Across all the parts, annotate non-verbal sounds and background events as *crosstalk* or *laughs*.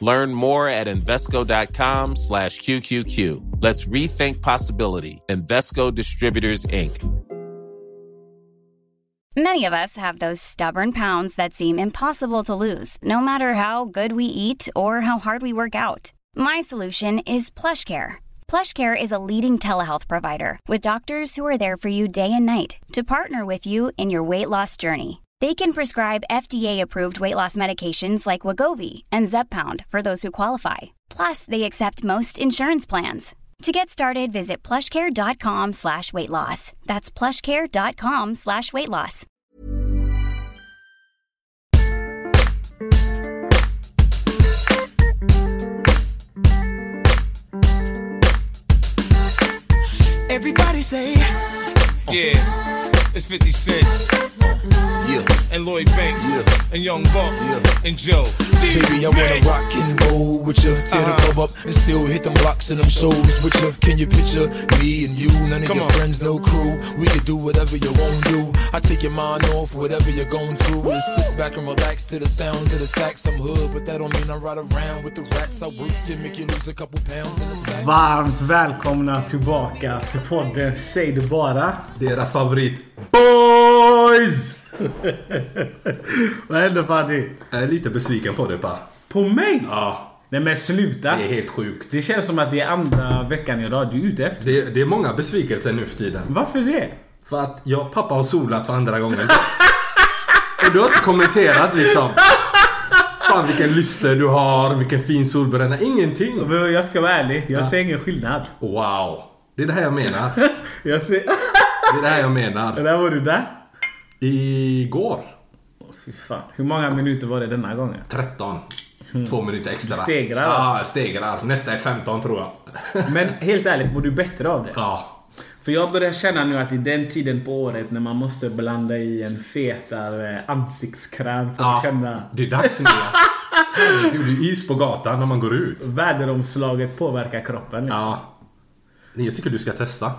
Learn more at Invesco.com slash QQQ. Let's rethink possibility. Invesco Distributors, Inc. Many of us have those stubborn pounds that seem impossible to lose, no matter how good we eat or how hard we work out. My solution is PlushCare. PlushCare is a leading telehealth provider with doctors who are there for you day and night to partner with you in your weight loss journey. They can prescribe FDA-approved weight loss medications like Wagovi and Zepbound for those who qualify. Plus, they accept most insurance plans. To get started, visit plushcare.com slash weight loss. That's plushcare.com slash weight loss. Everybody say, Yeah, it's 50 Cent yeah, and Lloyd Banks Yeah. and Young Buck Yeah. and Joe. baby, I wanna rock and roll with you. Tear the uh-huh. club up and still hit them blocks and them shows with you. Can you picture me and you? None of Come your on. friends, no crew. We can do whatever you want to do. I take your mind off whatever you're going through. And sit back and relax to the sound of the sax. I'm hood, but that don't mean I ride around with the rats. I work you, make you lose a couple pounds in the sack. Varmt välkomna tillbaka till podden Säg det bara. Deras favorit. Boys! Vad hände Fanny? Jag är lite besviken på dig pa. På mig? Ja, Nej men sluta. det är helt sjukt. Det känns som att det är andra veckan i rad du är ute efter. Det, det är många besvikelser nu för tiden. Varför det? För att jag pappa har solat för andra gången. *laughs* Och du har inte kommenterat liksom. Fan vilken lyster du har, vilken fin solbränna. Ingenting. Jag ska vara ärlig, jag ser ingen skillnad. Wow. Det är det här jag menar. *laughs* Jag ser... Det är det här jag menar. *laughs* Där var du där. Igår. Fy fan. Hur många minuter var det denna gången? 13. Två minuter extra. Du stegrar Ja, jag stegrar. Nästa är 15 tror jag. *laughs* Men helt ärligt, mår du bättre av det? Ja. För jag börjar känna nu att i den tiden på året när man måste blanda i en fetare ansiktskräm för att Ja, känna det är dags nu. det är is på gatan när man går ut. väderomslaget påverkar kroppen. Liksom. Ja. Jag tycker du ska testa.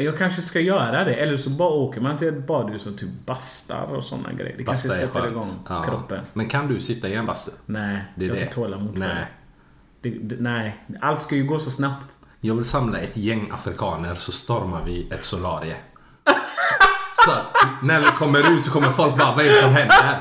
Jag kanske ska göra det. Eller så bara åker man till ett badhus och typ bastar och sådana grejer. Det Basta kanske sätter skönt. igång Ja. kroppen. Men kan du sitta i en bastu? Nej, Det är jag har inte tålamod för Nej. det. Det, det. Nej, allt ska ju gå så snabbt. Jag vill samla ett gäng afrikaner så stormar vi ett solarie. Så, när vi kommer ut så kommer folk bara vad är det som händer?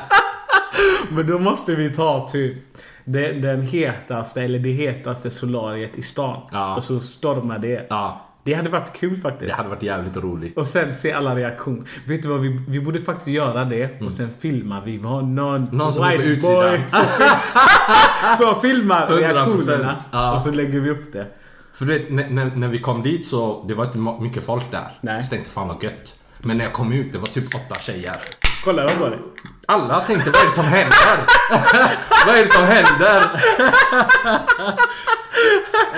Men då måste vi ta typ den, den hetaste, eller det hetaste solariet i stan. Ja. Och så storma det. Ja, Det hade varit kul faktiskt. det hade varit jävligt roligt. Och sen se alla reaktioner. Vet du vad, vi, vi borde faktiskt göra det och sen filma. Vi har någon, Mm. Någon som på white utsidan. boy som, *laughs* filmar *laughs* 100%. reaktionerna. Ja. Och så lägger vi upp det. För du vet, när, när, när vi kom dit så det var inte mycket folk där. Nej. Så tänkte fan vad gött. Men när jag kom ut det var typ åtta tjejer. Kolla de på det. Alla tänkte vad är det som händer? *laughs* vad är det som händer?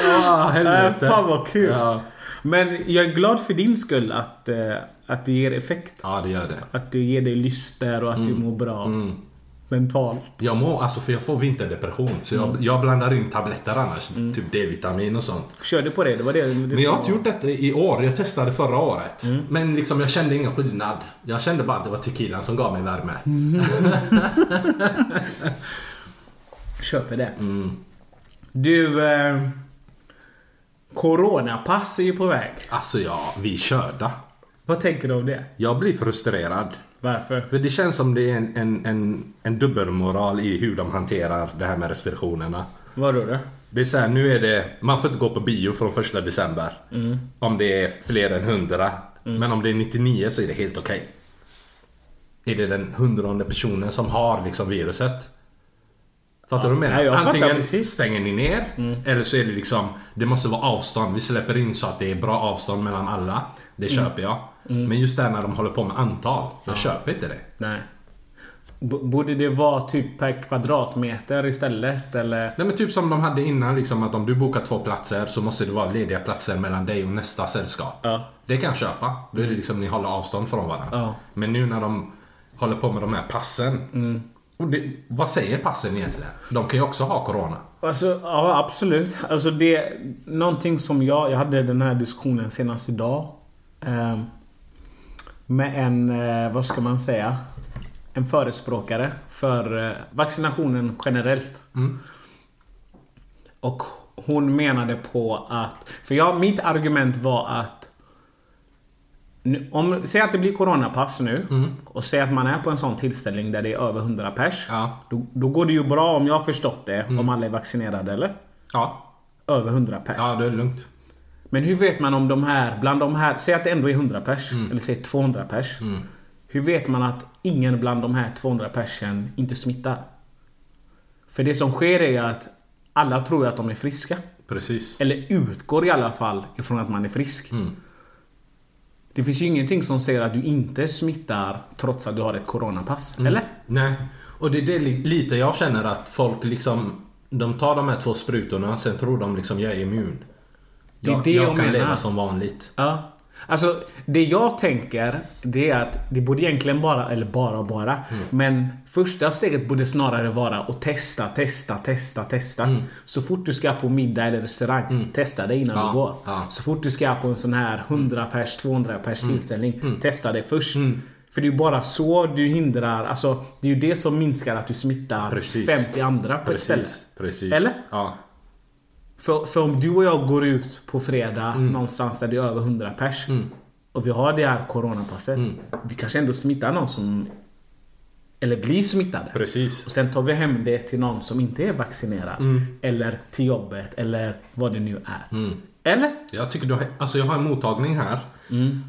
Ja, Äh, helvete. fan vad kul. Ja. Men jag är glad för din skull att, eh, att det ger effekt. ja, det gör det. Att det ger dig lyster och att du mår bra. Mm. Mentalt. Jag mår, alltså för jag får vinterdepression. Så jag, jag blandar in tabletter annars. Typ D-vitamin och sånt. Körde på det. Det var det. det Men jag har inte gjort detta i år. Jag testade förra året. Men liksom jag kände ingen skillnad. Jag kände bara att det var tequilan som gav mig värme. *laughs* Köper det. Mm. Du... Eh, Coronapass är ju på väg. Alltså ja, vi är körda. Vad tänker du om det? Jag blir frustrerad. Varför? För det känns som det är en, en, en, en dubbelmoral i hur de hanterar det här med restriktionerna. Vadå då? Det är så här, nu är det... Man får inte gå på bio från första december. Om det är fler än 100. Men om det är 99 så är det helt okej. Är det den hundrade personen som har liksom viruset? Fattar du vad jag menar? jag Antingen precis. stänger ni ner. Eller så är det liksom... Det måste vara avstånd. Vi släpper in så att det är bra avstånd mellan alla. Det köper jag. Men just det när de håller på med antal. Jag köper inte det. Nej. B- borde det vara typ per kvadratmeter istället eller? Nej men typ som de hade innan liksom att om du bokar två platser så måste det vara lediga platser mellan dig och nästa sällskap. Ja. Det kan jag köpa. Då är det liksom ni håller avstånd från varandra. Ja. Men nu när de håller på med de här passen. Det, vad säger passen egentligen? De kan ju också ha Corona. Alltså, ja absolut. Alltså det... Någonting som jag... Jag hade den här diskussionen senast idag. Eh, med en... Eh, vad ska man säga? En förespråkare för eh, vaccinationen generellt. Och hon menade på att... För jag, mitt argument var att... Om, säg att det blir coronapass nu och säg att man är på en sån tillställning där det är över 100 pers. Ja. Då, då går det ju bra om jag har förstått det, om alla är vaccinerade eller? Ja. Över 100 pers. Ja, det är lugnt. Men hur vet man om de här, bland de här, säg att det ändå är 100 pers, eller säg 200 pers. Hur vet man att ingen bland de här 200 persen inte smittar? För det som sker är att alla tror att de är friska. Precis. Eller utgår i alla fall ifrån att man är frisk. Det finns ju ingenting som säger att du inte smittar trots att du har ett coronapass. Eller? Nej. Och det är det li- lite jag känner att folk liksom... De tar de här två sprutorna, sen tror de liksom jag är immun. Det är jag det jag jag kan menar. leva som vanligt. Ja. Alltså, det jag tänker, det är att det borde egentligen bara, eller bara bara. Mm. Men första steget borde snarare vara att testa, testa, testa, testa. Så fort du ska på middag eller restaurang, testa det innan Mm. Ja, du går. ja. Så fort du ska på en sån här 100 pers, 200 pers Mm. tillställning, testa det först. För det är ju bara så du hindrar, alltså det är ju det som minskar att du smittar Precis. 50 andra på ett ställe. Precis. Precis. Eller? Ja. För, för om du och jag går ut på fredag Mm. någonstans där det är över 100 pers. Och vi har det här coronapasset. Mm. Vi kanske ändå smittar någon som... Eller blir smittade. Precis. Och sen tar vi hem det till någon som inte är vaccinerad. Mm. Eller till jobbet. Eller vad det nu är. Eller? Jag tycker du har, alltså jag har en mottagning här.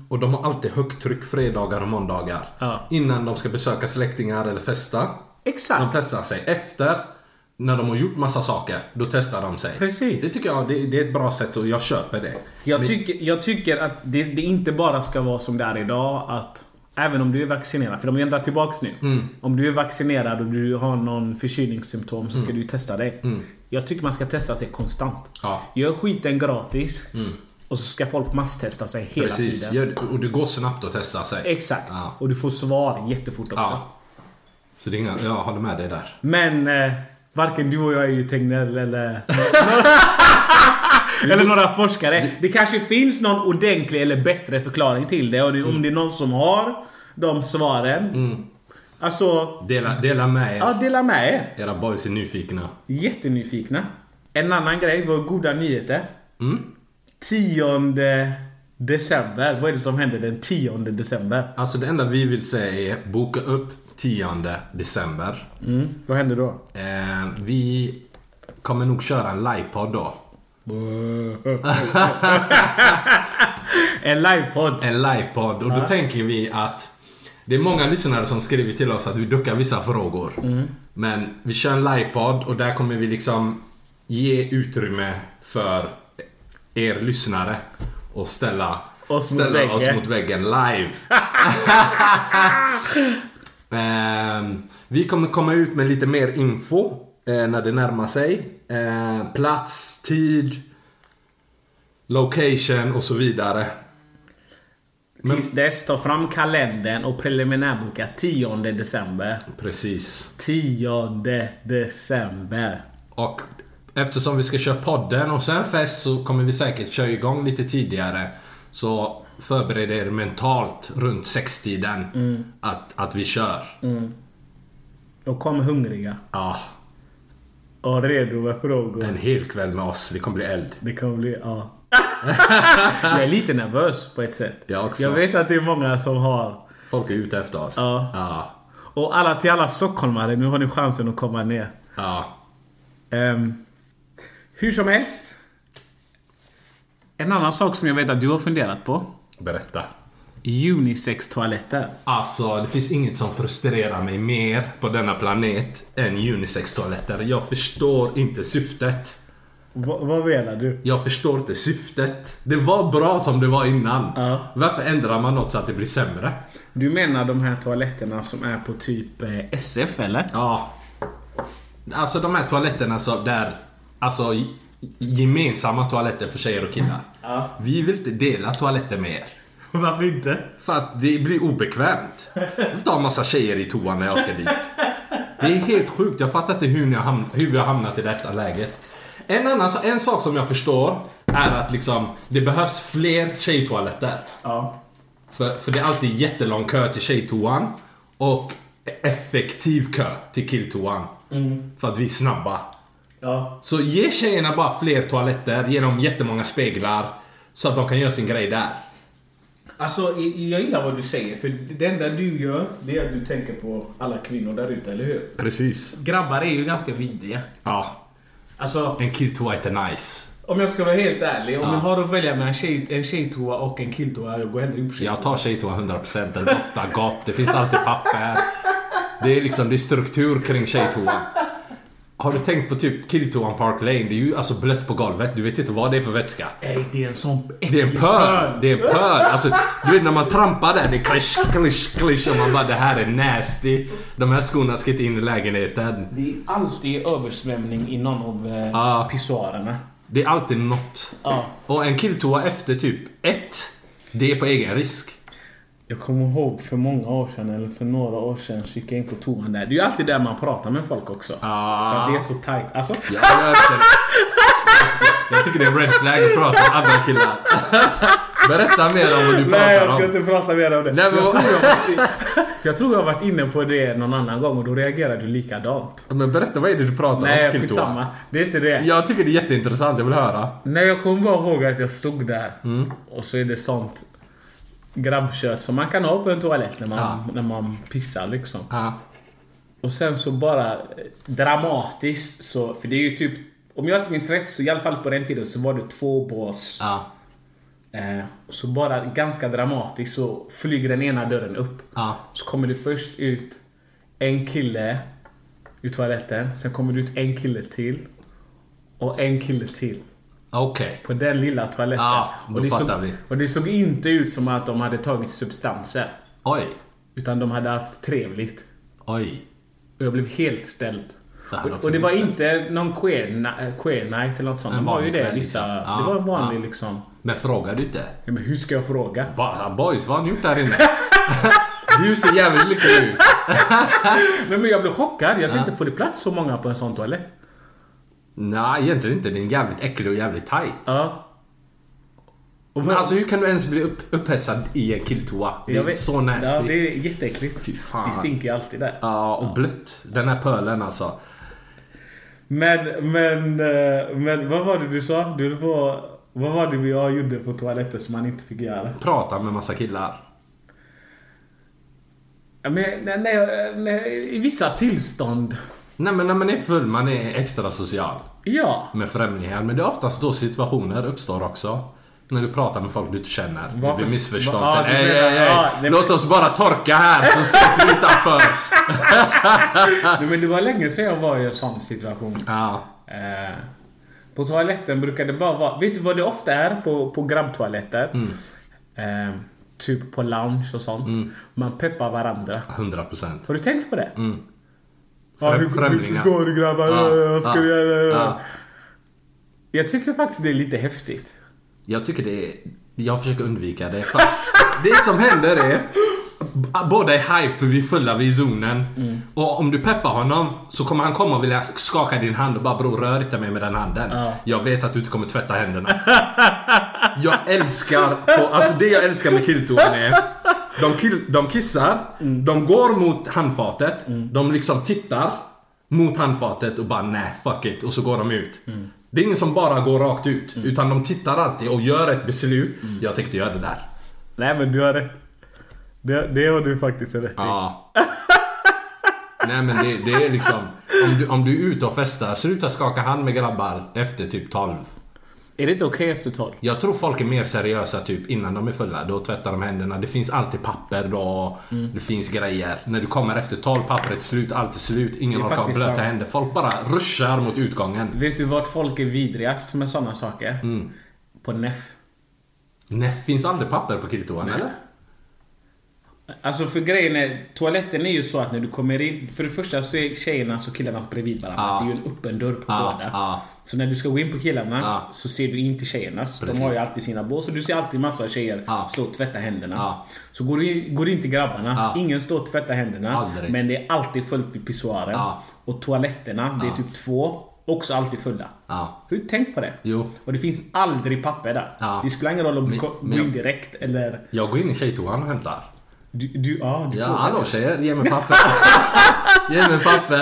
Och de har alltid högt tryck fredagar och måndagar. Ja. Innan de ska besöka släktingar eller festa. Exakt. De testar sig. Efter, när de har gjort massa saker, då testar de sig. Precis. Det tycker jag det, det är ett bra sätt och jag köper det. Jag tycker, jag tycker att det, det inte bara ska vara som det är idag. Att även om du är vaccinerad, för de har ändrat tillbaks nu. Mm. Om du är vaccinerad och du har någon förkylningssymptom så ska Mm. du testa dig. Jag tycker man ska testa sig konstant. Ja. Gör skiten gratis. Och så ska folk masstesta sig hela Precis. tiden. Och det går snabbt att testa sig. Exakt. Ja. Och du får svar jättefort också. Ja. Så det är inga, jag håller med dig där. Men eh, varken du och jag är ju Tegnell eller... *laughs* eller några forskare. Det kanske finns någon ordentlig eller bättre förklaring till det. Och det, om det är någon som har de svaren. Alltså, Dela, dela med er. ja, dela med er. Era boys är nyfikna. Jättenyfikna. En annan grej var goda nyheter. 10 december. Vad är det som händer den 10 december? Alltså det enda vi vill säga är boka upp 10 december. Mm. Vad händer då? Eh, vi kommer nog köra en livepodd då. *laughs* en livepodd. En livepodd och då tänker vi att det är många lyssnare som skriver till oss att vi duckar vissa frågor. Men vi kör en livepodd och där kommer vi liksom ge utrymme för er lyssnare och ställa Oss mot ställa väggen. oss mot väggen live. *laughs* *laughs* Ehm, vi kommer komma ut med lite mer info eh, när det närmar sig. Eh, plats, tid, location och så vidare. Tills dess, ta fram kalendern och preliminärboka 10 december. Precis. 10 december. Och eftersom vi ska köra podden och sen fest så kommer vi säkert köra igång lite tidigare. Så förbered er mentalt runt sextiden att, att vi kör. Och kom hungriga. Ja, Och redo med frågor. en hel kväll med oss. Det kommer bli eld. Det kommer bli... Ja. *laughs* jag är lite nervös på ett sätt. Jag också. Jag vet att det är många som har... Folk är ute efter oss. Ja. Ja. Och alla till alla stockholmare, nu har ni chansen att komma ner. ja. Ehm, Hur som helst. En annan sak som jag vet att du har funderat på. Berätta. Unisex-toaletter. Alltså, det finns inget som frustrerar mig mer på denna planet än unisex-toaletter. Jag förstår inte syftet. Va, vad menar du? Jag förstår inte syftet. Det var bra som det var innan. Ja. Varför ändrar man något så att det blir sämre? Du menar de här toaletterna som är på typ eh, SF eller? Ja. Alltså de här toaletterna så där... Alltså gemensamma toaletter för tjejer och killar. Ja. Vi vill inte dela toaletter med er. Varför inte? För att det blir obekvämt. Jag vill ta en massa tjejer i toan när jag ska dit. Det är helt sjukt. Jag fattar inte hur, ni har hamn- hur vi har hamnat i detta läget. En, annan, en sak som jag förstår är att liksom, det behövs fler tjejtoaletter. Ja. För, för det är alltid jättelång kö till tjejtoan. Och effektiv kö till killtoan. För att vi är snabba. Ja. Så ge tjejerna bara fler toaletter, ge dem jättemånga speglar. Så att de kan göra sin grej där. Alltså, jag gillar vad du säger. För det enda du gör, det är att du tänker på alla kvinnor där ute, eller hur? Precis. Grabbar är ju ganska vidriga. Ja. Alltså, En killtoa är nice. om jag ska vara helt ärlig. Om Ja. jag har att välja mellan en, tjej, en tjejtoa och en killtoa, jag går hellre in på tjejtoa. Jag tar tjejtoa 100%. Den doftar gott. Det finns alltid papper. Det är liksom det är struktur kring tjejtoan. Har du tänkt på typ killtoan Park Lane? Det är ju alltså blött på golvet. Du vet inte vad det är för vätska. Ey, det är en sån Det är en pöl. Det är en pöl. Alltså, du vet när man trampar där, det är klisch, klisch, klisch och man bara det här är nasty. De här skorna ska inte in i lägenheten. Det är alltid översvämning i någon av eh, Ja. pissoarerna. Det är alltid något. Ja. Och en killtoa efter typ ett, det är på egen risk. Jag kommer ihåg för många år sedan, eller för några år sedan, så gick jag in på toan där. Det är ju alltid där man pratar med folk också. Ja. För det är så tight. Alltså, Jag, jag, jag, tycker det är red flag att prata med andra killar. Berätta mer om vad du Nej, jag pratar ska om. inte prata mer om det. Nej, men jag, tror jag, jag tror jag har varit inne på det någon annan gång och då reagerade du likadant. Men berätta, vad är det du pratar Nej, om? skitsamma. Killtoa? Det är inte det. Jag tycker det är jätteintressant, jag vill höra. Nej, jag kommer bara ihåg att jag stod där Mm. och så är det sånt grabbkött som man kan ha på en toalett när man, Ja. när man pissar liksom. Ja. Och sen så bara eh, dramatiskt så, för det är ju typ, om jag inte minns rätt så i alla fall på den tiden så var det två bås. Ja. Eh, så bara ganska dramatiskt så flyger den ena dörren upp. Ja. Så kommer det först ut en kille ur toaletten. Sen kommer det ut en kille till. Och en kille till. Okej. På den lilla toaletten. Ja, då och, det såg, vi. och det såg inte ut som att de hade tagit substanser. Oj. Utan de hade haft trevligt. Oj. Och jag blev helt ställd. Det Och, och det var inte någon queer, eh, queer night eller något sånt. En De har ju det. kväll, Vissa, liksom. det var en Ja, vanlig ja. liksom. Men frågar du inte? Ja, men hur ska jag fråga? Va, boys, vad har ni gjort där inne? *laughs* du ser jävligt lycklig ut. *laughs* Nej, men jag blev chockad. Jag tänkte, får det plats så många på en sån toalett? Nej, egentligen inte. Den är jävligt äcklig och jävligt tight. Ja. Och Men alltså hur kan du ens bli upp, upphetsad i en killtoa? Det är vet- så nasty. Ja, det är jätteäckligt. Fy fan. Det stinker ju alltid där. Ja, och blött. Den här pölen alltså. Men, men, eh, men vad var det du sa? Du var, vad var det jag gjorde på toaletten som man inte fick göra? Prata med massa killar. Men, nej, nej, I vissa tillstånd. Nej men när man är full, man är extra social. Ja. Med främlingar. Men det är oftast då situationer uppstår också. När du pratar med folk du inte känner. Det Varför- blir missförstånd. Ja, ej, ej, ej. ja, Låt oss bara torka här så ses vi utanför. *laughs* Nej, men det var länge sedan jag var i en sån situation. Ja. Eh, på toaletten brukar det bara vara... Vet du vad det ofta är på, på grabbtoaletter? Mm. Eh, typ på lounge och sånt. Man peppar varandra. 100 procent. Har du tänkt på det? Mm. Ja, hur- Främ, främlingar. Hur går det grabbar? Ja, Jag ska ja, göra ja. Jag tycker faktiskt det är lite häftigt. Jag tycker det är... Jag försöker undvika det. För det som händer är... b- Båda är hype för vi är fulla, vi är i zonen. Mm. Och om du peppar honom så kommer han komma och vilja skaka din hand och bara bror rör inte mig med den handen. Ja. Jag vet att du inte kommer tvätta händerna. *laughs* jag älskar... På, alltså det jag älskar med killtoan är... De, kill, de kissar, Mm. de går mot handfatet, de liksom tittar mot handfatet och bara nej fuck it och så går de ut. Mm. Det är ingen som bara går rakt ut. Utan de tittar alltid och gör ett beslut. Mm. Jag tänkte göra det där. Nej men du har rätt. Det, det har du faktiskt rätt i. Ja. *laughs* nej men det, det är liksom... om, du, om du är ute och festar, sluta skaka hand med grabbar efter typ 12. Är det inte okej efter 12? Jag tror folk är mer seriösa typ innan de är fulla. Då tvättar de händerna. Det finns alltid papper då. Mm. Det finns grejer. När du kommer efter 12, pappret slut, allt är slut. Ingen orkar blöta sant. händer. Folk bara ruschar mot utgången. Vet du vart folk är vidrigast med sådana saker? Mm. På NEF. Nej, finns aldrig papper på Nej. eller? Alltså för grejen är, toaletten är ju så att när du kommer in, för det första så är tjejernas och killarnas bredvid varandra. Ja. Det är ju en öppen dörr på Ja, båda. ja. Så när du ska gå in på killarnas så ser du in till tjejernas. Precis. De har ju alltid sina bås och du ser alltid massa tjejer stå och tvätta händerna. Så går du, in, går du in till grabbarnas, Ja. ingen står och tvättar händerna. Aldrig. Men det är alltid fullt vid pissoaren. Och toaletterna, det är typ två, också alltid fulla. Ja. Har du tänkt på det? Jo. Och det finns aldrig papper där. Ja. Det spelar ingen roll om du Men- gå men in direkt eller... Jag går in i tjejtoan och hämtar. Du, du, ja, du Ja, frågar hallå det. tjejer, ge mig papper. ge mig papper.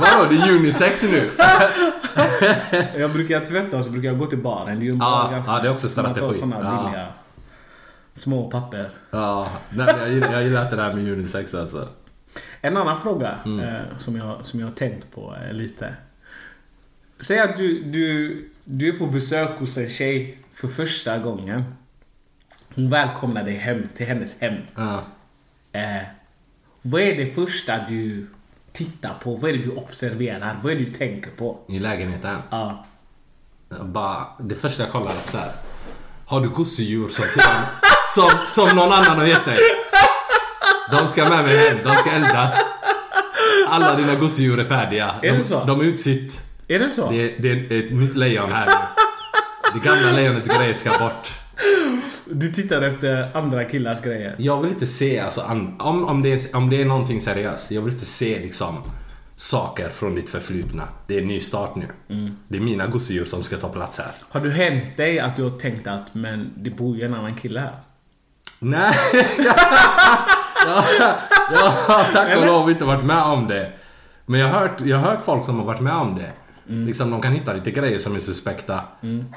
Vadå, det är unisex nu? Jag brukar tvätta och så brukar jag gå till baren. Det är ju Ja, ganska... ja, det är också strategi. såna Ja. billiga små papper. Ja, nej, jag, gillar, jag gillar inte det här med unisex alltså. En annan fråga Mm. eh, som, jag, som jag har tänkt på eh, lite. Säg att du, du, du är på besök hos en tjej för första gången. Hon välkomnar dig hem till hennes hem. Ja. Eh, vad är det första du tittar på? Vad är det du observerar? Vad är det du tänker på? I lägenheten. Ja. Bara, det första jag kollar efter. Har du gosedjur som, *laughs* som, som någon annan har gett dig? De ska med mig hem, de ska eldas. Alla dina gosedjur är färdiga. Är de, det så? De är utsitt. Är det så? Det, det är ett nytt lejon här nu. Det gamla lejonets grejer ska bort. Du tittar efter andra killars grejer? Jag vill inte se, alltså, om, om, det är, om det är någonting seriöst. Jag vill inte se liksom saker från ditt förflutna. Det är en ny start nu. Det är mina gosedjur som ska ta plats här. Har du hänt dig att du har tänkt att men det bor ju en annan kille här? Nej, *laughs* jag, jag har tack och lov inte varit med om det. Men jag har hört, jag har hört folk som har varit med om det. Liksom, de kan hitta lite grejer som är suspekta.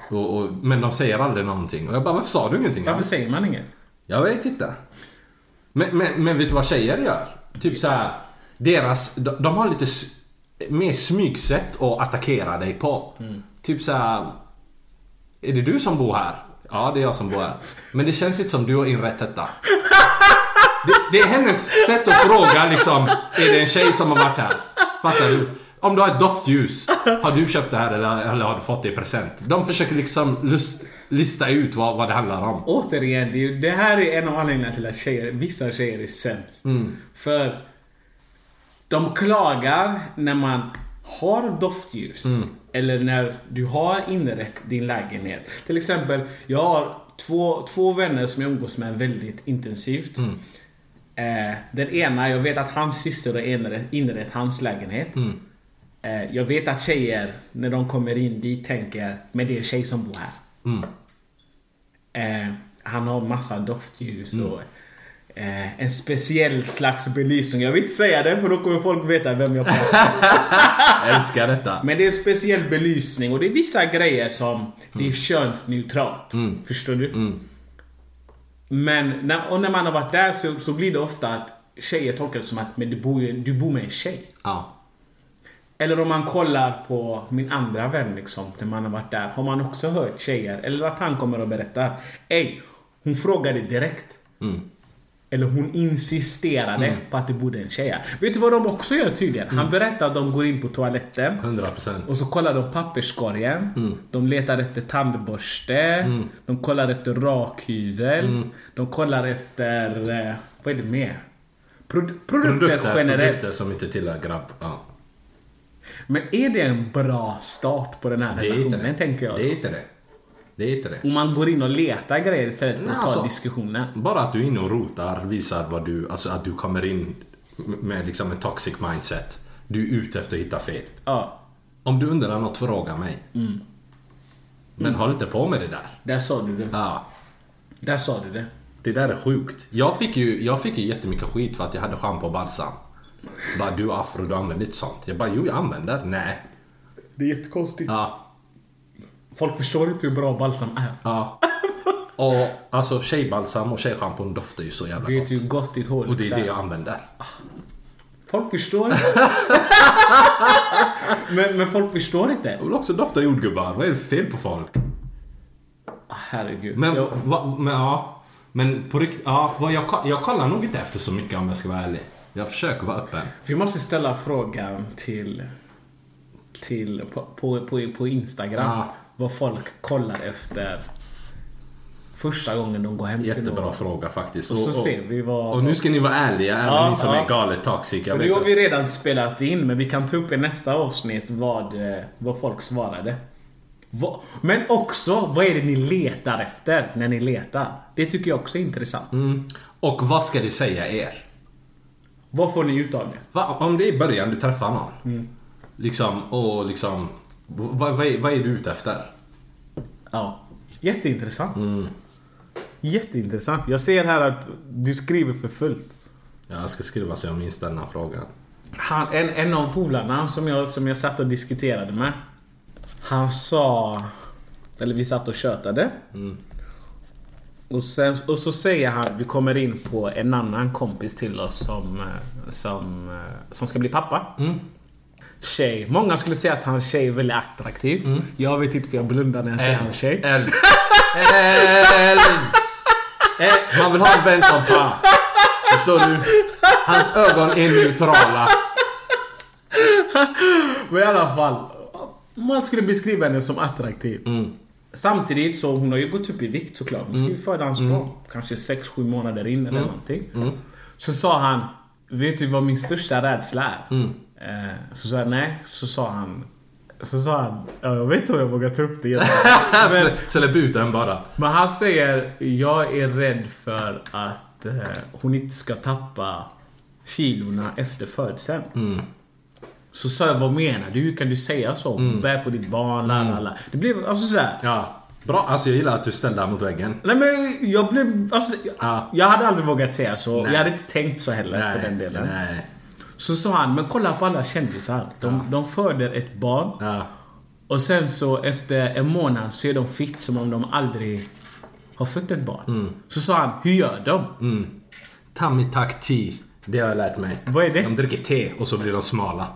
Och, och, men de säger aldrig någonting. Och jag bara, varför sa du ingenting? Varför säger man inget? Jag vet inte. Men, men, men vet du vad tjejer gör? Typ så här, deras, de, de har lite mer smygsätt att attackera dig på. Typ så här, Är det du som bor här? Ja, det är jag som bor här. Men det känns inte som du har inrett detta. Det, det är hennes sätt att fråga liksom, är det en tjej som har varit här? Fattar du? Om du har ett doftljus, har du köpt det här eller, eller har du fått det i present? De försöker liksom lus, lista ut vad, vad det handlar om. Återigen, det, det här är en av anledningarna till att tjejer, vissa tjejer är sämst. För de klagar när man har doftljus. Eller när du har inrett din lägenhet. Till exempel, jag har två, två vänner som jag umgås med väldigt intensivt. Eh, den ena, jag vet att hans syster har inrett, inrett hans lägenhet. Eh, jag vet att tjejer, när de kommer in dit, tänker men det är en tjej som bor här. Eh, han har massa doftljus och eh, en speciell slags belysning. Jag vill inte säga det för då kommer folk veta vem jag pratar om. *laughs* Älskar detta. Men det är en speciell belysning och det är vissa grejer som det är könsneutralt. Förstår du? Men när, och när man har varit där så, så blir det ofta att tjejer tolkar det som att men du, bor, ju- du bor med en tjej. Ja. Eller om man kollar på min andra vän liksom, när man har varit där. Har man också hört tjejer, eller att han kommer och berättar. Ey, hon frågade direkt. Eller hon insisterade på att det bodde en tjej. Vet du vad de också gör tydligen? Han berättar att de går in på toaletten. 100%. Och så kollar de papperskorgen. De letar efter tandborste. De kollar efter rakhyvel. De kollar efter... Eh, vad är det mer? Prod- produkter, Produkter, generellt. produkter som inte tillhör grabb. Ja. Men är det en bra start på den här Det relationen, det. tänker jag? Det är inte det. Det är inte det. Om man går in och letar grejer istället för att Nej, ta alltså- diskussionen. Bara att du är inne och rotar visar vad du, alltså att du kommer in med liksom en toxic mindset. Du är ute efter att hitta fel. Ja, Om du undrar något, fråga mig. Men håll inte på med det där. där sa du det. Ja. Där sa du det. Det där är sjukt. Jag fick ju, jag fick ju jättemycket skit för att jag hade schampo och balsam. Bara du är afro, du använder inte sånt. Jag bara, jo jag använder. Nej. Det är jättekonstigt. Ja. Folk förstår inte hur bra balsam är. Ja. Och alltså tjejbalsam och tjejschampon doftar ju så jävla gott. ju hur gott ditt hår Och det är det jag använder. Folk förstår inte. *laughs* men, men folk förstår inte. Jag vill också dofta jordgubbar. Vad är det fel på folk? Herregud. Men, Jag- va, men ja. Men på riktigt, ja. Jag, jag kollar nog inte efter så mycket om jag ska vara ärlig. Jag försöker vara öppen. Vi måste ställa frågan till, till på, på, på, på Instagram. Ja. Vad folk kollar efter första gången de går hem till Jättebra någon. fråga faktiskt. Och så ser vi vad... och nu ska ni vara ärliga, även Ja, ni som ja. är galet toxic. Jag det har vi redan spelat in, men vi kan ta upp i nästa avsnitt vad, eh, vad folk svarade. Vad- Men också, vad är det ni letar efter när ni letar? Det tycker jag också är intressant. Mm. Och vad ska det säga er? Vad får ni ut av det? Va, om det är i början du träffar någon. Mm. Liksom, och liksom... Vad, vad, är, vad är du ute efter? Ja. Jätteintressant. Jätteintressant. Jag ser här att du skriver för fullt. Jag ska skriva så jag minns denna frågan. Han, en, en av polarna som jag, som jag satt och diskuterade med. Han sa... Eller vi satt och tjötade. Och, sen, och så säger han, vi kommer in på en annan kompis till oss som, eh, som, eh, som ska bli pappa. Tjej. Många skulle säga att hans tjej är väldigt attraktiv. Jag vet inte för jag blundar när jag säger hans tjej. Eld. Eld. Eh, Man vill ha en vän som pa. Förstår du? Hans ögon är neutrala. Men i alla fall. Man skulle beskriva henne som attraktiv. Samtidigt så hon har ju gått upp i vikt såklart. Hon ska ju föda hans barn. Kanske 6-7 månader in eller någonting. Så sa han. Vet du vad min största rädsla är? Eh, så sa jag nej. Så sa han. Så sa han. Ja, jag vet inte om jag vågar ta upp det igen. *laughs* Men, Slä- Släpp ut den bara. men han säger. Jag är rädd för att eh, hon inte ska tappa kilorna efter födseln. Så sa jag, vad menar du? Hur kan du säga så? Bär på ditt barn, la la la. Det blev alltså såhär. Ja. Bra. Alltså jag gillar att du ställde mot väggen. Nej men jag blev... Alltså, Ja. Jag hade aldrig vågat säga så. Nej. Jag hade inte tänkt så heller för den delen. Nej. Så sa han, men kolla på alla kändisar. De, de föder ett barn. Ja. Och sen så efter en månad så är de fit som om de aldrig har fött ett barn. Mm. Så sa han, hur gör de? Tummy tuck tea. Det har jag lärt mig. Vad är det? De dricker te och så blir de smala.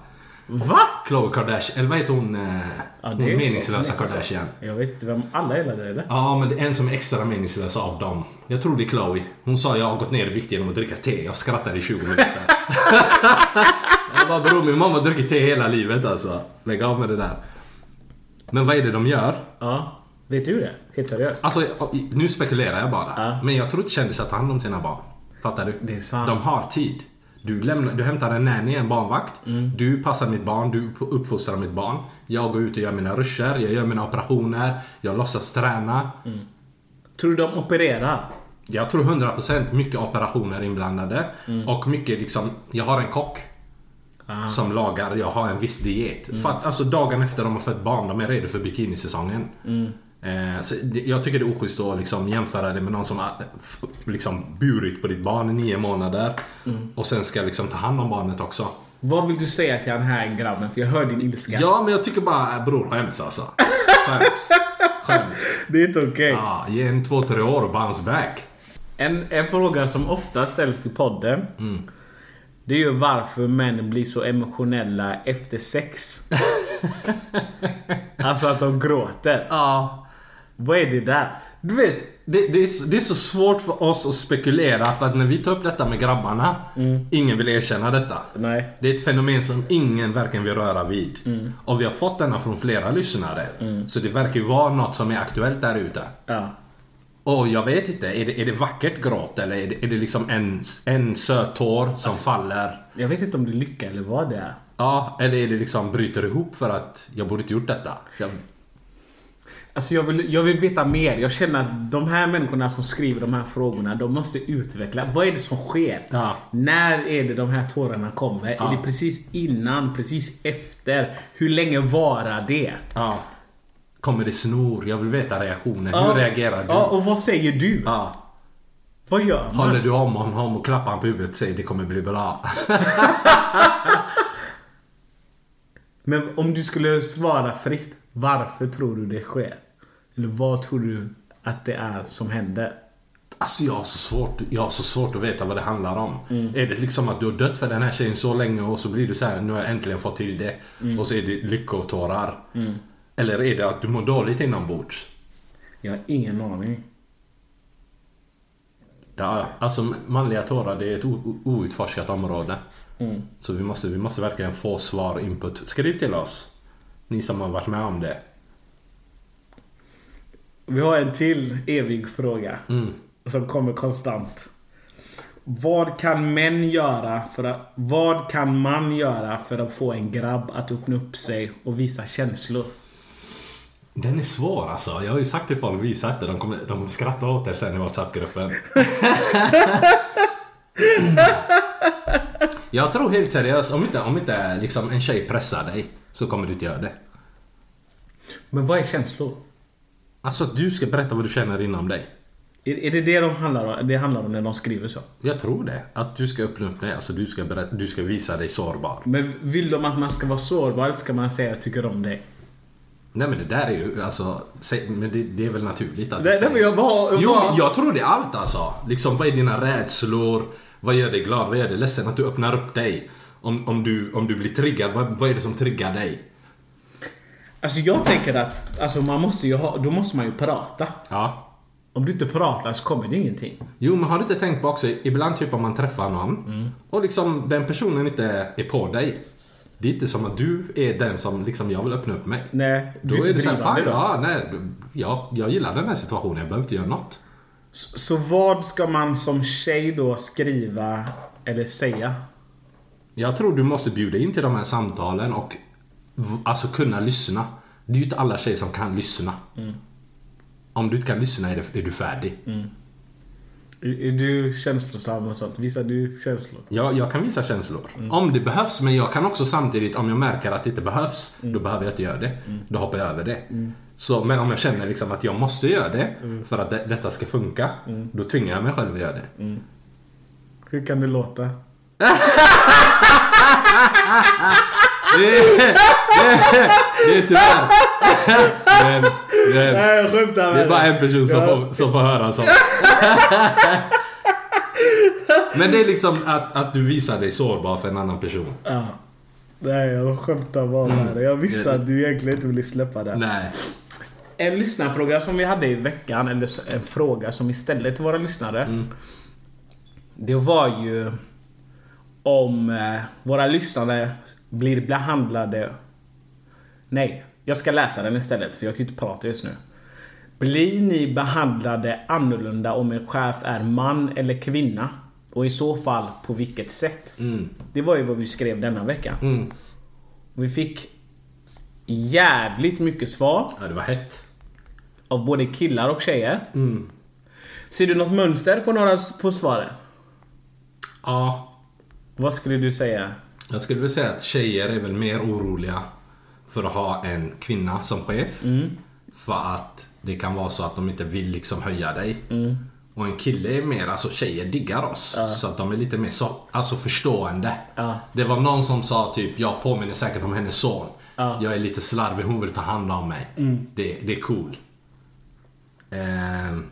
Va? Khloe Kardashian, eller vad heter hon? Eh, Ja, hon meningslösa. Kardashian. Jag vet inte vem alla gillar det eller? Ja, men det är en som är extra meningslös av dem. Jag tror det är Chloe. Hon sa jag har gått ner i vikt genom att dricka te. Jag skrattade i 20 minuter. *laughs* jag bara bror min mamma dricker te hela livet alltså. Lägg av med det där. Men vad är det de gör? Ja. Vet du det? Helt seriöst? Alltså nu spekulerar jag bara. Ja. Men jag tror inte kändisar tar hand om sina barn. Fattar du? Det är sant. De har tid. Du, lämnar, du hämtar en nanny, en barnvakt. Mm. Du passar mitt barn, du uppfostrar mitt barn. Jag går ut och gör mina ruscher, jag gör mina operationer. Jag låtsas träna. Tror du de opererar? Jag tror 100% mycket operationer inblandade. Mm. Och mycket liksom, jag har en kock. Ah. Som lagar, jag har en viss diet. Mm. För att alltså dagen efter de har fött barn, de är redo för bikinisäsongen. Mm. Eh, så jag tycker det är oschysst att liksom jämföra det med någon som har liksom burit på ditt barn i nio månader. Mm. Och sen ska liksom ta hand om barnet också. Vad vill du säga till den här grabben? För jag hör din ilska. Ja, men jag tycker bara, äh, bror skäms alltså. Skäms. *laughs* Skäms. Det är inte okej. Ja, ge en två, tre år och bounce back. En, en fråga som ofta ställs till podden. Det är ju varför män blir så emotionella efter sex. *laughs* alltså att de gråter. Ja. Vad är det där? Du vet, det, det, är, så- det är så svårt för oss att spekulera för att när vi tar upp detta med grabbarna, ingen vill erkänna detta. Nej. Det är ett fenomen som ingen verkligen vill röra vid. Och vi har fått denna från flera lyssnare. Så det verkar ju vara något som är aktuellt där ute. Ja. Och jag vet inte, är det, är det vackert gråt eller är det, är det liksom en, en söt tår som faller? Jag vet inte om det är lycka eller vad det är. Ja, eller är det liksom bryter ihop för att jag borde inte gjort detta? Jag, Alltså jag vill, jag vill veta mer. Jag känner att de här människorna som skriver de här frågorna, de måste utveckla. Vad är det som sker? Ja. När är det de här tårarna kommer? Ja. Är det precis innan? Precis efter? Hur länge varar det? ja. Kommer det snor? Jag vill veta reaktionen. Hur reagerar du? Ja, och vad säger du? Ja. Vad gör man? Håller du om honom och klappar honom på huvudet och säger det kommer bli bra. *laughs* Men om du skulle svara fritt, varför tror du det sker? Eller vad tror du att det är som händer? Alltså jag har, så svårt, jag har så svårt att veta vad det handlar om. Är det liksom att du har dött för den här tjejen så länge och så blir du så här, nu har jag äntligen fått till det. Och så är det lyckotårar. Eller är det att du mår dåligt inombords? Jag har ingen aning. Ja, alltså manliga tårar det är ett outforskat område. Så vi måste, vi måste verkligen få svar och input. Skriv till oss. Ni som har varit med om det. Vi har en till evig fråga. Mm. Som kommer konstant. Vad kan män göra för att... Vad kan man göra för att få en grabb att öppna upp sig och visa känslor? Den är svår alltså. Jag har ju sagt till folk, visat det. De kommer, de kommer skratta åt det sen i WhatsApp-gruppen. *laughs* jag tror helt seriöst, om inte, om inte liksom en tjej pressar dig så kommer du inte göra det. Men vad är känslor? Alltså att du ska berätta vad du känner inom dig. Är, är det det de handlar om, det handlar om när de skriver så? Jag tror det. Att du ska öppna upp dig. Alltså du ska, berätta, du ska visa dig sårbar. Men vill de att man ska vara sårbar ska man säga jag tycker om dig? Nej men det där är ju alltså... Men det, det är väl naturligt att du Nej, nej, säger. men jag bara... Jo, bara- jag tror det är allt alltså. Liksom, vad är dina rädslor? Vad gör dig glad? Vad gör dig ledsen? Att du öppnar upp dig. Om, om, du, om du blir triggad, vad, vad är det som triggar dig? Alltså jag tänker att alltså man måste ju ha, då måste man ju prata. Ja. Om du inte pratar så kommer det ingenting. Jo, men har du inte tänkt på också, ibland typ om man träffar någon Mm. och liksom den personen inte är på dig. Det är inte som att du är den som liksom, jag vill öppna upp mig. Nej, du Då är är inte det fan, då. ja, nej, ja, jag gillar den här situationen, jag behöver inte göra något. Så, så vad ska man som tjej då skriva eller säga? Jag tror du måste bjuda in till de här samtalen och alltså kunna lyssna. Det är ju inte alla tjejer som kan lyssna. Om du inte kan lyssna är, det, är du färdig. Är, är du känslosam och sånt? Visar du känslor? Jag, jag kan visa känslor. Om det behövs, men jag kan också samtidigt, om jag märker att det inte behövs, då behöver jag inte göra det. Då hoppar jag över det. Så, men om jag känner liksom att jag måste göra det för att det, detta ska funka, då tvingar jag mig själv att göra det. Hur kan det låta? Det är, det är tyvärr... Vems, vems. Nej jag skämtar Det är bara en person som, får, som får höra sånt. Men det är liksom att, att du visar dig sårbar för en annan person. Ja. Nej jag skämtar bara med dig. Jag visste att du egentligen inte ville släppa det. Nej. En lyssnarfråga som vi hade i veckan, eller en fråga som vi ställde till våra lyssnare. Det var ju om eh, våra lyssnare blir behandlade... Nej, jag ska läsa den istället för jag kan ju inte prata just nu. Blir ni behandlade annorlunda om en chef är man eller kvinna? Och i så fall på vilket sätt? Det var ju vad vi skrev denna vecka. Vi fick jävligt mycket svar Ja, det var hett. av både killar och tjejer. Ser du något mönster på några på svaren? Ja. Vad skulle du säga? Jag skulle vilja säga att tjejer är väl mer oroliga för att ha en kvinna som chef. För att det kan vara så att de inte vill liksom höja dig. Och en kille är mer, alltså tjejer diggar oss. Så att de är lite mer så, alltså förstående. Ja. Det var någon som sa typ, jag påminner säkert om hennes son. Ja. Jag är lite slarvig, hon vill ta hand om mig. Det, det är cool. Ehm,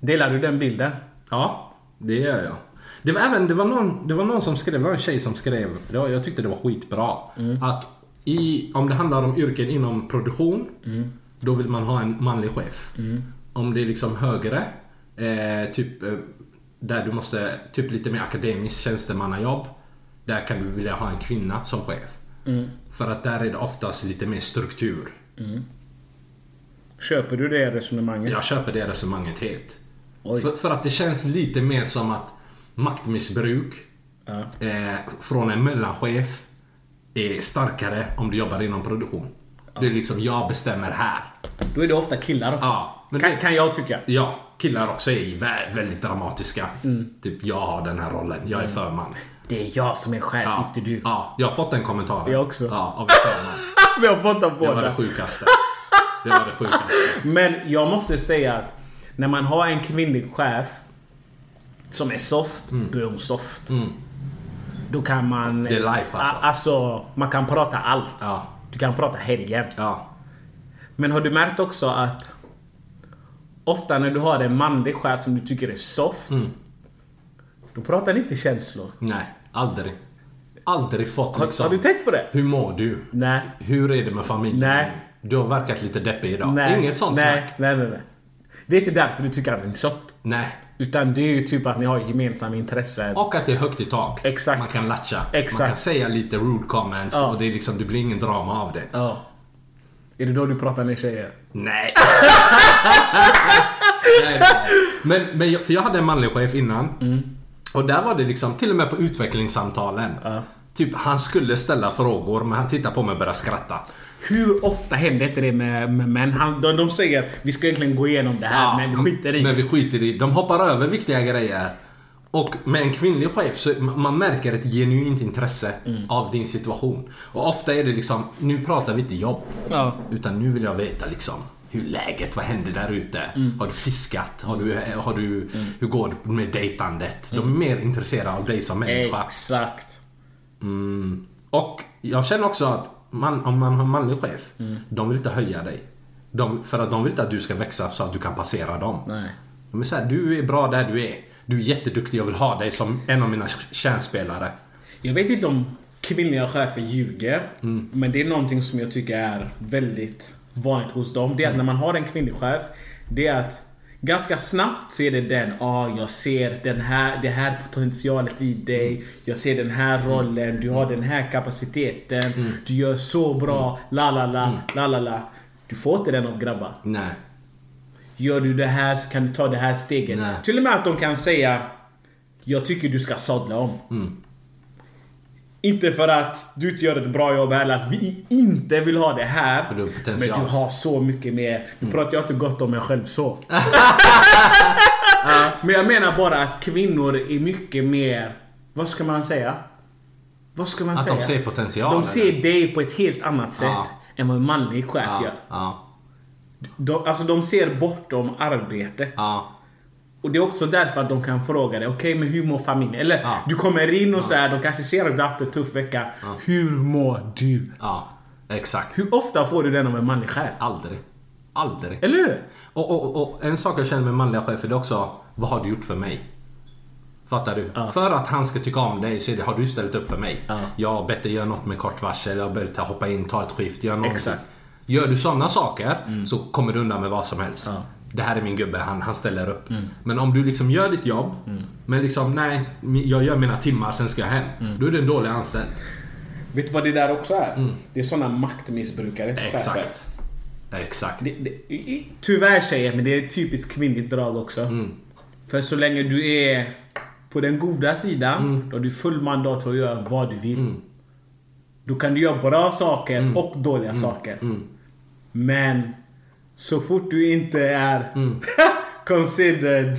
Delar du den bilden? Ja, det gör jag. Det var även det var någon, det var någon som skrev, det var en tjej som skrev, var, jag tyckte det var skitbra. Att i, om det handlar om yrken inom produktion, då vill man ha en manlig chef. Om det är liksom högre, eh, typ eh, där du måste, typ lite mer akademiskt tjänstemannajobb. Där kan du vilja ha en kvinna som chef. För att där är det oftast lite mer struktur. Köper du det resonemanget? Jag köper det resonemanget helt. För, för att det känns lite mer som att maktmissbruk Ja. eh, från en mellanchef är starkare om du jobbar inom produktion. Det är liksom, jag bestämmer här. Då är det ofta killar också. Ja, kan, det- kan jag tycka. Ja, killar också är vä- väldigt dramatiska. Mm. Typ, jag har den här rollen, jag är förman. Det är jag som är chef, Ja, inte du. ja, jag har fått den kommentaren. Jag också. Ja, av förman. *laughs* Vi har fått dem Det var det båda. sjukaste. Det var det sjukaste. *laughs* Men jag måste säga att när man har en kvinnlig chef som är soft, då är hon soft. Då kan man... Mm. Det är life, alltså. Alltså, man kan prata allt. Ja. Du kan prata helgen. Ja. Men har du märkt också att ofta när du har en manlig chef som du tycker är soft. Mm. Då pratar ni inte känslor. Nej, aldrig. Aldrig fått Har, liksom... har du tänkt på det? Hur mår du? Nej. Hur är det med familjen? Nej. Du har verkat lite deppig idag. Nej. Inget sånt nej, snack. nej, nej, nej. Det är inte därför du tycker att den är soft. Nej. Utan det är ju typ att ni har gemensamma intressen. Och att det är högt i tak. Exakt. Man kan latcha. Exakt. Man kan säga lite rude comments Ja. och det, är liksom, det blir ingen drama av det. Ja. Är det då du pratar med tjejer? Nej. *laughs* nej, nej. Men, men jag, för jag hade en manlig chef innan. Mm. Och där var det liksom, till och med på utvecklingssamtalen. Typ, han skulle ställa frågor men han tittade på mig och började skratta. Hur ofta händer inte det med, med män? Han, de, de säger vi ska egentligen gå igenom det här men vi skiter i Men vi skiter i. De hoppar över viktiga grejer. Och med en kvinnlig chef så man märker ett genuint intresse Mm. av din situation. Och ofta är det liksom, nu pratar vi inte jobb. Ja. Utan nu vill jag veta liksom hur läget, vad händer där ute? Mm. Har du fiskat? Har du, har du, Hur går det med dejtandet? De är mer intresserade av dig som människa. Exakt. Mm. Och jag känner också att man, om man har en manlig chef, de vill inte höja dig. De, för att de vill inte att du ska växa så att du kan passera dem. Nej. De är såhär, du är bra där du är. Du är jätteduktig, jag vill ha dig som en av mina kärnspelare. Jag vet inte om kvinnliga chefer ljuger. Mm. Men det är någonting som jag tycker är väldigt vanligt hos dem. Det är att Mm. när man har en kvinnlig chef. Det är att ganska snabbt så är det den, ah, jag ser den här, det här potentialet i dig. Mm. Jag ser den här rollen, du har den här kapaciteten. Mm. Du gör så bra, la la la, la la la. Du får inte den av grabbar. Nej. Gör du det här så kan du ta det här steget. Nej. Till och med att de kan säga Jag tycker du ska sadla om. Mm. Inte för att du inte gör ett bra jobb eller att vi inte vill ha det här. Men du Men du har så mycket mer. Nu pratar jag inte gott om mig själv så. *laughs* Men jag menar bara att kvinnor är mycket mer... Vad ska man säga? Vad ska man Att säga? de ser potential. De ser dig på ett helt annat sätt Ja. än vad en manlig chef ja, gör. ja, De, alltså de ser bortom arbetet. ja. Och det är också därför att de kan fråga dig, okej men hur mår familjen? Eller Ja. du kommer in och så här, de kanske ser att du har haft en tuff vecka. Hur mår du? ja. Exakt. Hur ofta får du den av en manlig chef? Aldrig. Aldrig. Eller hur? Och, och, och en sak jag känner med manliga chefer det är också, vad har du gjort för mig? Fattar du? För att han ska tycka om dig så är det, har du ställt upp för mig? Ja. Jag har bett dig göra något med kort varsel, jag har bett dig hoppa in, ta ett skift, gör någonting. Exakt. Gör du sådana saker så kommer du undan med vad som helst. Det här är min gubbe, han, han ställer upp. Men om du liksom gör ditt jobb, men liksom nej, jag gör mina timmar, sen ska jag hem. Då är du en dålig anställd. Vet du vad det där också är? Det är såna maktmissbrukare chefer. Mm. Exakt. Exakt. Det, det, tyvärr säger jag, men det är ett typiskt kvinnligt drag också. Mm. För så länge du är på den goda sidan, Mm. då har du full mandat att göra vad du vill. Då kan du göra bra saker Mm. och dåliga saker. Men så fort du inte är Mm. *laughs* considered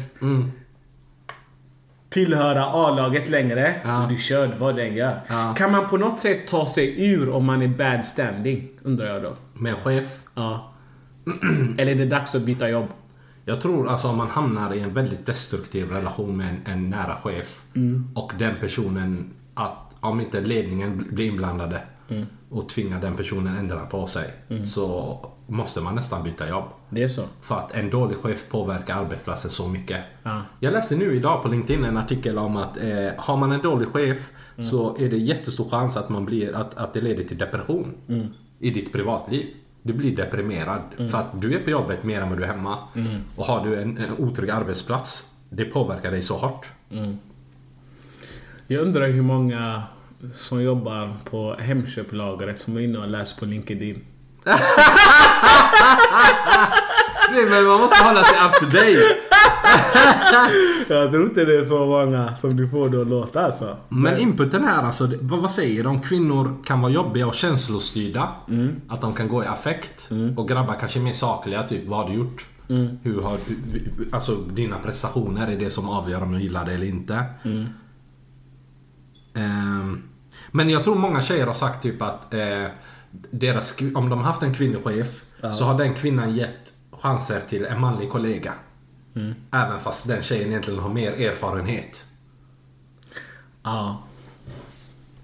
tillhöra A-laget längre Ja. och du kör vad den gör. Ja. Kan man på något sätt ta sig ur om man är bad standing? Undrar jag då. Med chef, Ja. *clears throat* Eller är det dags att byta jobb? Jag tror alltså om man hamnar i en väldigt destruktiv relation med en, en nära chef och den personen att om inte ledningen blir inblandade och tvingar den personen ändra på sig så måste man nästan byta jobb. Det är så? För att en dålig chef påverkar arbetsplatsen så mycket. Ja. Jag läste nu idag på LinkedIn en artikel om att eh, har man en dålig chef så är det jättestor chans att, man blir, att, att det leder till depression i ditt privatliv. Du blir deprimerad för att du är på jobbet mer än vad du är hemma. Och har du en, en otrygg arbetsplats, det påverkar dig så hårt. Jag undrar hur många som jobbar på Hemköplagret som är inne och läser på LinkedIn. Nej, men man måste hålla sig up to date. *laughs* Jag tror inte det är så många som du får det att låta alltså. Men inputen här alltså, vad, vad säger de? Kvinnor kan vara jobbiga och känslostyrda. Att de kan gå i affekt. Och grabbar kanske är mer sakliga, typ vad har du gjort? Hur har alltså dina prestationer är det som avgör om jag gillar det eller inte. Ehm, men jag tror många tjejer har sagt typ att eh, deras, om de har haft en kvinnlig chef så har den kvinnan gett chanser till en manlig kollega. Även fast den tjejen egentligen har mer erfarenhet. Ja.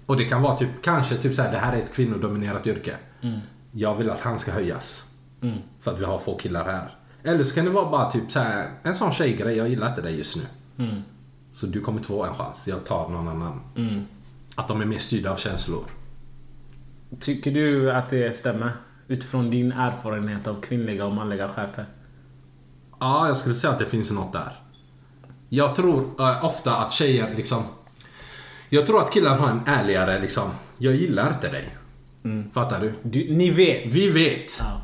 Och det kan vara typ, kanske typ så här, det här är ett kvinnodominerat yrke. Jag vill att han ska höjas. För att vi har få killar här. Eller så kan det vara bara typ så här, en sån tjejgrej. Jag gillar inte dig just nu. Mm. Så du kommer inte få en chans. Jag tar någon annan. Att de är mer styrda av känslor. Tycker du att det stämmer? Utifrån din erfarenhet av kvinnliga och manliga chefer? Ja, jag skulle säga att det finns något där. Jag tror eh, ofta att tjejer liksom... Jag tror att killar har en ärligare liksom... Jag gillar inte dig. Fattar du? du ni vet. Vi vet. Ja.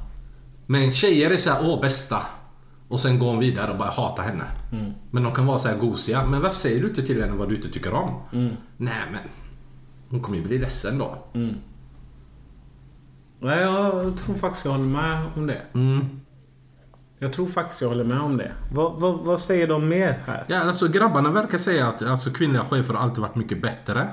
Men tjejer är såhär, åh bästa. Och sen går hon vidare och bara hatar henne. Men de kan vara så här gosiga. Men varför säger du inte till henne vad du inte tycker om? Nej men. Hon kommer ju bli ledsen då. Nej, jag tror faktiskt jag håller med om det. Mm. Jag tror faktiskt jag håller med om det. Vad, vad, vad säger de mer här? Ja, alltså grabbarna verkar säga att alltså, kvinnliga chefer har alltid varit mycket bättre.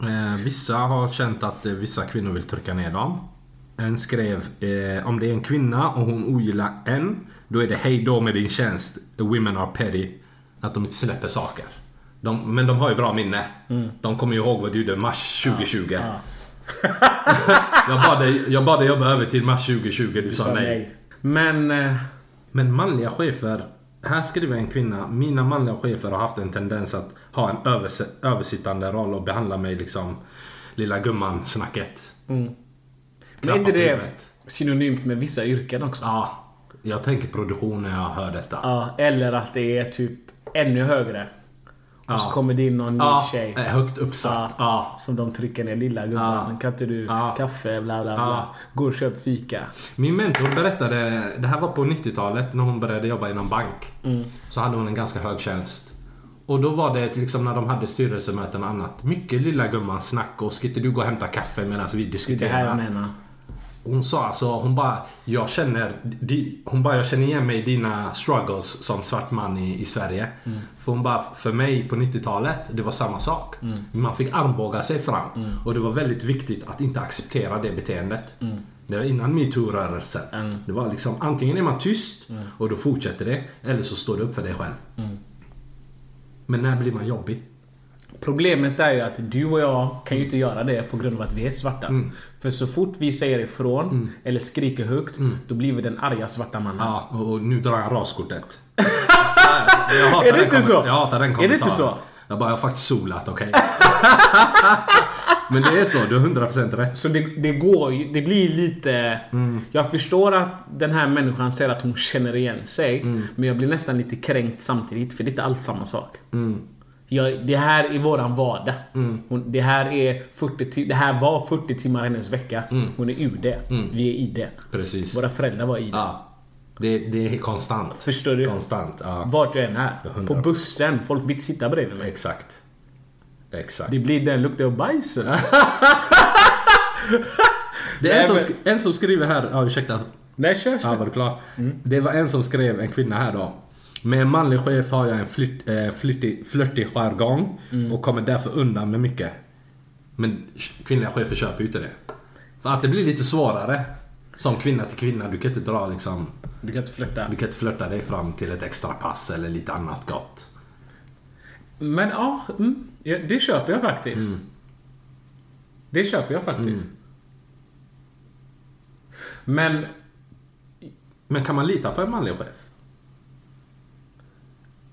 Eh, vissa har känt att eh, vissa kvinnor vill trycka ner dem. En skrev eh, om det är en kvinna och hon ogillar en, då är det hej då med din tjänst. Women are petty. Att de inte släpper saker. De, men de har ju bra minne. De kommer ju ihåg vad du gjorde mars 2020. Ja. *laughs* jag, bad dig, jag bad dig jobba över till mars 2020, du, sa nej. Men... eh, Men manliga chefer, här skriver en kvinna. Mina manliga chefer har haft en tendens att ha en överse- översittande roll och behandla mig liksom lilla gumman-snacket. Men är inte det huvudet. synonymt med vissa yrken också? Ja, jag tänker produktion när jag hör detta. Ja, eller att det är typ ännu högre. Och så Ja. kommer det in någon ny Ja, tjej. eh, högt uppsatt. Ja. Som de trycker ner lilla. Ja. Kan inte du Ja. kaffe bla bla bla. Ja. Gå och köp fika. Min mentor berättade, det här var på 90-talet när hon började jobba inom bank. Så hade hon en ganska hög tjänst. Och då var det liksom när de hade styrelsemöten och annat. Mycket lilla gumman snack och ska inte du gå och hämta kaffe medan vi Det diskuterar? här jag menar. Hon sa alltså, hon bara, jag känner, di- hon bara, jag känner igen mig i dina struggles som svart man i, i Sverige. För hon bara, för mig på 90-talet, det var samma sak. Man fick armbåga sig fram. Och det var väldigt viktigt att inte acceptera det beteendet. Det var innan metoo-rörelsen. Det var liksom, antingen är man tyst och då fortsätter det, eller så står du upp för dig själv. Men när blir man jobbig? Problemet är ju att du och jag kan ju inte göra det på grund av att vi är svarta. Mm. För så fort vi säger ifrån eller skriker högt, då blir vi den arga svarta mannen. Mm. Ja, och nu drar jag raskortet. *laughs* jag Är det inte så? Jag hatar den Är det kommentaren. inte så? Jag bara, jag har faktiskt solat, okej? *laughs* Men det är så, du har 100% rätt. Så det, det går ju, det blir lite... Jag förstår att den här människan säger att hon känner igen sig. Men jag blir nästan lite kränkt samtidigt, för det är inte alls samma sak. Jag, det här är våran vardag. Hon, det, här är 40 ti- det här var 40 timmar hennes vecka. Hon är ur det. Vi är i det. Precis. Våra föräldrar var i det. Ja. Det, det är konstant. Förstår du? Konstant, ja. Vart jag än är. 100%. På bussen. Folk vill sitta bredvid mig. Exakt. Exakt. Det blir den lukten av bajs. *laughs* Det är en, som en som skriver här, ja ursäkta. Nej, kör, Ja, kör. var du klar? Det var en som skrev, en kvinna här då. Med en manlig chef har jag en flytt, eh, flyttig, flörtig jargong och kommer därför undan med mycket. Men kvinnliga chefer köper ju inte det. För att det blir lite svårare. Som kvinna till kvinna, du kan inte dra liksom... Du kan inte flirta. Du kan inte flörta dig fram till ett extra pass eller lite annat gott. Men ja, mm, det köper jag faktiskt. Det köper jag faktiskt. Men Men kan man lita på en manlig chef?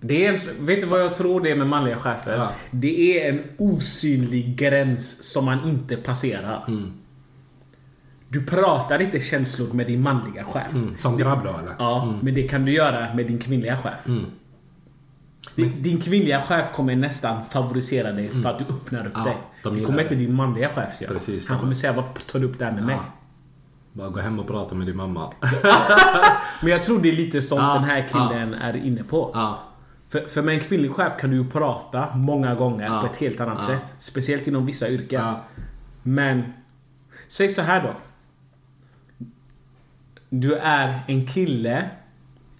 Det är en, vet du vad jag tror det är med manliga chefer? Ja. Det är en osynlig gräns som man inte passerar. Du pratar inte känslor med din manliga chef. Som grabb då eller? Ja, men det kan du göra med din kvinnliga chef. Din, din kvinnliga chef kommer nästan favorisera dig för att du öppnar upp Ja, dig. de Det kommer det. inte din manliga chef göra. Precis, Han kommer säga varför tar du upp det här med mig? Bara gå hem och prata med din mamma. *laughs* Men jag tror det är lite sånt Ja, den här killen är inne på. För, för med en kvinnlig chef kan du ju prata många gånger Ja. på ett helt annat Ja. sätt. Speciellt inom vissa yrken. Ja. Men, säg så här då. Du är en kille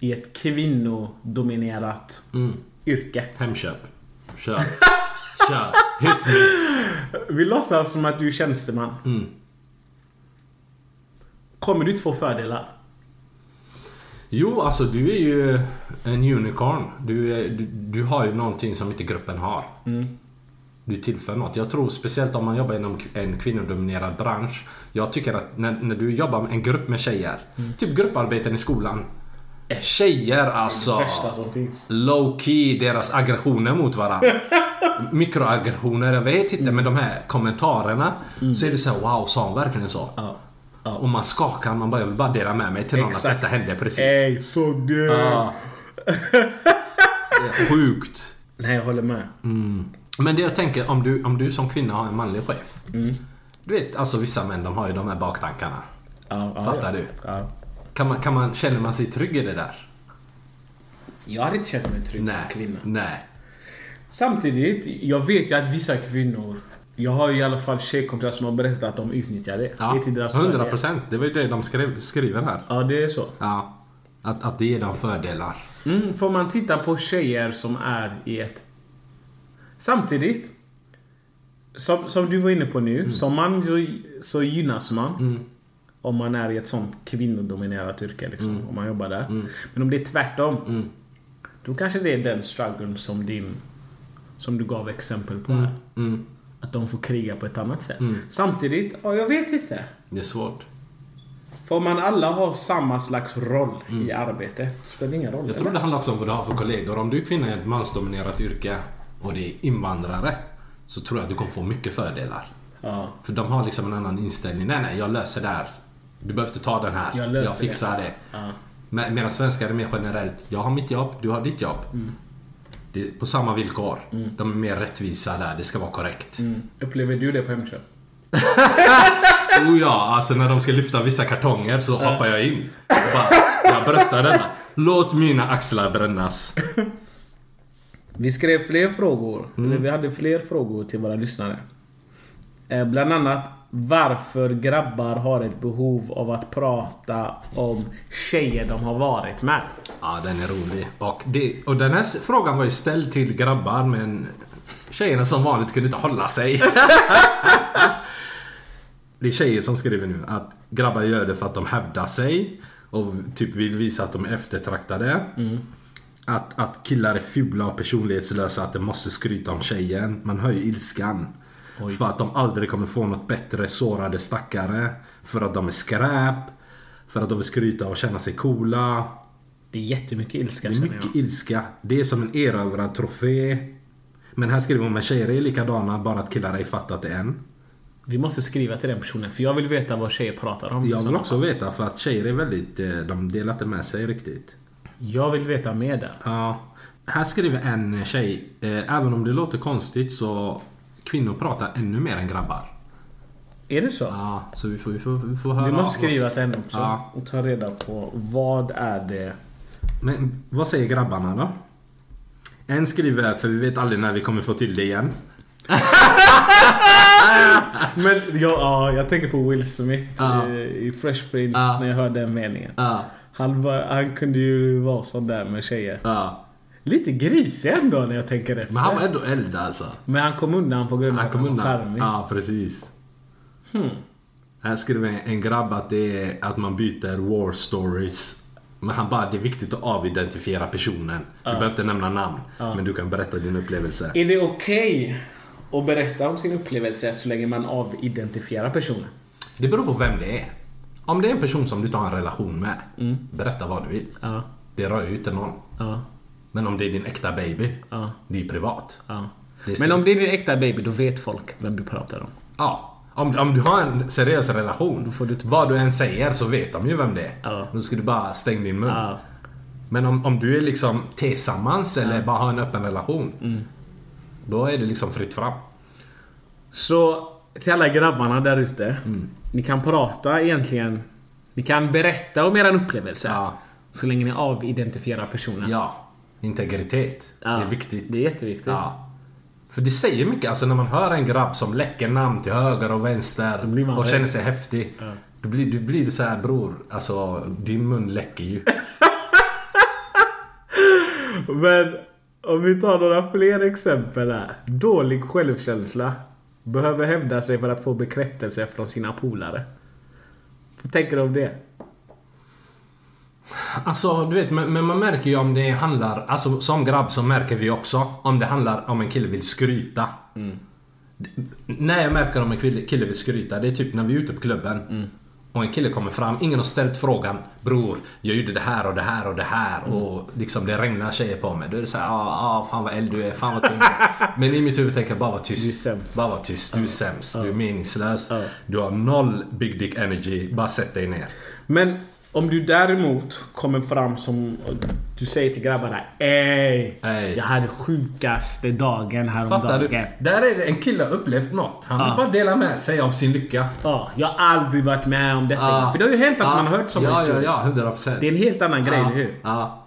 i ett kvinnodominerat Mm. yrke. Hemköp. Kör. *laughs* Kör. Hit me. Vi låtsas som att du är tjänsteman. Mm. Kommer du inte få fördelar? Jo, alltså du är ju en unicorn. Du, är, du, du har ju någonting som inte gruppen har. Du tillför något. Jag tror speciellt om man jobbar inom en kvinnodominerad bransch. Jag tycker att när, när du jobbar med en grupp med tjejer. Typ grupparbeten i skolan. Tjejer alltså. Low key, deras aggressioner mot varandra. *laughs* Mikroaggressioner, jag vet inte men de här kommentarerna. Så är det så här, wow, sa hon verkligen så? Ja. Ja. Och man skakar, man bara, jag vill bara dela med mig till någon Exakt. att detta hände precis. Ey, såg du? Ja. Det är Sjukt. Nej, jag håller med. Men det jag tänker, om du, om du som kvinna har en manlig chef. Du vet, alltså vissa män de har ju de här baktankarna. Ja, ja, Fattar du? Kan man, kan man, känner man sig trygg i det där? Jag hade inte känt mig trygg Nej. som kvinna. Nej. Samtidigt, jag vet ju att vissa kvinnor... Jag har ju i alla fall tjejkompisar som har berättat att de utnyttjar det. det Ja, är till deras 100 fördel. procent. Det var ju det de skrev, skriver här. Ja, det är så. Ja. Att, att det ger dem fördelar. Mm, får man titta på tjejer som är i ett... Samtidigt, som, som du var inne på nu, Mm. som man så, så gynnas man. Om man är i ett sånt kvinnodominerat yrke. Liksom, Mm. Om man jobbar där. Men om det är tvärtom. Då kanske det är den struggeln som din... Som du gav exempel på här. Mm. Att de får kriga på ett annat sätt. Samtidigt, ja, jag vet inte. Det är svårt. För man alla har samma slags roll i arbetet, spelar ingen roll. Mm. Jag tror det handlar också om vad du har för kollegor. Om du är kvinna i ett mansdominerat yrke och det är invandrare. Så tror jag att du kommer få mycket fördelar. Ja. För de har liksom en annan inställning. Nej, nej, jag löser det här. Du behöver inte ta den här. Jag Jag, fixar det. det. Ja. Medan svenskar är mer generellt. Jag har mitt jobb, du har ditt jobb. Mm. Det på samma villkor. De är mer rättvisa där. Det ska vara korrekt. Mm. Upplever du det på Hemköp? *laughs* Oh ja, alltså när de ska lyfta vissa kartonger så hoppar jag in. Och bara, jag bröstar denna. Låt mina axlar brännas. Vi skrev fler frågor. Mm. Eller vi hade fler frågor till våra lyssnare. Eh, bland annat varför grabbar har ett behov av att prata om tjejer de har varit med. Ja, den är rolig. Och, det, och den här frågan var ju ställd till grabbar men tjejerna som vanligt kunde inte hålla sig. *laughs* det är tjejer som skriver nu att grabbar gör det för att de hävdar sig och typ vill visa att de är eftertraktade. Att, att killar är fula och personlighetslösa, att de måste skryta om tjejen. Man hör ju ilskan. För att de aldrig kommer få något bättre, sårade stackare. För att de är skräp. För att de vill skryta och känna sig coola. Det är jättemycket ilska Det är mycket jag. ilska. Det är som en erövrad trofé. Men här skriver hon med tjejer är likadana, bara att killar ej fattat det än. Vi måste skriva till den personen för jag vill veta vad tjejer pratar om. Jag vill också veta för att tjejer är väldigt, eh, de delar inte med sig riktigt. Jag vill veta mer där. Ja. Här skriver en tjej, eh, även om det låter konstigt så kvinnor pratar ännu mer än grabbar. Är det så? Ja, så vi får, vi får, vi får höra Vi måste skriva till henne också. Ja. Och ta reda på vad är det... Men vad säger grabbarna då? En skriver, för vi vet aldrig när vi kommer få till det igen. *laughs* Men ja, ja, jag tänker på Will Smith Ja. i, i Fresh Prince Ja. när jag hörde den meningen. Ja, Han, var, han kunde ju vara sån där med tjejer. Lite grisig ändå när jag tänker efter. Men han var ändå eld alltså. Men han kom undan på grund av att han var charmig. Ja, precis. Hmm. Här skriver en grabb att det är att man byter war stories. Men han bara, det är viktigt att avidentifiera personen. Du behöver inte nämna namn. Men du kan berätta din upplevelse. Är det okej att berätta om sin upplevelse så länge man avidentifierar personen? Det beror på vem det är. Om det är en person som du inte har en relation med. Mm. Berätta vad du vill. Ja. Det rör ju inte någon. Ja. Men om det är din äkta baby. Ja. Det är privat. ja. Det är Men om det är din äkta baby, då vet folk vem du pratar om. Ja. Om, om du har en seriös relation. får du inte- Vad du än säger så vet de ju vem det är. Ja. Då ska du bara stänga din mun. Ja. Men om, om du är liksom tillsammans eller bara har en öppen relation. Mm. Då är det liksom fritt fram. Så till alla grabbarna där ute. Mm. Ni kan prata egentligen. Ni kan berätta om er upplevelse. Ja. Så länge ni avidentifierar personen. Ja. Integritet. Ja, Det är viktigt. Det är jätteviktigt. Ja. För det säger mycket. Alltså när man hör en grabb som läcker namn till höger och vänster. Och känner sig häftig. Då blir, då blir det så här bror. Alltså din mun läcker ju. *laughs* Men om vi tar några fler exempel här. Dålig självkänsla. Behöver hävda sig för att få bekräftelse från sina polare. Vad tänker du om det? Alltså du vet, men, men man märker ju om det handlar, alltså som grabb så märker vi också om det handlar om en kille vill skryta. D- När jag märker om en kille, kille vill skryta, det är typ när vi är ute på klubben. och en kille kommer fram, ingen har ställt frågan Bror, jag gjorde det här och det här och det här Mm. och liksom det regnar tjejer på mig. Då är det såhär, ah, ah, fan vad eld du är, fan vad tung. *laughs* Men i mitt huvud tänker jag bara var tyst. Bara var tyst, du är sämst, du är meningslös. Du har noll big dick energy, bara sätt dig ner. Men om du däremot kommer fram som du säger till grabbarna Ey, Ey. jag hade sjukaste dagen Fattar du? häromdagen. Där är det en kille har upplevt något. Han vill Ja. bara dela med sig av sin lycka. Ja, jag har aldrig varit med om detta Ja. För det har ju hänt att Ja. man har hört sådana ja, historier. Ja, ja, 100 procent. Det är en helt annan grej, eller hur? Ja.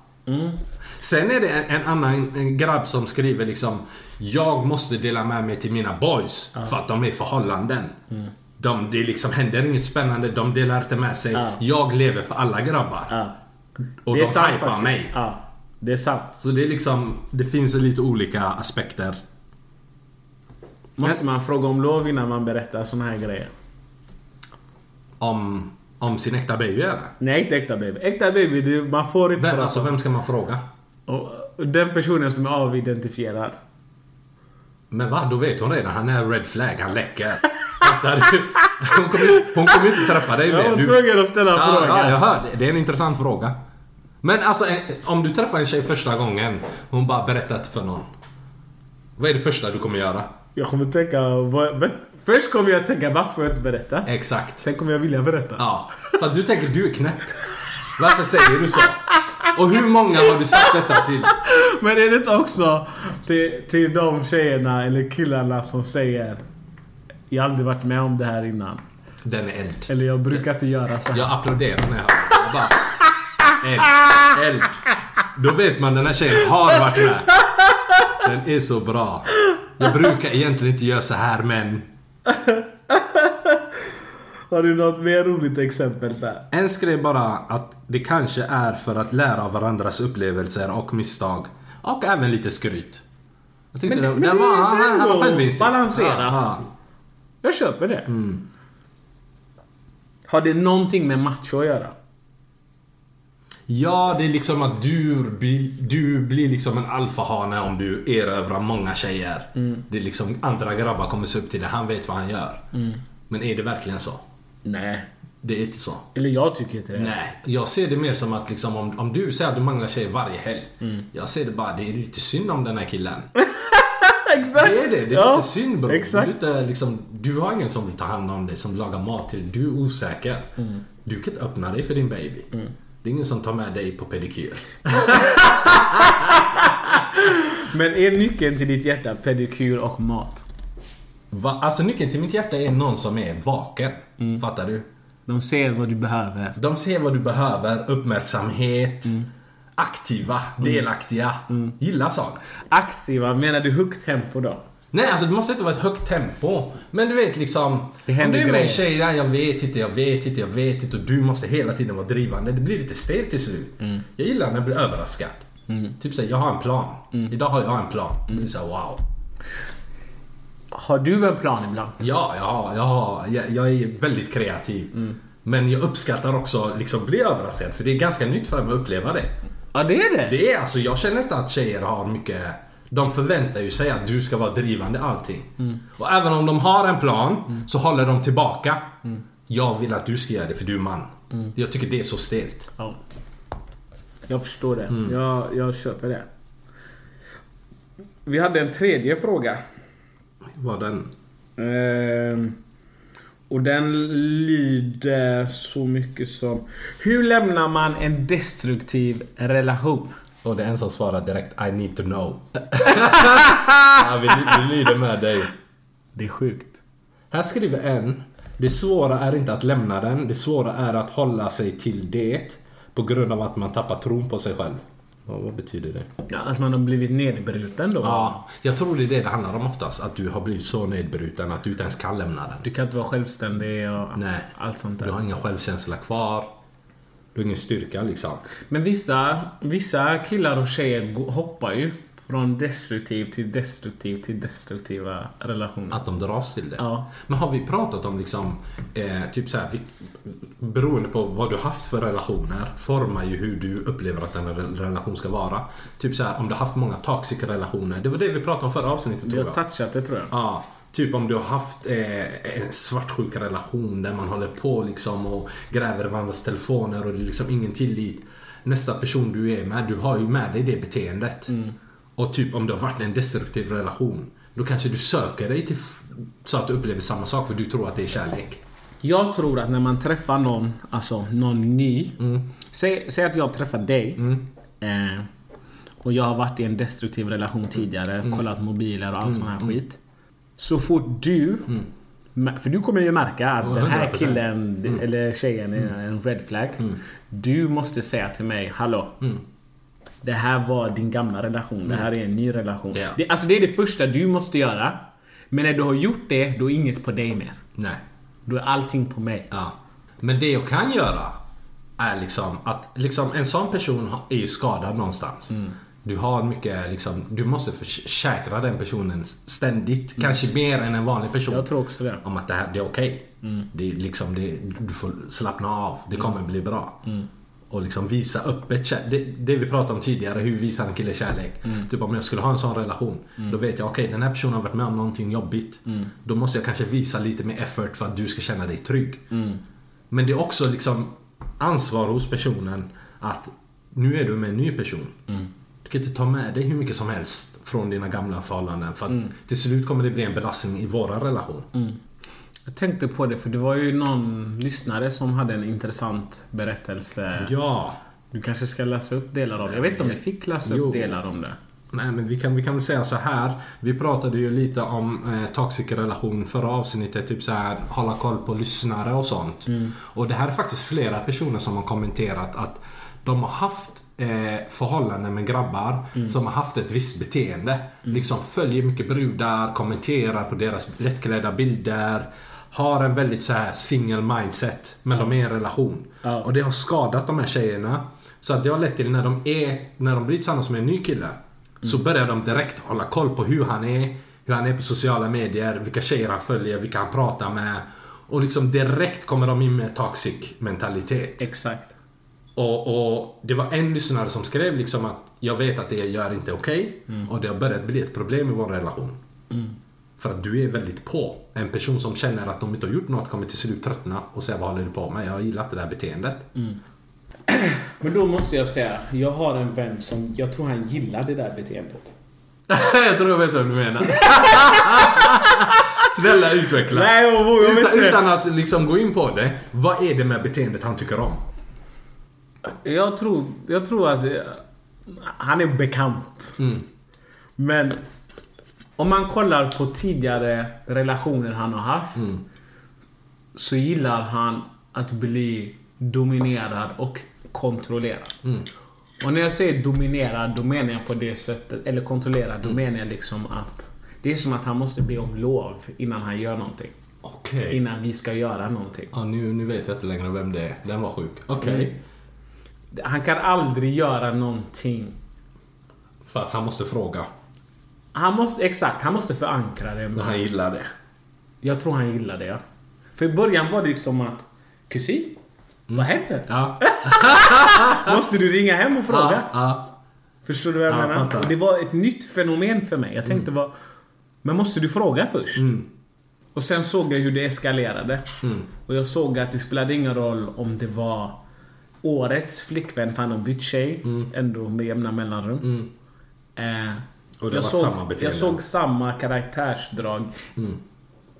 Sen är det en, en annan en grabb som skriver liksom Jag måste dela med mig till mina boys för att de är förhållanden. Mm. De, det liksom händer inget spännande, de delar inte med sig. Ja. Jag lever för alla grabbar. Ja. Och Det de sant hypar mig. Ja, det är sant. Så det är liksom, det finns lite olika aspekter. Måste man fråga om lov innan man berättar såna här grejer? Om, om sin äkta baby eller? Nej, inte äkta baby. Äkta baby, man får inte Vem, prata alltså vem ska man fråga? Och den personen som är avidentifierad. Men va? Då vet hon redan. Han är red flag. Han läcker. Hon kommer, hon kommer inte träffa dig Jag mer. var Du- tvungen att ställa ja, frågan. Ja, jag hör det. Är en intressant fråga. Men alltså, en- om du träffar en tjej första gången. Hon bara berättat för någon. Vad är det första du kommer göra? Jag kommer tänka... Vad, först kommer jag tänka varför jag inte berätta? Exakt. Sen kommer jag vilja berätta. Ja. För att du tänker du är knäpp. Varför säger du så? Och hur många har du sagt detta till? *laughs* Men är det inte också till, till de tjejerna eller killarna som säger Jag har aldrig varit med om det här innan. Den är eld. Eller jag brukar inte göra så här. Jag applåderar hör jag bara... Eld. Eld. Då vet man den här tjejen har varit med. Den är så bra. Jag brukar egentligen inte göra så här men... Har du något mer roligt exempel där? En skrev bara att det kanske är för att lära av varandras upplevelser och misstag. Och även lite skryt. Jag tyckte Men- det, men det det var, han, han självinsikt. balanserat. Ja, ja. Jag köper det. Mm. Har det någonting med macho att göra? Ja, det är liksom att du, blir- du blir liksom en alfahane om du erövrar många tjejer. Det är liksom andra grabbar kommer se upp till det. Han vet vad han gör. Men är det verkligen så? Nej. Det är inte så. Eller jag tycker inte det. Nej, jag ser det mer som att liksom om, om du säger att du manglar tjejer varje helg. Jag ser det bara, det är lite synd om den här killen. *laughs* Exakt! Det är det, det är Ja, lite synd bro. Exakt. Du, inte, liksom, du har ingen som vill ta hand om dig, som lagar mat till dig. Du är osäker. Du kan inte öppna dig för din baby. Det är ingen som tar med dig på pedikyr. *laughs* Men är nyckeln till ditt hjärta pedikyr och mat? Va? Alltså nyckeln till mitt hjärta är någon som är vaken. Fattar du? De ser vad du behöver. De ser vad du behöver, uppmärksamhet, aktiva, delaktiga, gillar sånt. Aktiva, menar du högt tempo då? Nej, alltså det måste inte vara ett högt tempo. Men du vet liksom... Det händer om du är med en tjej, ja, jag vet inte, jag vet inte, jag vet inte och du måste hela tiden vara drivande. Det blir lite stelt till slut. Jag gillar när jag blir överraskad. Typ såhär, jag har en plan. Idag har jag en plan. Det är såhär, wow. Har du en plan ibland? Ja, jag, har, jag, är väldigt kreativ. Men jag uppskattar också liksom bli överraskad. För det är ganska nytt för mig att uppleva det. Ja, det är det. Det är alltså, jag känner inte att tjejer har mycket... De förväntar ju sig att du ska vara drivande allting. Och även om de har en plan så håller de tillbaka. Jag vill att du ska göra det för du är man. Jag tycker det är så stelt. Ja. Jag förstår det. Mm. Jag, jag köper det. Vi hade en tredje fråga. Var den... Ehm, och den lyder så mycket som Hur lämnar man en destruktiv relation? Och det är en som svarar direkt I need to know. *laughs* ja, vi, vi lyder med dig. Det är sjukt. Här skriver en. Det svåra är inte att lämna den. Det svåra är att hålla sig till det. På grund av att man tappar tron på sig själv. Ja, vad betyder det? Ja, att man har blivit nedbruten då. Ja, jag tror det är det det handlar om oftast. Att du har blivit så nedbruten att du inte ens kan lämna den. Du kan inte vara självständig och Nej. allt sånt där. Du har ingen självkänsla kvar. Du har ingen styrka liksom. Men vissa, vissa killar och tjejer hoppar ju från destruktiv till destruktiv till destruktiva relationer. Att de dras till det. Ja. Men har vi pratat om liksom, eh, typ så här, vi, beroende på vad du haft för relationer formar ju hur du upplever att en re- relation ska vara. Typ så här, om du har haft många toxic relationer. Det var det vi pratade om förra avsnittet Vi tror har jag. touchat det tror jag. Ja, Typ om du har haft eh, en svartsjuk relation där man håller på liksom och gräver i varandras telefoner och det är liksom ingen tillit. Nästa person du är med, du har ju med dig det beteendet. Och typ om det har varit en destruktiv relation. Då kanske du söker dig till så att du upplever samma sak för du tror att det är kärlek. Jag tror att när man träffar någon, alltså någon ny. Säg, säg att jag träffar dig. Eh, och jag har varit i en destruktiv relation tidigare. Kollat mobiler och all sån här skit. Så fort du... mä- För du kommer ju märka att Ja, den här 100%. killen eller tjejen är en red flag. Du måste säga till mig, hallå. Det här var din gamla relation. Det här är en ny relation. Ja. Det, alltså det är det första du måste göra. Men när du har gjort det, då är inget på dig mer. Nej. Då är allting på mig. Ja. Men det jag kan göra är liksom att liksom en sån person är ju skadad någonstans. Du har mycket liksom, du måste försäkra den personen ständigt. Kanske mer än en vanlig person. Jag tror också det. Om att det här det är okej. Det är liksom, det, du får slappna av. Det kommer bli bra. Och liksom visa öppet kär- det, det vi pratade om tidigare, hur visar en kille kärlek? Typ om jag skulle ha en sån relation. Då vet jag, okej den här personen har varit med om någonting jobbigt. Då måste jag kanske visa lite mer effort för att du ska känna dig trygg. Men det är också liksom ansvar hos personen att nu är du med en ny person. Du kan inte ta med dig hur mycket som helst från dina gamla förhållanden. För att till slut kommer det bli en belastning i våra relation. Jag tänkte på det för det var ju någon lyssnare som hade en intressant berättelse. Ja. Du kanske ska läsa upp delar av det. Jag vet inte om vi fick läsa Jo. upp delar om det. Nej men vi kan, vi kan väl säga så här. Vi pratade ju lite om eh, toxic relation förra avsnittet. Typ så här hålla koll på lyssnare och sånt. Och det här är faktiskt flera personer som har kommenterat att de har haft eh, förhållanden med grabbar som har haft ett visst beteende. Liksom följer mycket brudar, kommenterar på deras lättklädda bilder. Har en väldigt så här single mindset. Men de är i en relation. Ja. Och det har skadat de här tjejerna. Så att det har lett till när de, är, när de blir tillsammans med en ny kille. Så börjar de direkt hålla koll på hur han är. Hur han är på sociala medier. Vilka tjejer han följer. Vilka han pratar med. Och liksom direkt kommer de in med toxic mentalitet. Exakt. Och, och det var en lyssnare som skrev liksom att jag vet att det jag gör inte är okej. Och det har börjat bli ett problem i vår relation. För att du är väldigt på. En person som känner att de inte har gjort något kommer till slut tröttna och säga vad håller du på med? Jag har gillat det där beteendet. *clears throat* Men då måste jag säga, jag har en vän som jag tror han gillar det där beteendet. *laughs* jag tror jag vet vad du menar. *laughs* Snälla utveckla. Nej, jag, jag utan, utan att liksom gå in på det. Vad är det med beteendet han tycker om? Jag tror, jag tror att eh, han är bekant. Men om man kollar på tidigare relationer han har haft. Så gillar han att bli dominerad och kontrollerad. Och när jag säger dominerad, då menar jag på det sättet. Eller kontrollerad, då menar jag liksom att det är som att han måste be om lov innan han gör någonting. Okej. Innan vi ska göra någonting. Ja, nu, nu vet jag inte längre vem det är. Den var sjuk. Okej. Han kan aldrig göra någonting För att han måste fråga. Han måste, exakt, han måste förankra det. Men han gillar det. Jag tror han gillar det. Ja. För i början var det liksom att Kusin? Vad händer? Ja. *laughs* Måste du ringa hem och fråga? Ja, ja. Förstår du vad jag Ja, menar? fattar. Det var ett nytt fenomen för mig. Jag tänkte vad... Men måste du fråga först? Och sen såg jag hur det eskalerade. Och jag såg att det spelade ingen roll om det var årets flickvän, för han har bytt tjej. Ändå med jämna mellanrum. Eh, Och det jag, såg, samma beteende. jag såg samma karaktärsdrag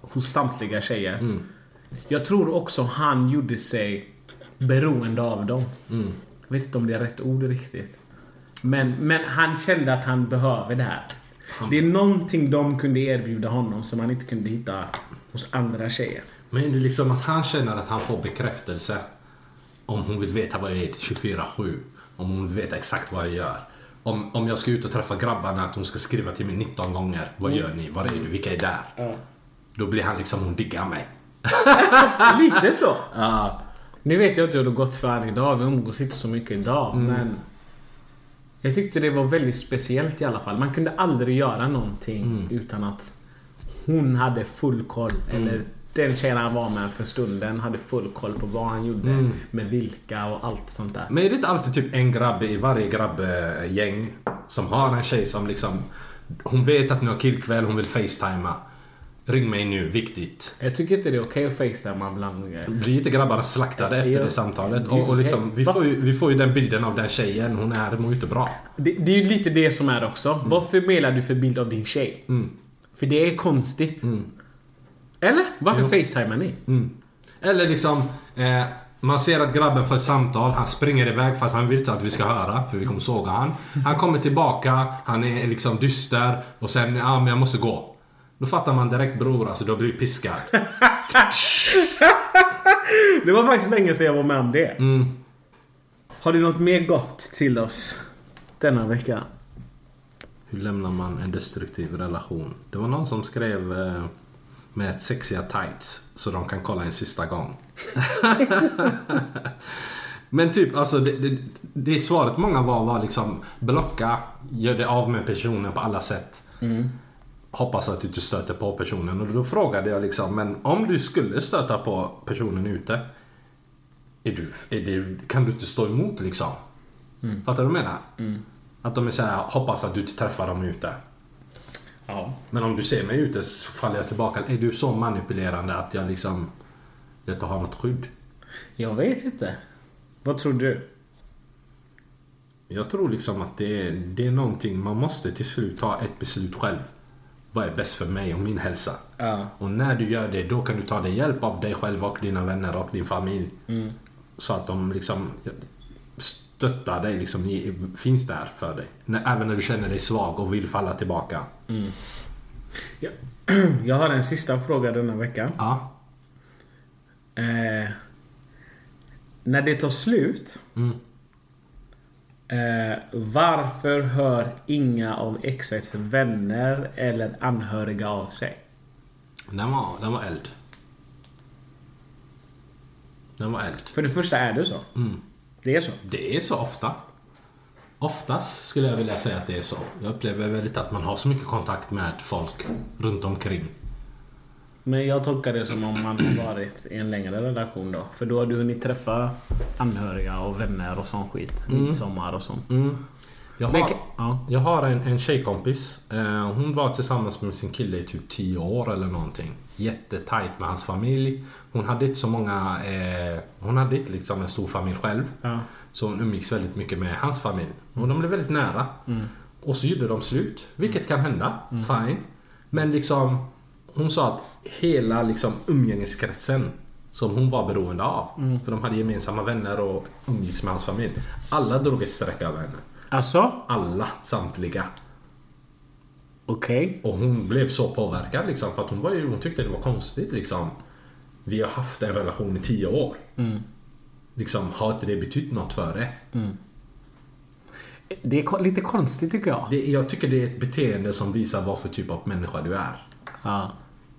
hos samtliga tjejer. Jag tror också han gjorde sig beroende av dem. Jag vet inte om det är rätt ord riktigt. Men, men han kände att han behöver det här. Det är någonting de kunde erbjuda honom som han inte kunde hitta hos andra tjejer. Men det är liksom att han känner att han får bekräftelse. Om hon vill veta vad jag är till 24-7. Om hon vill veta exakt vad jag gör. Om, om jag ska ut och träffa grabbarna, att hon ska skriva till mig 19 gånger. Vad gör ni? Var är du? Vilka är där? Då blir han liksom, hon diggar mig. *laughs* Lite så. Ja. Nu vet jag inte hur det har gått för han idag. Vi umgås inte så mycket idag. Men jag tyckte det var väldigt speciellt i alla fall. Man kunde aldrig göra någonting utan att hon hade full koll. Eller den tjejen han var med för stunden hade full koll på vad han gjorde. Med vilka och allt sånt där. Men är det inte alltid typ en grabb i varje grabbgäng som har en tjej som liksom... Hon vet att nu har killkväll, hon vill facetima. Ring mig nu, viktigt. Jag tycker inte det är okej att facetimea bland... Blir inte grabbarna slaktade efter det samtalet? det Och, och liksom, vi, får ju, vi får ju den bilden av den tjejen. Hon är, mår ju inte bra. Det, det är ju lite det som är också. Vad förmedlar du för bild av din tjej? För det är konstigt. Eller? Varför Jo. facetimar ni? Eller liksom, eh, man ser att grabben får ett samtal, han springer iväg för att han vill inte att vi ska höra, för vi kommer såga han. Han kommer tillbaka, han är liksom dyster och sen, ja men jag måste gå. Då fattar man direkt bror, alltså du har blivit piskad. *laughs* Det var faktiskt länge sedan jag var med om det. Mm. Har du något mer gott till oss denna vecka? Hur lämnar man en destruktiv relation? Det var någon som skrev eh, med sexiga tights så de kan kolla en sista gång. *laughs* Men typ, alltså det, det, det svaret många var var liksom blocka, gör det av med personen på alla sätt. Hoppas att du inte stöter på personen. Och då frågade jag liksom, men om du skulle stöta på personen ute. Är du, är det, kan du inte stå emot liksom? Fattar du vad jag menar? Att de är såhär, hoppas att du inte träffar dem ute. Ja. Men om du ser mig ute så faller jag tillbaka. Är du så manipulerande att jag liksom inte har något skydd? Jag vet inte. Vad tror du? Jag tror liksom att det är, det är någonting man måste till slut ta ett beslut själv. Vad är bäst för mig och min hälsa? Ja. Och när du gör det då kan du ta dig hjälp av dig själv och dina vänner och din familj. Så att de liksom stöttar dig, liksom, finns där för dig. Även när du känner dig svag och vill falla tillbaka. Ja. *clears throat* Jag har en sista fråga denna vecka. Ja. Eh, när det tar slut. Eh, varför hör inga av exets vänner eller anhöriga av sig? Den var, den var eld. Den var eld. För det första är det så. Det är så. Det är så ofta. Oftast skulle jag vilja säga att det är så. Jag upplever väldigt att man har så mycket kontakt med folk runt omkring. Men jag tolkar det som om man har varit i en längre relation då. För då har du hunnit träffa anhöriga och vänner och sån skit. Midsommar och sånt. Jag Men har, ja. jag har en, en tjejkompis. Eh, hon var tillsammans med sin kille i typ 10 år eller någonting. Jättetajt med hans familj. Hon hade inte så många... Eh, hon hade inte liksom en stor familj själv. Ja. Så hon umgicks väldigt mycket med hans familj. Och de blev väldigt nära. Och så gjorde de slut. Vilket kan hända. Fine. Men liksom... Hon sa att hela liksom umgängeskretsen som hon var beroende av. För de hade gemensamma vänner och umgicks med hans familj. Alla drog ett streck över henne. Alltså? Alla, samtliga. Okej. Och hon blev så påverkad liksom. För att hon, var ju, hon tyckte det var konstigt liksom. Vi har haft en relation i 10 år. Liksom, har inte det betytt något för det? Det är lite konstigt tycker jag. det? Jag tycker det är ett beteende som visar vad för typ av människa du är. Ja.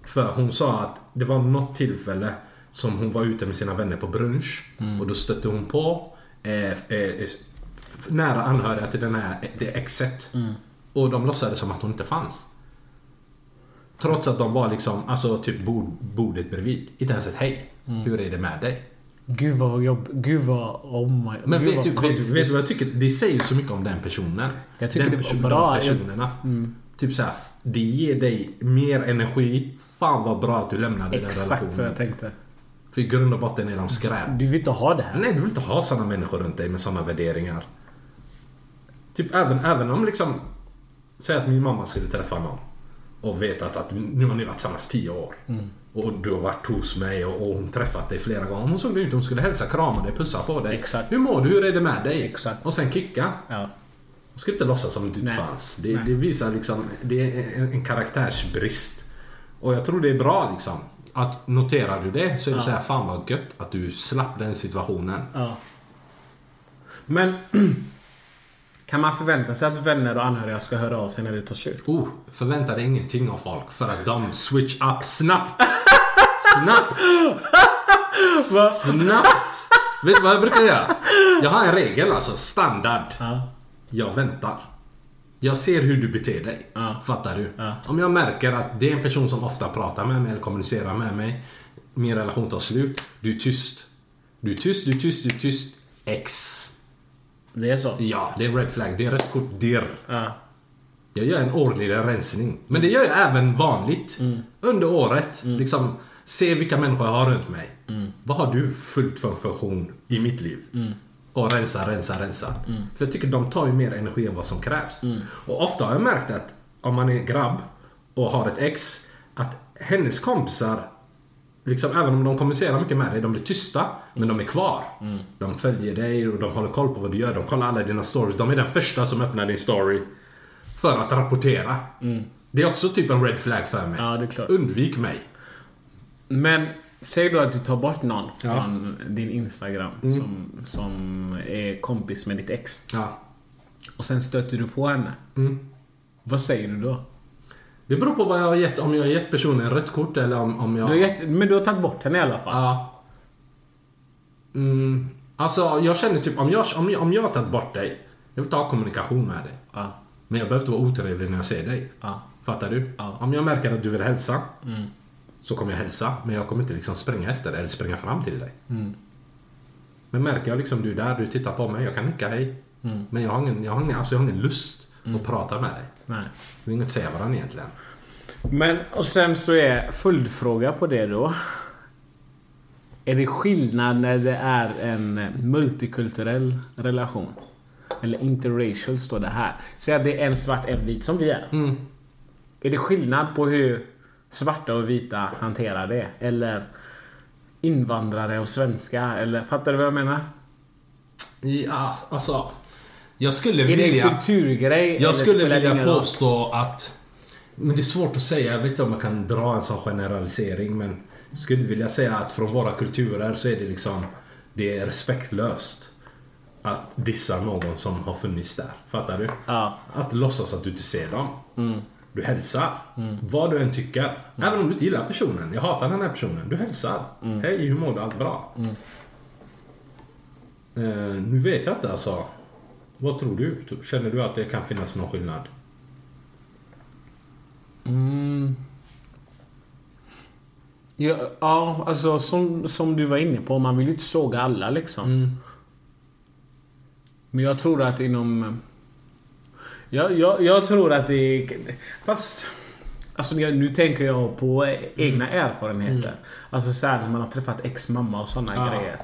För hon sa att det var något tillfälle som hon var ute med sina vänner på brunch. Och då stötte hon på eh, eh, f- nära anhöriga till den här, det exet. Och de låtsades som att hon inte fanns. Trots att de var liksom, alltså typ bord, bordet bredvid. Inte ens ett hej. Hur är det med dig? Gud vad jobb... Gud vad... Oh my... Men vet vad du, vet, vet du vad jag tycker? Det säger så mycket om den personen. Jag tycker den det är perso- bra. De personerna. Typ såhär, det ger dig mer energi. Fan vad bra att du lämnade den Exakt vad relationen. jag tänkte. För i grund och botten är de skräp. Du vill inte ha det här. Nej, du vill inte ha såna människor runt dig med såna värderingar. Typ även, även om liksom... Säg att min mamma skulle träffa någon. Och veta att, att nu har ni varit tillsammans 10 år. Och du har varit hos mig och, och hon träffat dig flera gånger. Hon såg ut, hon skulle hälsa, krama dig, pussa på dig. Exakt. Hur mår du? Hur är det med dig? Exakt. Och sen kicka. Ja. Hon skulle inte låtsas som du inte Nej. fanns. Det, det visar liksom... Det är en, en karaktärsbrist. Och jag tror det är bra liksom. Att noterar du det så är det så här, fan vad gött att du slapp den situationen. ja. Men... *clears throat* Kan man förvänta sig att vänner och anhöriga ska höra av sig när det tar slut? Oh, förvänta dig ingenting av folk för att de switch up snabbt. *laughs* Snabbt! Snabbt! Vet du vad jag brukar göra? Jag har en regel alltså, standard. Ja. Jag väntar. Jag ser hur du beter dig. Ja. Fattar du? Ja. Om jag märker att det är en person som ofta pratar med mig eller kommunicerar med mig. Min relation tar slut. Du är tyst. Du är tyst, du är tyst, du är tyst. X. Det är så? Ja, det är red flag. Det är rött kort. Dirr. Ja. Jag gör en årlig rensning. Men det gör jag även vanligt. Under året. Liksom, se vilka människor jag har runt mig. Vad har du fullt för funktion i mitt liv? Och rensa, rensa, rensa. För jag tycker de tar ju mer energi än vad som krävs. Och ofta har jag märkt att om man är grabb och har ett ex. Att hennes kompisar Liksom, även om de kommunicerar mycket med dig, de blir tysta. Men de är kvar. De följer dig och de håller koll på vad du gör. De kollar alla dina stories. De är den första som öppnar din story. För att rapportera. Det är också typ en red flag för mig. Ja, det är klart. Undvik mig. Men säg då att du tar bort någon Ja. Mm. från din Instagram som, som är kompis med ditt ex. Ja. Och sen stöter du på henne. Mm. Vad säger du då? Det beror på vad jag har gett. Om jag har gett personen rött kort eller om, om jag... Du har gett, men du har tagit bort henne i alla fall. Ja. Mm, alltså jag känner typ om jag, om, jag, om jag har tagit bort dig. Jag vill ta kommunikation med dig. Ja. Men jag behöver inte vara otrevlig när jag ser dig. Ja. Fattar du? Ja. Mm. Om jag märker att du vill hälsa. Så kommer jag hälsa. Men jag kommer inte liksom springa efter dig eller springa fram till dig. Mm. Men märker jag liksom du är där, du tittar på mig. Jag kan nicka hej. Mm. Men jag har ingen, jag har ingen, alltså jag har ingen lust att prata med dig. Nej. Vi vill inte säga varandra egentligen. Men och sen så är följdfråga på det då. Är det skillnad när det är en multikulturell relation? Eller interracial står det här. Säg att det är en svart, en vit som vi är. Är det skillnad på hur svarta och vita hanterar det? Eller invandrare och svenska? Eller fattar du vad jag menar? Ja, alltså. Jag skulle Är det vilja... en kulturgrej? Jag skulle det vilja påstå att... Men det är svårt att säga. Jag vet inte om man kan dra en sån generalisering. Men jag skulle vilja säga att från våra kulturer så är det liksom... Det är respektlöst. Att dissa någon som har funnits där. Fattar du? Ja. Att låtsas att du inte ser dem. Mm. Du hälsar. Vad du än tycker. Även om du inte gillar personen. Jag hatar den här personen. Du hälsar. Mm. Hej, hur mår du? Allt bra? Eh, nu vet jag inte alltså. Vad tror du? Känner du att det kan finnas någon skillnad? Ja, ja, alltså som, som du var inne på. Man vill ju inte såga alla liksom. Men jag tror att inom... Jag, jag, jag tror att det. Fast... Alltså nu tänker jag på egna erfarenheter. Alltså såhär när man har träffat ex-mamma och sådana Ja. grejer.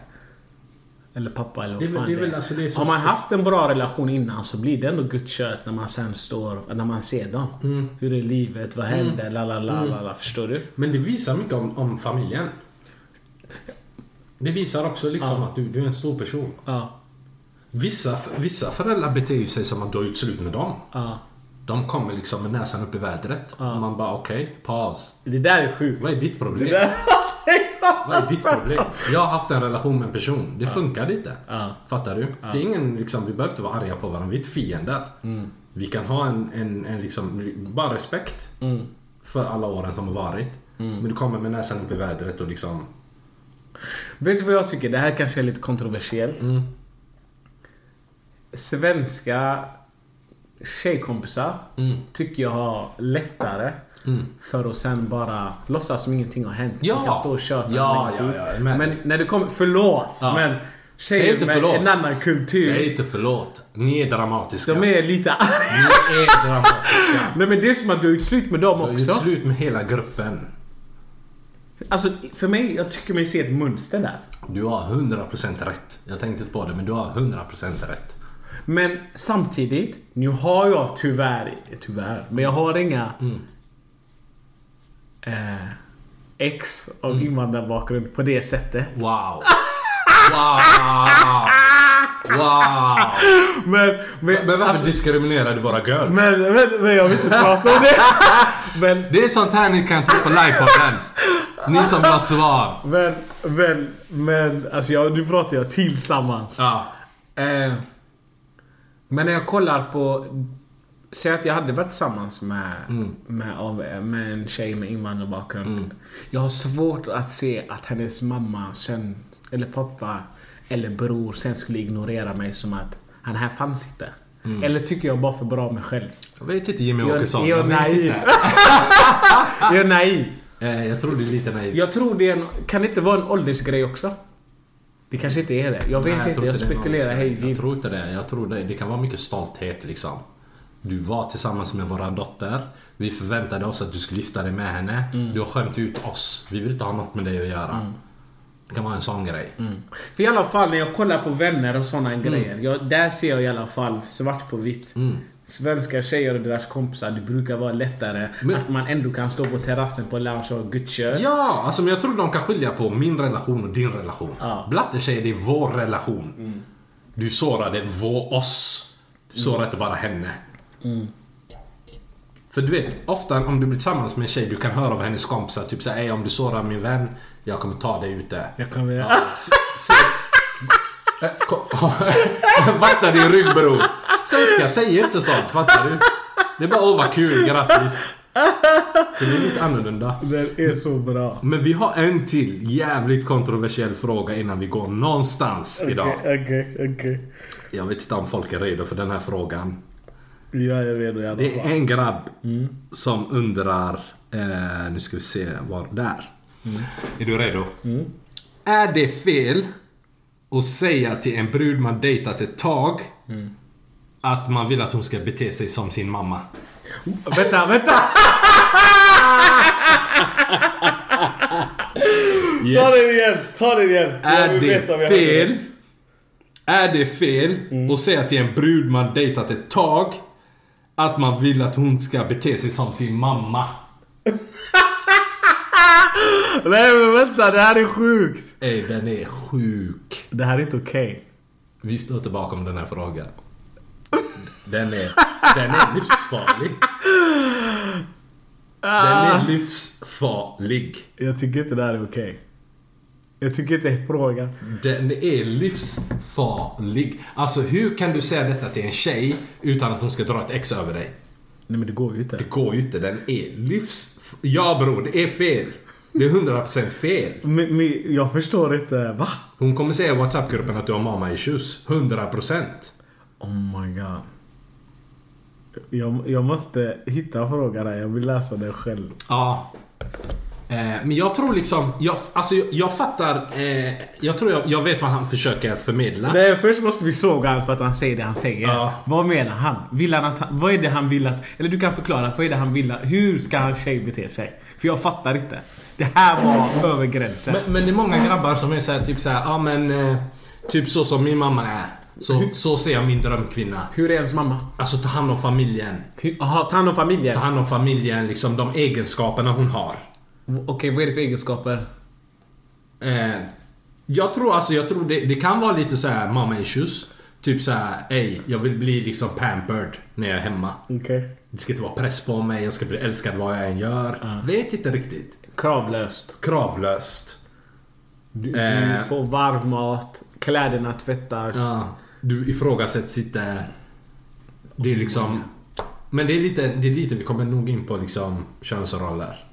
Eller pappa eller vad Det är fan det är det väl alltså det är som- Har man haft en bra relation innan så blir det ändå gött kött när man sen står... När man ser dem. Mm. Hur är livet? Vad hände? La, la, la, la, la. Förstår du? Men det visar mycket om, om familjen. Det visar också liksom Ja. att du, du är en stor person. Ja. Vissa, vissa föräldrar beter sig som att du har gjort slut med dem. Ja. De kommer liksom med näsan upp i vädret. Ja. Och man bara okej, paus. Det där är sjukt. Vad är ditt problem? *laughs* Vad är ditt problem? Jag har haft en relation med en person. Det funkade inte. Fattar du? Det är ingen, liksom, vi behöver inte vara arga på varandra. Vi är inte fiender. Mm. Vi kan ha en, en, en liksom, bara respekt. Mm. För alla åren som har varit. Men du kommer med näsan upp i vädret och liksom... Vet du vad jag tycker? Det här kanske är lite kontroversiellt. Mm. Svenska tjejkompisar Mm. tycker jag har lättare för att sen bara låtsas som ingenting har hänt. Ja. Man kan stå och köta Ja, ja, ja, men- Men när det kommer... Förlåt! Ja. Men Säg tjejer inte med förlåt. en annan kultur. Säg inte förlåt. Ni är dramatiska. De är lite Ni är dramatiska. *laughs* Nej men det är som att du har gjort slut med dem Du har också. gjort slut med hela gruppen. Alltså för mig, jag tycker mig se ett mönster där. Du har 100% rätt. Jag tänkte inte på det, men du har 100% rätt. Men samtidigt, nu har jag tyvärr, tyvärr, men jag har inga eh, ex av invandrarbakgrund på det sättet. Wow. Wow. Wow. Men, men, Men varför alltså, diskriminerar du våra girls? men, men, men jag vill inte prata om det. *laughs* Men, Det är sånt här ni kan ta på livepodden. Ni som *laughs* har svar. men, men, men, alltså jag, nu pratar jag tillsammans. Ja. Eh, men när jag kollar på... Säg att jag hade varit tillsammans med, med, av, med en tjej med invandrarbakgrund. Jag har svårt att se att hennes mamma sen, eller pappa eller bror sen skulle ignorera mig som att han här fanns inte. Eller tycker jag bara för bra om mig själv? Jag vet inte Jimmy Jag- Åkesson. jag är naiv. inte. *laughs* Jag är naiv. Jag tror du är lite naiv. Jag tror det en, Kan det inte vara en åldersgrej också? Det kanske inte är det. Jag vet Nej, inte. Jag det är någon spekulerar hej Jag tror inte det. Jag tror det, det kan vara mycket stolthet liksom. Du var tillsammans med våran dotter. Vi förväntade oss att du skulle gifta dig med henne. Mm. Du har skämt ut oss. Vi vill inte ha något med dig att göra. Det kan vara en sån grej. För i alla fall när jag kollar på vänner och såna grejer. Jag, där ser jag i alla fall svart på vitt. Svenska tjejer och deras kompisar, det brukar vara lättare Men- att man ändå kan stå på terrassen på lounge och gudköra. Ja, alltså men jag tror de kan skilja på min relation och din relation. Ja. Blatte tjej, det är vår relation. Du sårade vår, oss. Du sårade inte bara henne. För du vet, ofta om du blir tillsammans med en tjej, du kan höra av hennes kompisar typ såhär, "Ey, om du sårar min vän, jag kommer ta dig ute. Jag kan väl... S- se- Eh, ko- *laughs* Vakta din rygg bror. Svenskar säger inte sånt, fattar du? Det är bara åh vad kul, grattis. Så det är lite annorlunda. Den är så bra. Men vi har en till jävligt kontroversiell fråga innan vi går någonstans idag. Okej, okej. Jag vet inte om folk är redo för den här frågan. Jag är redo i alla Det är fall. en grabb som undrar... Eh, nu ska vi se var... Där. Är du redo? Är det fel att säga till en brud man dejtat ett tag att man vill att hon ska bete sig som sin mamma? Vänta, vänta! Ta den igen, ta den igen. Är det fel? Är det fel att säga till en brud man dejtat ett tag att man vill att hon ska bete sig som sin mamma? *laughs* Nej men vänta, det här är sjukt. Ey, den är sjuk. Det här är inte okej. Vi står inte bakom den här frågan. Den är, den är livsfarlig. Den är livsfarlig. Jag tycker inte det här är okej. Jag tycker inte det är frågan. Den är livsfarlig. Alltså hur kan du säga detta till en tjej utan att hon ska dra ett ex över dig? Nej men det går ju inte. Det går ju inte. Den är livs... Ja bror, det är fel. Det är 100% fel. Men, men jag förstår inte. Va? Hon kommer säga i WhatsApp-gruppen att du har mamma issues. 100%. Oh my god. Jag, jag måste hitta frågan här. Jag vill läsa den själv. Ja. Eh, men jag tror liksom, jag, alltså jag, jag fattar, eh, jag tror jag, jag vet vad han försöker förmedla. Nej, först måste vi såga honom för att han säger det han säger. Ja. Vad menar han? Vill han att han, vad är det han vill att... Eller du kan förklara, vad är det han vill att... Hur ska hans tjej bete sig? För jag fattar inte. Det här var över gränsen. Men, men det är många grabbar som är såhär, typ såhär, ja men eh, Typ så som min mamma är. Så, så ser jag min drömkvinna. Hur är ens mamma? Alltså ta hand om familjen. Jaha, ta hand om familjen? Ta hand om familjen, liksom de egenskaperna hon har. Okej, vad är det för egenskaper? Eh, jag tror alltså, jag tror det, det kan vara lite så här mamma issues. Typ så här, ey, jag vill bli liksom pampered när jag är hemma. Okej. Det ska inte vara press på mig, jag ska bli älskad vad jag än gör. Vet inte riktigt. Kravlöst. Kravlöst. Du, Eh. du får varm mat, kläderna tvättas. Ja, du ifrågasätts inte. Det är liksom... Men det är lite, det är lite, vi kommer nog in på liksom könsroller.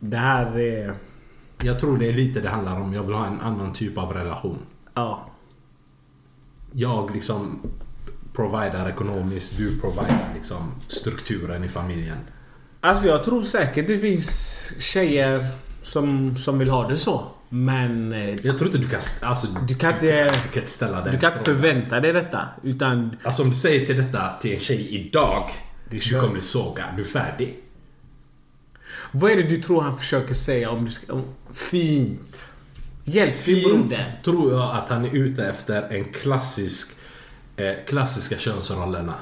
Det här är... Jag tror det är lite det handlar om. Jag vill ha en annan typ av relation. Ja. Jag liksom providar ekonomiskt, du providar liksom strukturen i familjen. Alltså jag tror säkert det finns tjejer som, som vill ha det så. Men eh, Jag tror inte du kan... Alltså, du kan inte, du kan inte ställa den du kan inte förvänta dig detta. Utan Alltså om du säger till detta till en tjej idag. Du kommer bli sågad. Du är färdig. Vad är det du tror han försöker säga om du ska... Om, fint. Hjälp Fint tror jag att han är ute efter en klassisk eh, klassiska könsrollerna.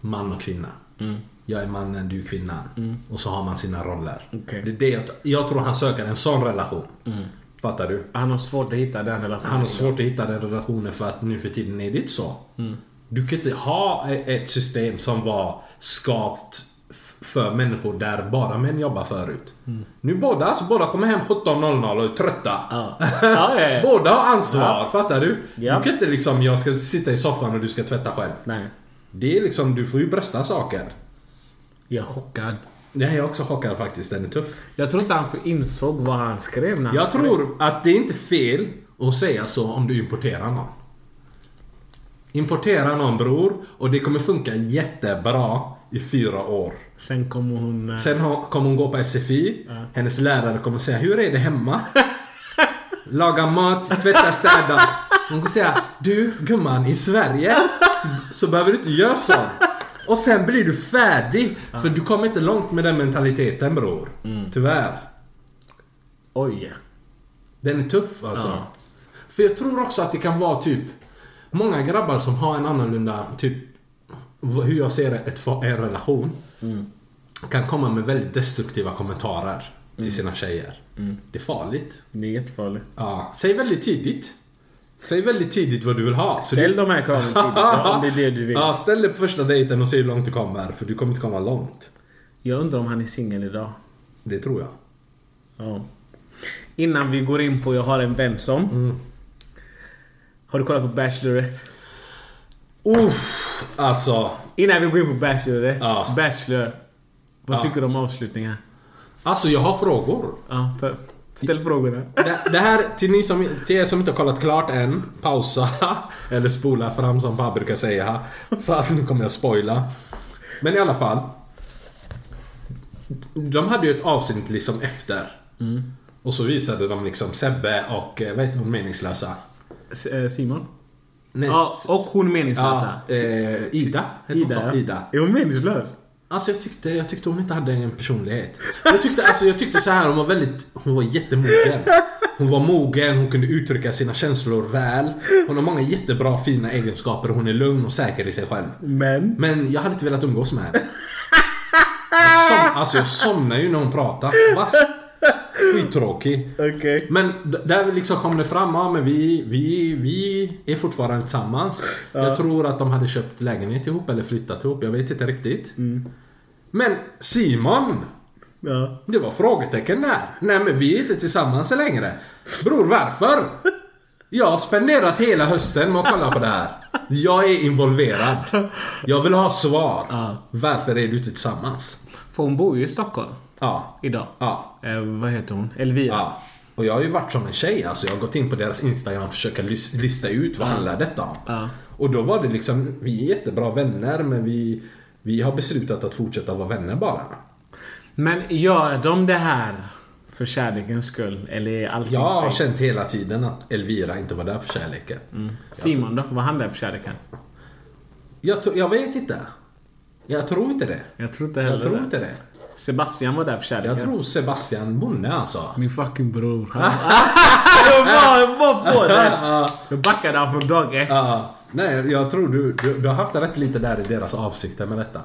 Man och kvinna. Jag är mannen, du är kvinnan. Och så har man sina roller. Okej. Det är det jag, jag tror han söker en sån relation. Fattar du? Han har svårt att hitta den relationen. Han har svårt att hitta den relationen för att nu för tiden är det inte så. Du kan inte ha e- ett system som var skapat f- för människor där bara män jobbar förut. Nu båda, alltså båda kommer hem 17.00 och är trötta. *laughs* Ja. Ja, ja, båda har ansvar, fattar du? Du kan inte liksom, jag ska sitta i soffan och du ska tvätta själv. Nej. Det är liksom, du får ju brösta saker. Jag är chockad. Det här är också chockad faktiskt, den är tuff. Jag tror inte han insåg vad han skrev när han Jag skrev. tror att det är inte fel att säga så om du importerar någon. Importera någon bror och det kommer funka jättebra i fyra år. Sen kommer hon... eh, Sen kommer hon gå på SFI. Hennes lärare kommer säga Hur är det hemma? *laughs* Laga mat, tvätta, städa. Hon kommer säga Du gumman, i Sverige så behöver du inte göra så. Och sen blir du färdig. För du kommer inte långt med den mentaliteten bror. Mm. Tyvärr. Oj. Den är tuff alltså. Ja. För jag tror också att det kan vara typ Många grabbar som har en annorlunda typ Hur jag ser ett, en relation Mm. Kan komma med väldigt destruktiva kommentarer Till sina tjejer. Mm. Det är farligt. Det är jättefarligt. Ja, säg väldigt tidigt. Säg väldigt tidigt vad du vill ha. Ställ du... de här kraven tidigt ja, om det är det du vill. *laughs* Ja, ställ dig på första dejten och se hur långt du kommer. För du kommer inte komma långt. Jag undrar om han är singel idag. Det tror jag. Ja. Innan vi går in på Jag har en vän som. Mm. Har du kollat på Bachelorette? Uff, alltså. Innan vi går in på Bachelorette. Ja. Bachelor. Vad Ja. tycker du om avslutningen? Alltså jag har frågor. Ja, för, ställ frågorna. Det, det här, till, ni som, till er som inte har kollat klart än, pausa. *laughs* Eller spola fram som pappa brukar säga. För att nu kommer jag spoila. Men i alla fall. De hade ju ett avsnitt liksom efter. Och så visade de liksom Sebbe och, eh, vad heter hon, meningslösa? S- eh, Simon? Nej, Ja, och hon meningslösa. Ja, eh, Ida? Heter hon Ida, så? Ida. Är hon meningslös? Alltså jag tyckte, jag tyckte hon inte hade en personlighet. Jag tyckte, alltså, jag tyckte så här, hon var väldigt, hon var jättemogen. Hon var mogen, hon kunde uttrycka sina känslor väl. Hon har många jättebra fina egenskaper och hon är lugn och säker i sig själv. Men? Men jag hade inte velat umgås med henne. Jag som, alltså jag somnar ju när hon pratar. Va? Skittråkig. Okej. Men där liksom kom det fram, ja men vi, vi, vi är fortfarande tillsammans. Jag tror att de hade köpt lägenhet ihop eller flyttat ihop, jag vet inte riktigt. Men Simon! Ja. Det var frågetecken där. Nej men vi är inte tillsammans längre. Bror varför? Jag har spenderat hela hösten med att kolla på det här. Jag är involverad. Jag vill ha svar. Ja. Varför är du inte tillsammans? För hon bor ju i Stockholm. Ja. Idag. Ja. Eh, vad heter hon? Elvira. Ja. Och jag har ju varit som en tjej alltså. Jag har gått in på deras Instagram och försökt lista ut vad handlar detta om. Ja. Och då var det liksom, vi är jättebra vänner men vi, vi har beslutat att fortsätta vara vänner bara. Men gör de det här för kärlekens skull? Eller är allting Jag har fake? känt hela tiden att Elvira inte var där för kärleken. Simon då? Var han där för kärleken? Jag, jag vet inte. Jag tror inte det. Jag tror inte heller Jag tror det. inte det. Sebastian var där för kärleken. Jag tror Sebastian Bonne alltså. Min fucking bror. *laughs* Jag var, jag var på det. *laughs* Jag backade han från dag ett. Nej, jag tror du, du, du har haft rätt lite där i deras avsikter med detta.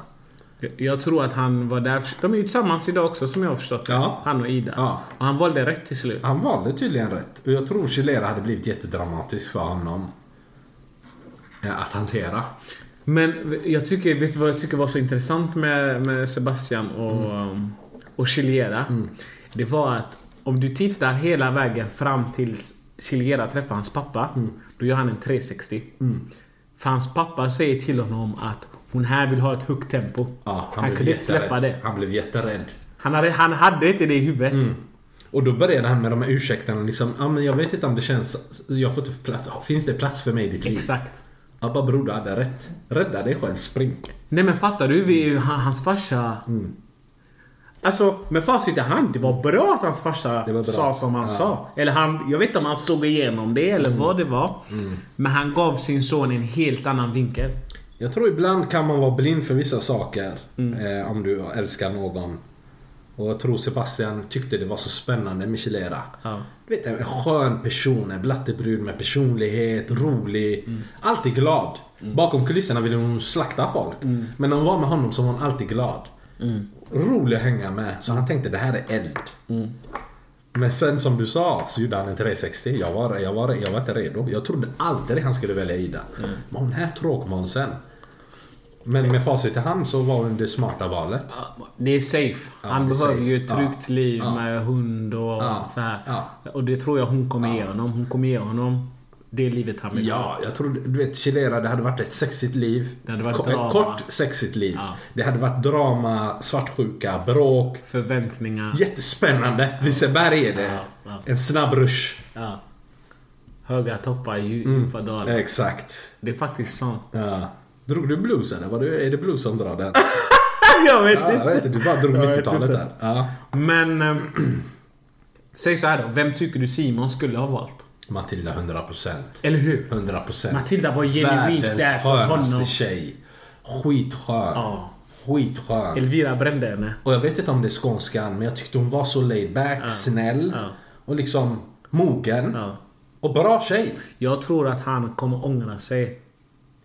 Jag- Jag tror att han var där. De är ju tillsammans idag också som jag har förstått. Ja. Han och Ida. Ja. Och han valde rätt till slut. Han valde tydligen rätt. Och jag tror Chilera hade blivit jättedramatisk för honom. Att hantera. Men jag tycker, vet du vad jag tycker var så intressant med, med Sebastian och, Mm. och Chilera? Det var att om du tittar hela vägen fram tills Chilera träffar hans pappa. Mm. Då gör han en 360. För hans pappa säger till honom att hon här vill ha ett högt tempo. Ja, han blev kunde inte släppa det. Han blev jätterädd. Han hade, han hade inte det i huvudet. Mm. Och då började han med de här ursäkterna liksom. Ja men jag vet inte om det känns... Jag får inte plats. Finns det plats för mig i ditt liv? Exakt. Ja bara bror du hade rätt. Rädda dig själv, spring. Nej men fattar du? Vi, han, hans farsa... Mm. Alltså med facit i hand, det var bra att hans farsa sa som han Ja. sa. Eller han, jag vet inte om han såg igenom det eller vad det var. Mm. Men han gav sin son en helt annan vinkel. Jag tror ibland kan man vara blind för vissa saker. Mm. Eh, om du älskar någon. Och jag tror Sebastian tyckte det var så spännande med Chilera. Ja. Du vet en skön person, en blattebrud med personlighet, rolig. Mm. Alltid glad. Bakom kulisserna ville hon slakta folk. Mm. Men när hon var med honom så var hon alltid glad. Rolig att hänga med. Så han tänkte det här är eld. Mm. Men sen som du sa så gjorde han en 360. Jag var, jag var, jag var inte redo. Jag trodde aldrig han skulle välja Ida. Mm. Men hon här tråkmånsen. Men med facit i hand så var det smarta valet. Det är safe. Ja, han är behöver safe. ju ett tryggt Ja. liv Ja. med hund och Ja. så här. Ja. Och det tror jag hon kommer ge honom. Hon kommer ge honom det livet han vill ha. Ja, jag tror du vet Chilera, det hade varit ett sexigt liv. Det hade varit Ko- drama. Ett kort sexigt liv. Ja. Det hade varit drama, svartsjuka, bråk. Förväntningar. Jättespännande. Liseberg är det. Ja, ja. En snabb rush. Ja. Höga toppar, dju- Mm. djupa dalar. Exakt. Det är faktiskt sant. Ja. Drog du blues eller? Var det, är det blues som drar den? *laughs* jag vet Ja, jag vet inte, du bara drog Jag vet 90-talet inte. där. Ja. Men... ehm, *clears throat* säg så här då. Vem tycker du Simon skulle ha valt? Matilda 100%. Eller hur? 100%. Matilda var genuint Världens där för skönaste honom. tjej. Skitskön. Ja. Skitskön. Elvira brände henne. Och jag vet inte om det är skånskan, men jag tyckte hon var så laid back, snäll Ja. och liksom mogen. Ja. Och bra tjej. Jag tror att han kommer ångra sig.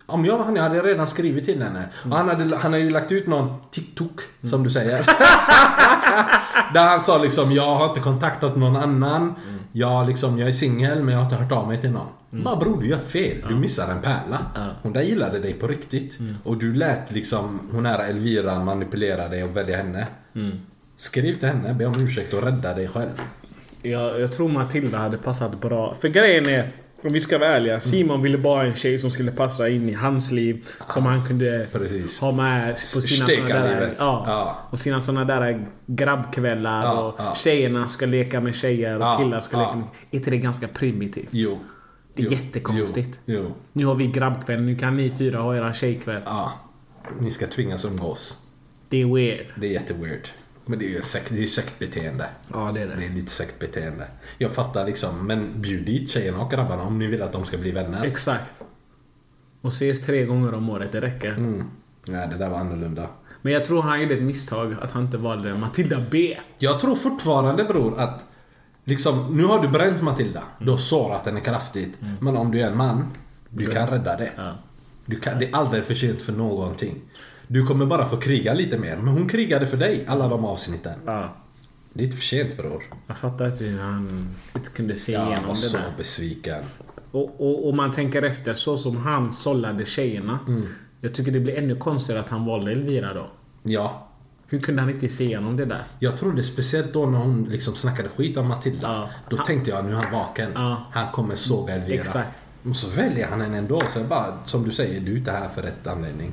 Om jag var han, jag hade redan skrivit till henne. Och han hade, han hade ju lagt ut någon TikTok, som du säger. *laughs* Där han sa liksom, jag har inte kontaktat någon annan. Jag, liksom, jag är singel, men jag har inte hört av mig till någon. Bara bror, du gör fel. Du missar en pärla. Hon där gillade dig på riktigt. Och du lät liksom hon här Elvira manipulera dig och välja henne. Skriv till henne, be om ursäkt och rädda dig själv. Jag, jag tror Matilda hade passat bra. För grejen är, om vi ska vara ärliga. Simon ville bara en tjej som skulle passa in i hans liv. Som han kunde Precis. ha med på sina såna där, ja, Ja. Och sina såna där grabbkvällar. Ja, och ja. tjejerna ska leka med tjejer och killar ska leka med... Är inte det ganska primitivt? Jo. Det är Jo. jättekonstigt. Jo. jo. Nu har vi grabbkväll, nu kan ni fyra ha era tjejkväll. Ni ska tvingas umgås. Det är weird. Det är jätteweird. Men det är ju sekt, det är sektbeteende. Ja, det är Det det. är lite sektbeteende. Jag fattar liksom, men bjud dit tjejerna och grabbarna om ni vill att de ska bli vänner. Exakt. Och ses tre gånger om året, det räcker. Mm. Nej, det där var annorlunda. Men jag tror han gjorde ett misstag att han inte valde Matilda B. Jag tror fortfarande bror att Liksom, nu har du bränt Matilda. Du har sårat henne kraftigt. Men om du är en man, du kan rädda det. Ja. Du kan, det är aldrig för sent för någonting. Du kommer bara få kriga lite mer. Men hon krigade för dig, alla de avsnitten. Ja. Det är inte för sent bror. Jag fattar att han inte kunde se Jag igenom var det så där. besviken. Och, och, och man tänker efter, så som han sållade tjejerna. Mm. Jag tycker det blir ännu konstigare att han valde Elvira då. Ja. Hur kunde han inte se igenom det där? Jag trodde speciellt då när hon liksom snackade skit om Matilda. Ja. Då Han- tänkte jag nu är han vaken. Ja. Han kommer såga Elvira. Exakt. Och så väljer han henne ändå. Så bara, som du säger, du är inte här för rätt anledning.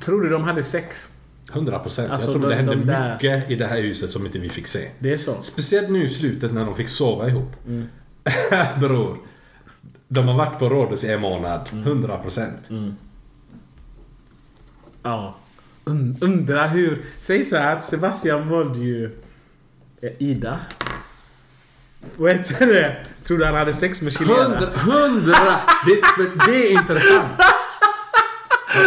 Tror du de hade sex? 100 procent. Alltså, jag tror de- det hände de där- mycket i det här huset som inte vi fick se. Det är så? Speciellt nu i slutet när de fick sova ihop. Mm. *laughs* Bror. De har varit på Rhodos i en månad. Mm. 100 procent. Ja. Und, undra hur... Säg så här, Sebastian valde ju eh, Ida. Vad heter det? Tror du han hade sex med chilenare? hundra det, för det är intressant.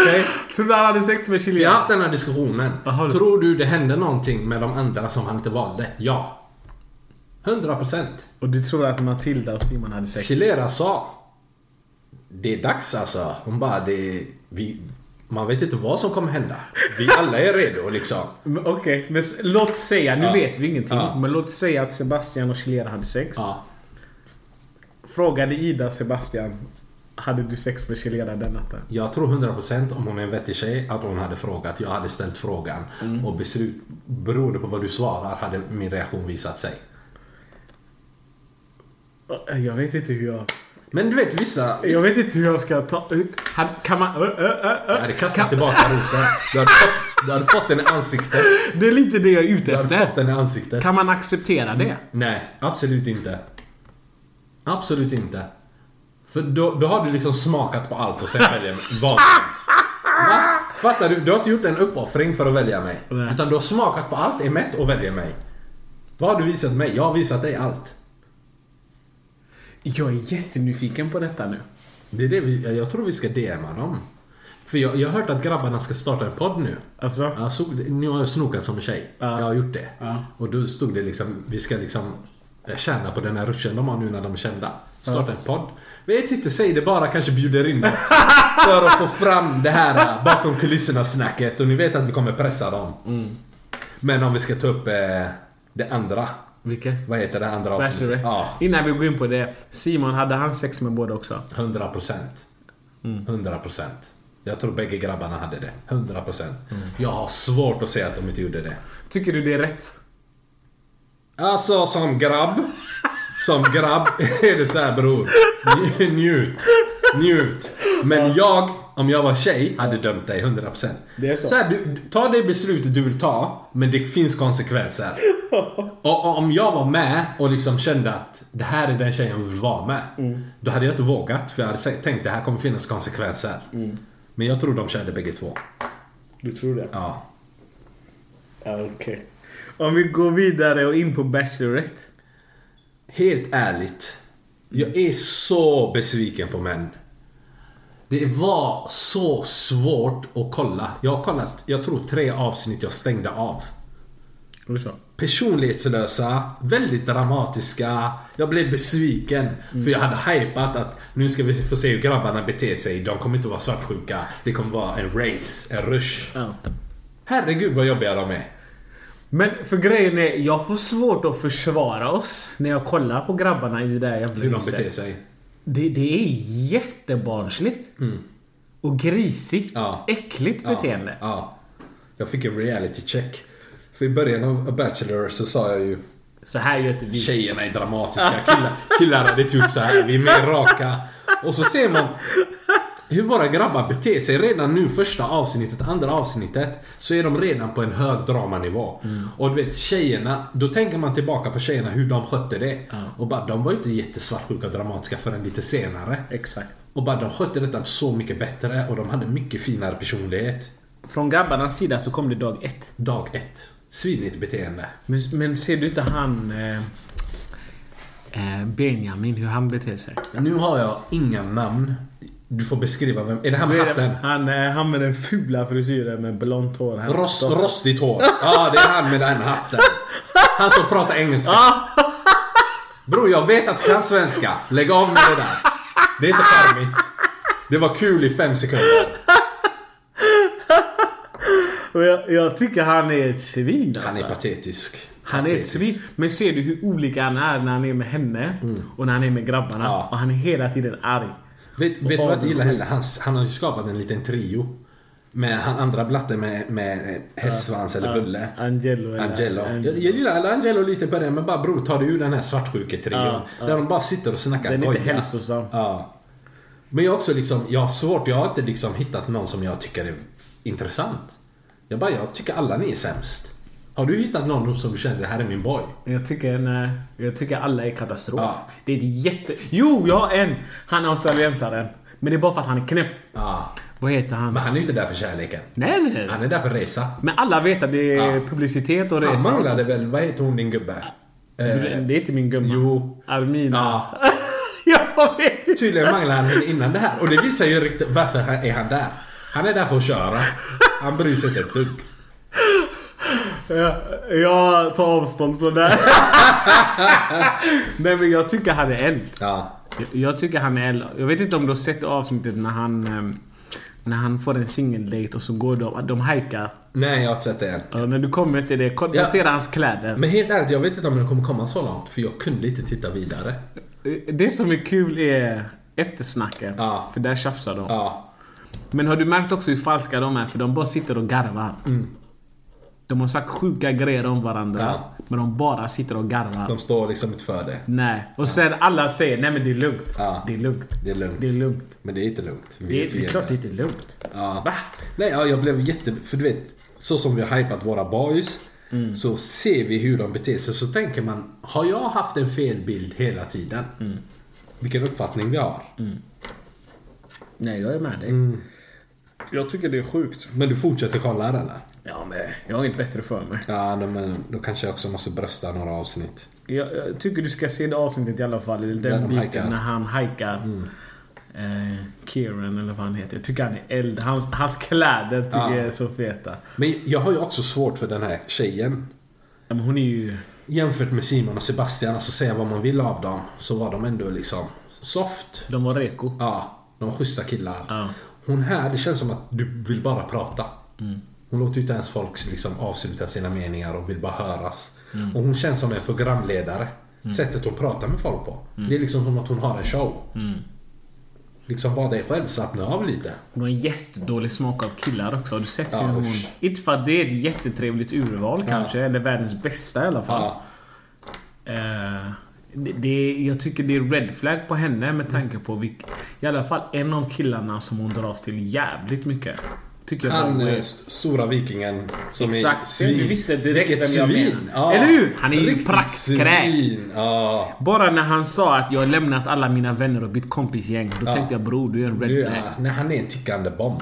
Okej? Tror du han hade sex med Vi har chilenare? haft den här diskussionen. Du? Tror du det hände någonting med de andra som han inte valde? Ja. 100 procent. Och du tror att Matilda och Simon hade sex? Chilera sa Det är dags alltså. Hon bara det vi, Man vet inte vad som kommer hända. Vi alla är redo liksom. *laughs* Men Okej, men s- låt säga, nu Ja. vet vi ingenting. Ja. Men låt säga att Sebastian och Chilera hade sex. Ja. Frågade Ida Sebastian, hade du sex med Chilera den natten? Jag tror 100% om hon är en vettig tjej att hon hade frågat. Jag hade ställt frågan. Mm. Och beslut, beroende på vad du svarar hade min reaktion visat sig. Jag vet inte hur jag... Men du vet vissa... Jag vet inte hur jag ska ta... han- Kan man... Ö, ö, ö, ö. Jag hade kastat Kan- tillbaka rosen. Du hade, fått, du hade fått den i ansiktet. Det är lite det jag är ute Du hade fått efter. den i ansiktet. Kan man acceptera det? Nej, absolut inte. Absolut inte. För då, då har du liksom smakat på allt och sen väljer vad. Va? Fattar du? Du har inte gjort en uppoffring för att välja mig. Nej. Utan du har smakat på allt, är mätt och väljer mig. Vad har du visat mig? Jag har visat dig allt. Jag är jättenyfiken på detta nu. Det är det vi, jag tror vi ska DMa dem. För jag, jag har hört att grabbarna ska starta en podd nu. Alltså? Jag såg, nu har jag snokat som en tjej. Ja. Jag har gjort det. Ja. Och då stod det liksom, vi ska liksom eh, tjäna på den här ruschen de har nu när de är kända. Starta en podd. Vet inte, säg det bara, kanske bjuder in dem. *laughs* För att få fram det här eh, bakom kulisserna snacket. Och ni vet att vi kommer pressa dem. Mm. Men om vi ska ta upp eh, det andra. Vilket? Vad heter det andra avsnittet? Ja, Innan vi går in på det. Simon, hade han sex med båda också? 100 procent. Mm. 100 procent. Jag tror bägge grabbarna hade det. 100 procent. Mm. Jag har svårt att säga att de inte gjorde det. Tycker du det är rätt? Alltså som grabb. Som grabb *laughs* är det så här bror. Njut. Njut. Men jag, om jag var tjej, hade dömt dig 100%. Det är så. här, du, ta det beslutet du vill ta, men det finns konsekvenser. *laughs* Och, och om jag var med och liksom kände att det här är den tjejen jag vill vara med. Då hade jag inte vågat, för jag hade tänkt det här kommer finnas konsekvenser. Men jag tror de körde bägge två. Du tror det? Ja. Ja, okej. Om vi går vidare och in på Bachelorette. Helt ärligt. Jag är så besviken på män. Det var så svårt att kolla. Jag har kollat, jag tror tre avsnitt jag stängde av. Personlighetslösa, väldigt dramatiska. Jag blev besviken. För jag hade hypat att nu ska vi få se hur grabbarna beter sig. De kommer inte vara svartsjuka. Det kommer vara en race, en rush. Ja. Herregud vad jobbiga de är. Men för grejen är, jag får svårt att försvara oss när jag kollar på grabbarna i det där jävla Hur de beter sig. Det, det är jättebarnsligt. Och grisigt. Ja. Äckligt beteende. Ja, ja. Jag fick en reality check. För i början av A Bachelor så sa jag ju Så här gör inte vi. Tjejerna är dramatiska, killar, killar hade typ så här, vi är mer raka. Och så ser man hur våra grabbar beter sig. Redan nu första avsnittet, andra avsnittet så är de redan på en hög dramanivå. Och du vet tjejerna, då tänker man tillbaka på tjejerna hur de skötte det. Och bara, de var ju inte jättesvartsjuka och dramatiska förrän lite senare. Exakt. Och bara de skötte detta så mycket bättre och de hade mycket finare personlighet. Från grabbarnas sida så kom det dag ett. Dag ett. Svinigt beteende. Men, men ser du inte han... Eh, eh, Benjamin, hur han beter sig? Nu har jag inga namn. Du får beskriva vem. Är det han med hatten? Han, eh, han med den fula frisyren med blont hår. Han- Rost, rostigt hår. Ja, det är han med den hatten. Han som pratar engelska. Bror, jag vet att du kan svenska. Lägg av med det där. Det är inte charmigt. Det var kul i fem sekunder. Jag, jag tycker han är ett svin alltså. Han är patetisk. Han är ett svin. Men ser du hur olika han är när han är med henne och när han är med grabbarna? Ja. Och han är hela tiden arg. Vet, vet du vad jag gillar heller? Han, han har ju skapat en liten trio. Med han andra blatte med, med hästsvans eller bulle. Angelo. Angelo. Ang- Jag, jag gillar Angelo lite på det men bara bror ta dig ur den här svartsjuketrion. Ja, ja. Där de bara sitter och snackar Den är inte hälsosam. Ja. Men jag också liksom, jag har svårt, jag har inte liksom hittat någon som jag tycker är intressant. Jag bara, jag tycker alla ni är sämst. Har du hittat någon som du känner, det här är min boy? Jag tycker, nej, jag tycker alla är katastrof. Ja. Det är ett jätte... Jo, jag har en! Han är australiensaren. Men det är bara för att han är knäpp. Ja. Vad heter han? Men han är ju inte där för kärleken. Nej, nej, nej. Han är där för resa. Men alla vet att det är Ja. publicitet och Han resa. och manglade väl, vad heter hon din gubbe? Det är inte min gumma. Jo. Armina. Ja. *laughs* jag vet inte. Tydligen manglade han henne innan det här. Och det visar ju riktigt varför han är han där. Han är där för att köra. Han bryr sig inte ett dugg. Jag, jag tar avstånd från det. *laughs* Nej men jag tycker han är eld. Ja. Jag, jag tycker han är eld. Jag vet inte om du har sett avsnittet när han... ehm, När han får en singeldate och så går de... De hajkar. Nej, jag har inte sett det än. Ja, när du kommer till det, konstatera hans kläder. Men helt ärligt, jag vet inte om den kommer komma så långt. För jag kunde inte titta vidare. Det som är kul är eftersnacken. Ja. För där tjafsar de. Ja. Men har du märkt också hur falska de är? För de bara sitter och garvar. De har sagt sjuka grejer om varandra. Mm. Ja. Men de bara sitter och garvar. De står liksom inte för det. Nej. Och sen alla säger nej men det är lugnt. Ja. Det är lugnt. Det är lugnt. Det är lugnt. Men det är inte lugnt. Vi Det är, det är klart det inte är lugnt. Ja. Va? Nej, ja, jag blev jätte... För du vet, så som vi har hypat våra boys. Mm. Så ser vi hur de beter sig. Så tänker man, har jag haft en fel bild hela tiden? Mm. Vilken uppfattning vi har. Nej jag är med dig. Mm. Jag tycker det är sjukt. Men du fortsätter kolla eller? Ja men jag har inget bättre för mig. Ja, men då kanske jag också måste brösta några avsnitt. Jag, jag tycker du ska se det avsnittet i alla fall. Eller den de biten hajkar. när han hajkar. Eh, Kieran eller vad han heter. Jag tycker han är eld. Hans, hans kläder tycker Ja. jag är så feta. Men jag har ju också svårt för den här tjejen. Ja, men hon är ju... Jämfört med Simon och Sebastian, alltså säga vad man vill av dem. Så var de ändå liksom soft. De var reko. Ja, de var schyssta killar. Ja. Hon här, det känns som att du vill bara prata. Hon låter inte ens folk liksom avsluta sina meningar och vill bara höras. Och hon känns som en programledare. Sättet hon pratar med folk på. Det är liksom som att hon har en show. Liksom var dig själv, slappna av lite. Hon har en jättedålig smak av killar också. Har du sett Ja, hur hon... usch. Inte för att det är ett jättetrevligt urval kanske. Eller världens bästa i alla fall. Ja. Eh, det, det, jag tycker det är red flag på henne med tanke på vilk, I alla fall en av killarna som hon dras till jävligt mycket. Tycker jag Han eh, är- st- stora vikingen som är Exakt. svin. Du visste direkt Vilket vem jag svin! menar. Eller hur? Han är ju Riktigt praktkräk. Ja. Bara när han sa att jag har lämnat alla mina vänner och bytt kompisgäng. Då Ja. tänkte jag bror, du är en red flag. ja, nej, han är en tickande bomb.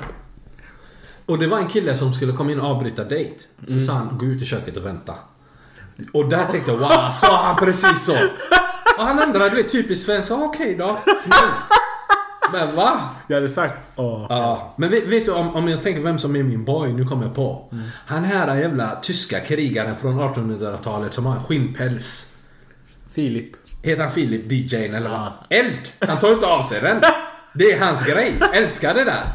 Och det var en kille som skulle komma in och avbryta dejt. Så Mm. sa han, gå ut i köket och vänta. Och där tänkte jag, wow, sa han precis så? Och han ändrade, du vet, typiskt svenskt. Okej då, snällt. Men va? Jag hade sagt åh. Ja. Men vet, vet du om, om jag tänker vem som är min boy, nu kommer jag på. Han här jävla tyska krigaren från 1800-talet som har en skinnpäls. Filip. Heter han Philip DJn eller vad? Eld! Han tar inte av sig den. Det är hans grej. Älskar det där. *laughs*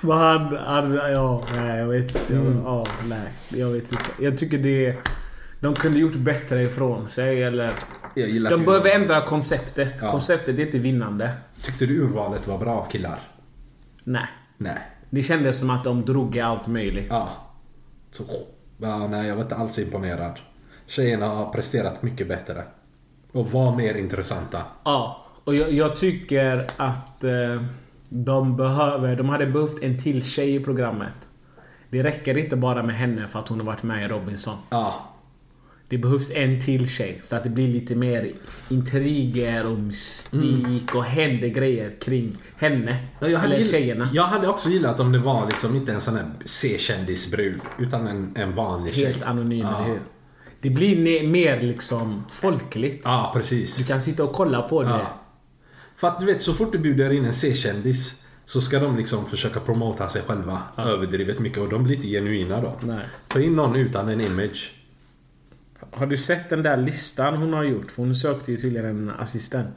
Men han, han, ja, nej jag vet inte. Jag, ja, nej, jag vet inte. Jag tycker det... De kunde gjort bättre ifrån sig eller... Jag gillar De behöver ändra konceptet. Ja. Konceptet är inte vinnande. Tyckte du urvalet var bra av killar? Nej. Nej. Det kändes som att de drog i allt möjligt. Ja. Så, ja, nej, jag var inte alls imponerad. Tjejerna har presterat mycket bättre. Och var mer intressanta. Ja. Och jag, jag tycker att eh, de behöver... De hade behövt en till tjej i programmet. Det räcker inte bara med henne för att hon har varit med i Robinson. Ja. Det behövs en till tjej så att det blir lite mer intriger och mystik och händer grejer kring henne. Ja, Jag hade, eller tjejerna. jag hade också gillat om det var liksom inte en sån här C-kändisbrud. Utan en, en vanlig tjej. Helt anonym, ja. eller hur? Det blir mer liksom folkligt. Ja, precis. Du kan sitta och kolla på det. Ja. För att du vet, så fort du bjuder in en C-kändis så ska de liksom försöka promota sig själva överdrivet mycket och de blir inte genuina då. Nej. Ta in någon utan en image. Har du sett den där listan hon har gjort? För hon sökte ju tydligen en assistent.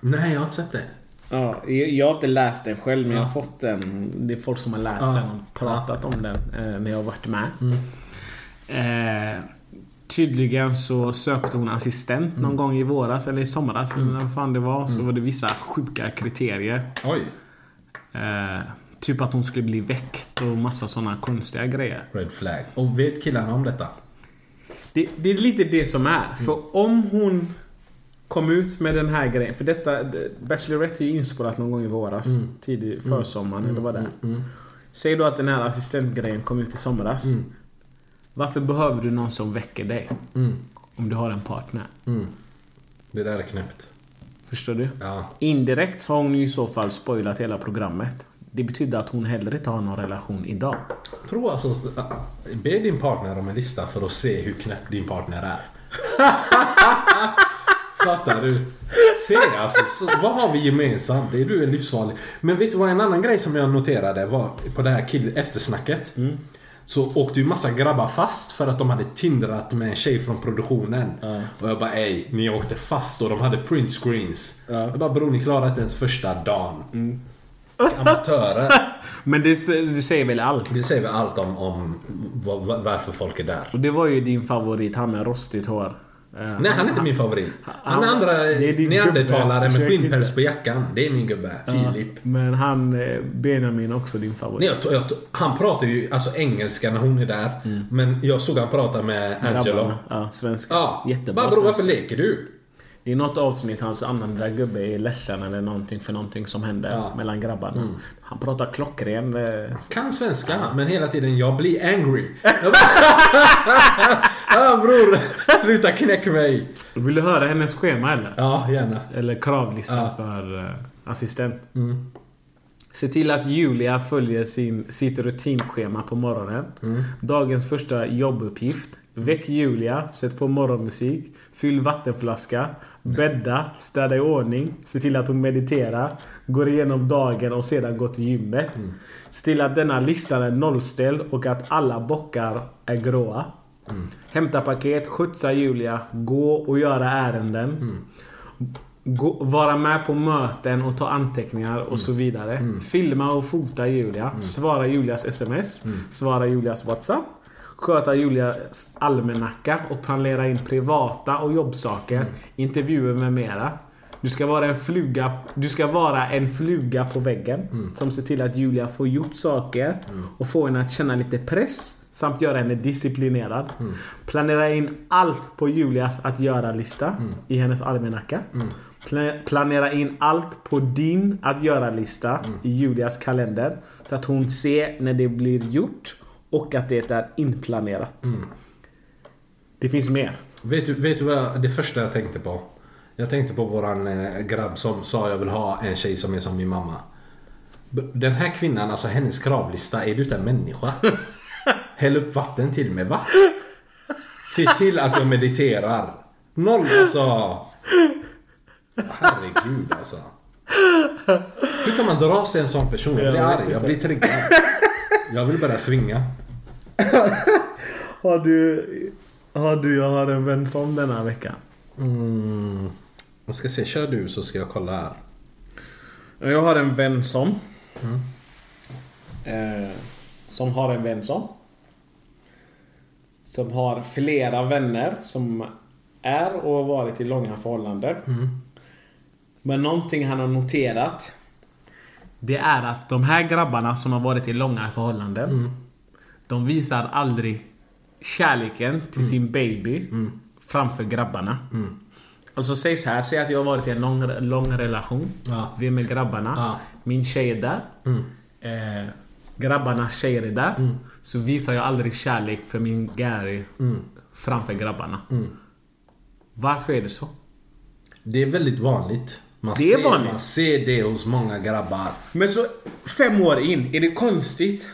Nej, jag har inte sett det. Ja, jag har inte läst den själv men jag har fått den. Det är folk som har läst Ja. den och pratat om den eh, när jag har varit med. Mm. Eh, tydligen så sökte hon assistent någon Mm. gång i våras eller i somras eller när fan det var. Så var det vissa sjuka kriterier. Oj. Eh, typ att hon skulle bli väckt och massa sådana konstiga grejer. Red flag. Och vet killarna om detta? Det, det är lite det som är. För om hon kom ut med den här grejen. För detta... Bachelorette är ju inspelat någon gång i våras. Tidig försommaren eller vad det är. Säg då att den här assistentgrejen kom ut i somras. Varför behöver du någon som väcker dig? Om du har en partner. Det där är knäppt. Förstår du? Ja. Indirekt så har hon ju i så fall spoilat hela programmet. Det betyder att hon heller inte har någon relation idag. Tror alltså... Be din partner om en lista för att se hur knäpp din partner är. *laughs* Fattar du? Se alltså, så, vad har vi gemensamt? Det är du är livsfarlig. Men vet du vad en annan grej som jag noterade var på det här kill eftersnacket. Så åkte ju massa grabbar fast för att de hade tindrat med en tjej från produktionen. Och jag bara ey, ni åkte fast och de hade print screens. Jag bara bror ni klarade inte ens första dagen. Amatörer. *laughs* Men det, det säger väl allt? Det säger väl allt om, om vad- varför folk är där. Och det var ju din favorit, han med rostigt hår. Eh, Nej, han är inte min favorit. Han är andra är neandertalare med skinnpäls på jackan. Det är min gubbe. Filip. Men han, eh, Benjamin, också din favorit. Nej, jag, jag, han pratar ju alltså engelska när hon är där. Men jag såg han prata med Angelo. Ja, svenska. Ja, Jättebra bara bror varför svenska. leker du? Det är något avsnitt hans andra gubbe är ledsen eller någonting för någonting som händer Ja. mellan grabbarna. Han pratar klockren. eh, Kan svenska, men hela tiden jag blir angry. *laughs* Ja bror, sluta knäck mig. Vill du höra hennes schema eller? Ja, gärna. Eller kravlista Ja. för eh, assistent. Se till att Julia följer sin, sitt rutinschema på morgonen. Dagens första jobbuppgift. Väck Julia, sätt på morgonmusik, fyll vattenflaska, bädda, städa i ordning, se till att hon mediterar, går igenom dagen och sedan går till gymmet. Se till att denna listan är nollställd och att alla bockar är gråa. Hämta paket, skjutsa Julia, gå och göra ärenden. Gå, vara med på möten och ta anteckningar och så vidare. Filma och fota Julia. Svara Julias sms. Svara Julias WhatsApp. Sköta Julias almanacka och planera in privata och jobbsaker. Intervjuer med mera. Du ska, vara en fluga, du ska vara en fluga på väggen. Som ser till att Julia får gjort saker. Och får henne att känna lite press. Samt göra henne disciplinerad. Planera in allt på Julias att göra-lista. I hennes almanacka. Pla- planera in allt på din att göra-lista. I Julias kalender. Så att hon ser när det blir gjort. Och att det är inplanerat. Det finns mer. Vet du, vet du vad det första jag tänkte på? Jag tänkte på våran eh, grabb som sa jag vill ha en tjej som är som min mamma. Den här kvinnan, alltså hennes kravlista, är du inte en människa? *laughs* Häll upp vatten till mig, va? Se till att jag mediterar. Noll alltså. Herregud alltså. Hur kan man dras till en sån person? Jag blir arg, jag blir triggad. *laughs* Jag vill börja svinga. *laughs* Har du... Har du, jag har en vän som denna vecka. Mm. Jag ska se, kör du så ska jag kolla här. Jag har en vän som. Eh, som har en vän som. Som har flera vänner som är och har varit i långa förhållanden. Men någonting han har noterat. Det är att de här grabbarna som har varit i långa förhållanden. De visar aldrig kärleken till sin baby framför grabbarna. Alltså säg så här, säg att jag har varit i en lång, lång relation. Ja. Vi är med grabbarna. Ja. Min tjej är där. Eh, grabbarnas tjejer är där. Så visar jag aldrig kärlek för min Gary framför grabbarna. Varför är det så? Det är väldigt vanligt. Man Det ser, vanligt. Man ser det hos många grabbar. Men så fem år in, är det konstigt?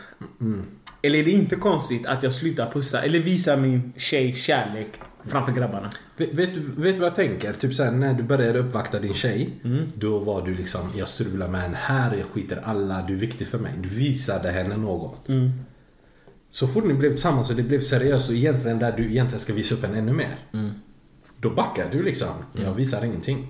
Eller är det inte konstigt att jag slutar pussa eller visa min tjej kärlek framför grabbarna? Vet, vet, vet du vad jag tänker? Typ såhär när du började uppvakta din tjej. Då var du liksom, jag strular med henne här, jag skiter alla, du är viktig för mig. Du visade henne något. Så fort ni blev tillsammans och det blev seriöst och egentligen där du egentligen ska visa upp henne ännu mer. Då backar du liksom. Jag visar ingenting.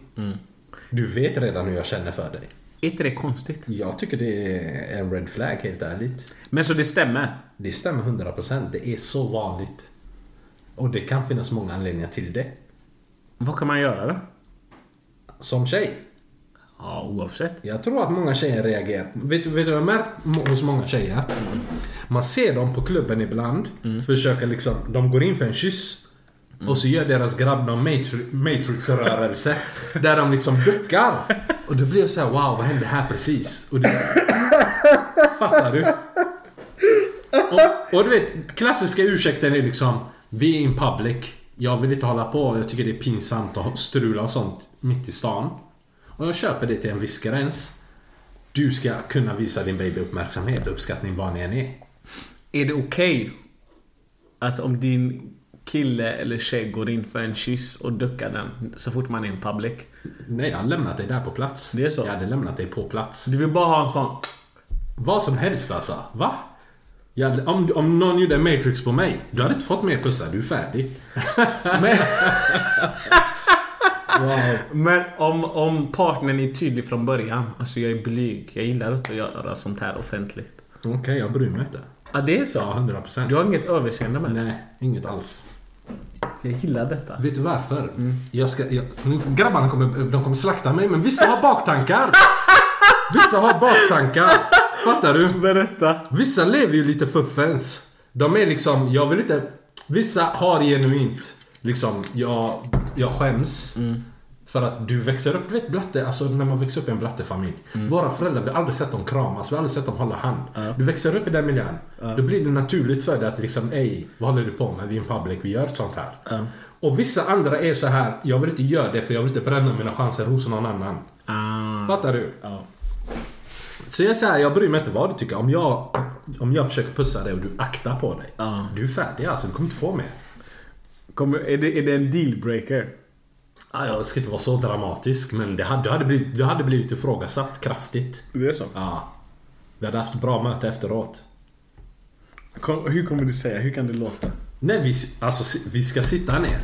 Du vet redan hur jag känner för dig. Är inte det konstigt? Jag tycker det är en red flag helt ärligt. Men så det stämmer? Det stämmer 100%. Det är så vanligt. Och det kan finnas många anledningar till det. Vad kan man göra då? Som tjej. Ja, oavsett. Jag tror att många tjejer reagerar. Vet, du- vet du vad jag märkt hos många tjejer? Man ser dem på klubben ibland. Försöker liksom, de går in för en kyss. Och så gör deras grabb någon matri- matrix-rörelse. där de liksom duckar. Och då blir jag såhär, wow vad hände här precis? Och det, fattar du? Och, och du vet, klassiska ursäkten är liksom, vi är in public. Jag vill inte hålla på, jag tycker det är pinsamt att strula och sånt mitt i stan. Och jag köper det till en viss gräns. Du ska kunna visa din baby uppmärksamhet och uppskattning var ni än är. Är det okej att om din kille eller tjej går in för en kyss och duckar den så fort man är in public? Nej, jag har lämnat dig där på plats. Det är så? Jag hade lämnat dig på plats. Du vill bara ha en sån... Vad som helst alltså. Va? Hade, om, om någon gjorde matrix på mig, du hade inte fått mer pussar. Du är färdig. *laughs* Men, men om, om partnern är tydlig från början. Alltså jag är blyg. Jag gillar inte att göra sånt här offentligt. Okej, jag bryr mig inte. Ja, det är så? Ja, 100 procent. Du har inget överseende med det? Nej, inget alls. Jag gillar detta. Vet du varför? Jag ska, jag, grabbarna kommer, de kommer slakta mig, men vissa har baktankar. Vissa har baktankar. Fattar du? Berätta. Vissa lever ju lite fuffens. De är liksom, jag vill inte... Vissa har genuint liksom, jag, jag skäms. För att du växer upp, du vet blatte, alltså när man växer upp i en blattefamilj. Våra föräldrar, vi har aldrig sett dem kramas, vi har aldrig sett dem hålla hand. Du växer upp i den miljön. Då blir det naturligt för dig att liksom, ej, vad håller du på med? Vi är en public, vi gör sånt här. Och vissa andra är så här, jag vill inte göra det för jag vill inte bränna mina chanser hos någon annan. Ah. Fattar du? Ja. Så jag säger, jag bryr mig inte vad du tycker. Om jag, om jag försöker pussa dig och du aktar på dig. Ja. Du är färdig alltså, du kommer inte få mer. Kommer, är, det, är det en dealbreaker? Ja, jag ska inte vara så dramatisk men det hade, du, hade blivit, du hade blivit ifrågasatt kraftigt. Det är så? Ja. Vi hade haft bra möte efteråt. Kom, hur kommer du säga? Hur kan det låta? Nej, vi, alltså, vi ska sitta ner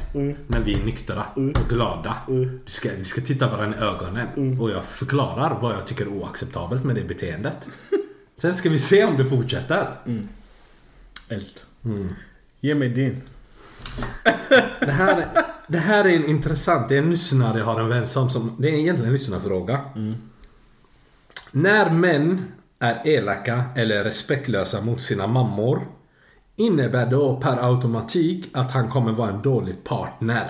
när vi är nyktra och glada. Du ska, vi ska titta varandra i ögonen och jag förklarar vad jag tycker är oacceptabelt med det beteendet. Sen ska vi se om det fortsätter. Eld. Ge mig din. Det här, är- det här är en intressant, det är en lyssnare jag har en vän som, som det är egentligen en lyssnarfråga. När män är elaka eller respektlösa mot sina mammor innebär då per automatik att han kommer vara en dålig partner.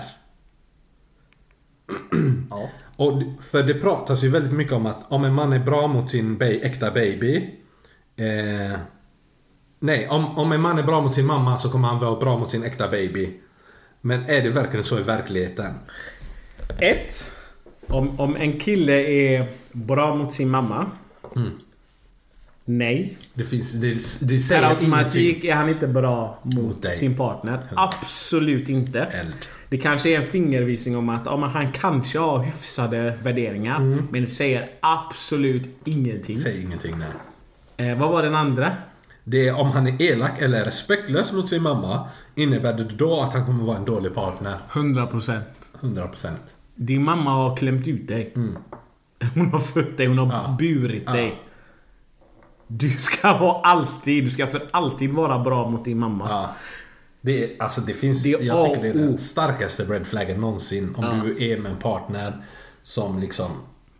Ja. Och för det pratas ju väldigt mycket om att om en man är bra mot sin äkta baby eh, Nej, om, om en man är bra mot sin mamma så kommer han vara bra mot sin äkta baby. Men är det verkligen så i verkligheten? Ett. Om, om en kille är bra mot sin mamma. Nej. Det finns... Det, det Per säger automatik ingenting. är han inte bra mot, Mot sin partner. Absolut inte. Eld. Det kanske är en fingervisning om att ja, han kanske har hyfsade värderingar. Men det säger absolut ingenting. Säger ingenting nej. Eh, vad var den andra? Det är om han är elak eller respektlös mot sin mamma. Innebär det då att han kommer vara en dålig partner? 100%. 100%. Din mamma har klämt ut dig. Hon har fött dig, hon har Ja. burit Ja. dig. Du ska vara alltid, du ska för alltid vara bra mot din mamma. Ja. Det, är, alltså det finns... Det är jag tycker det är den starkaste red flaggen någonsin. Om du är med en partner som liksom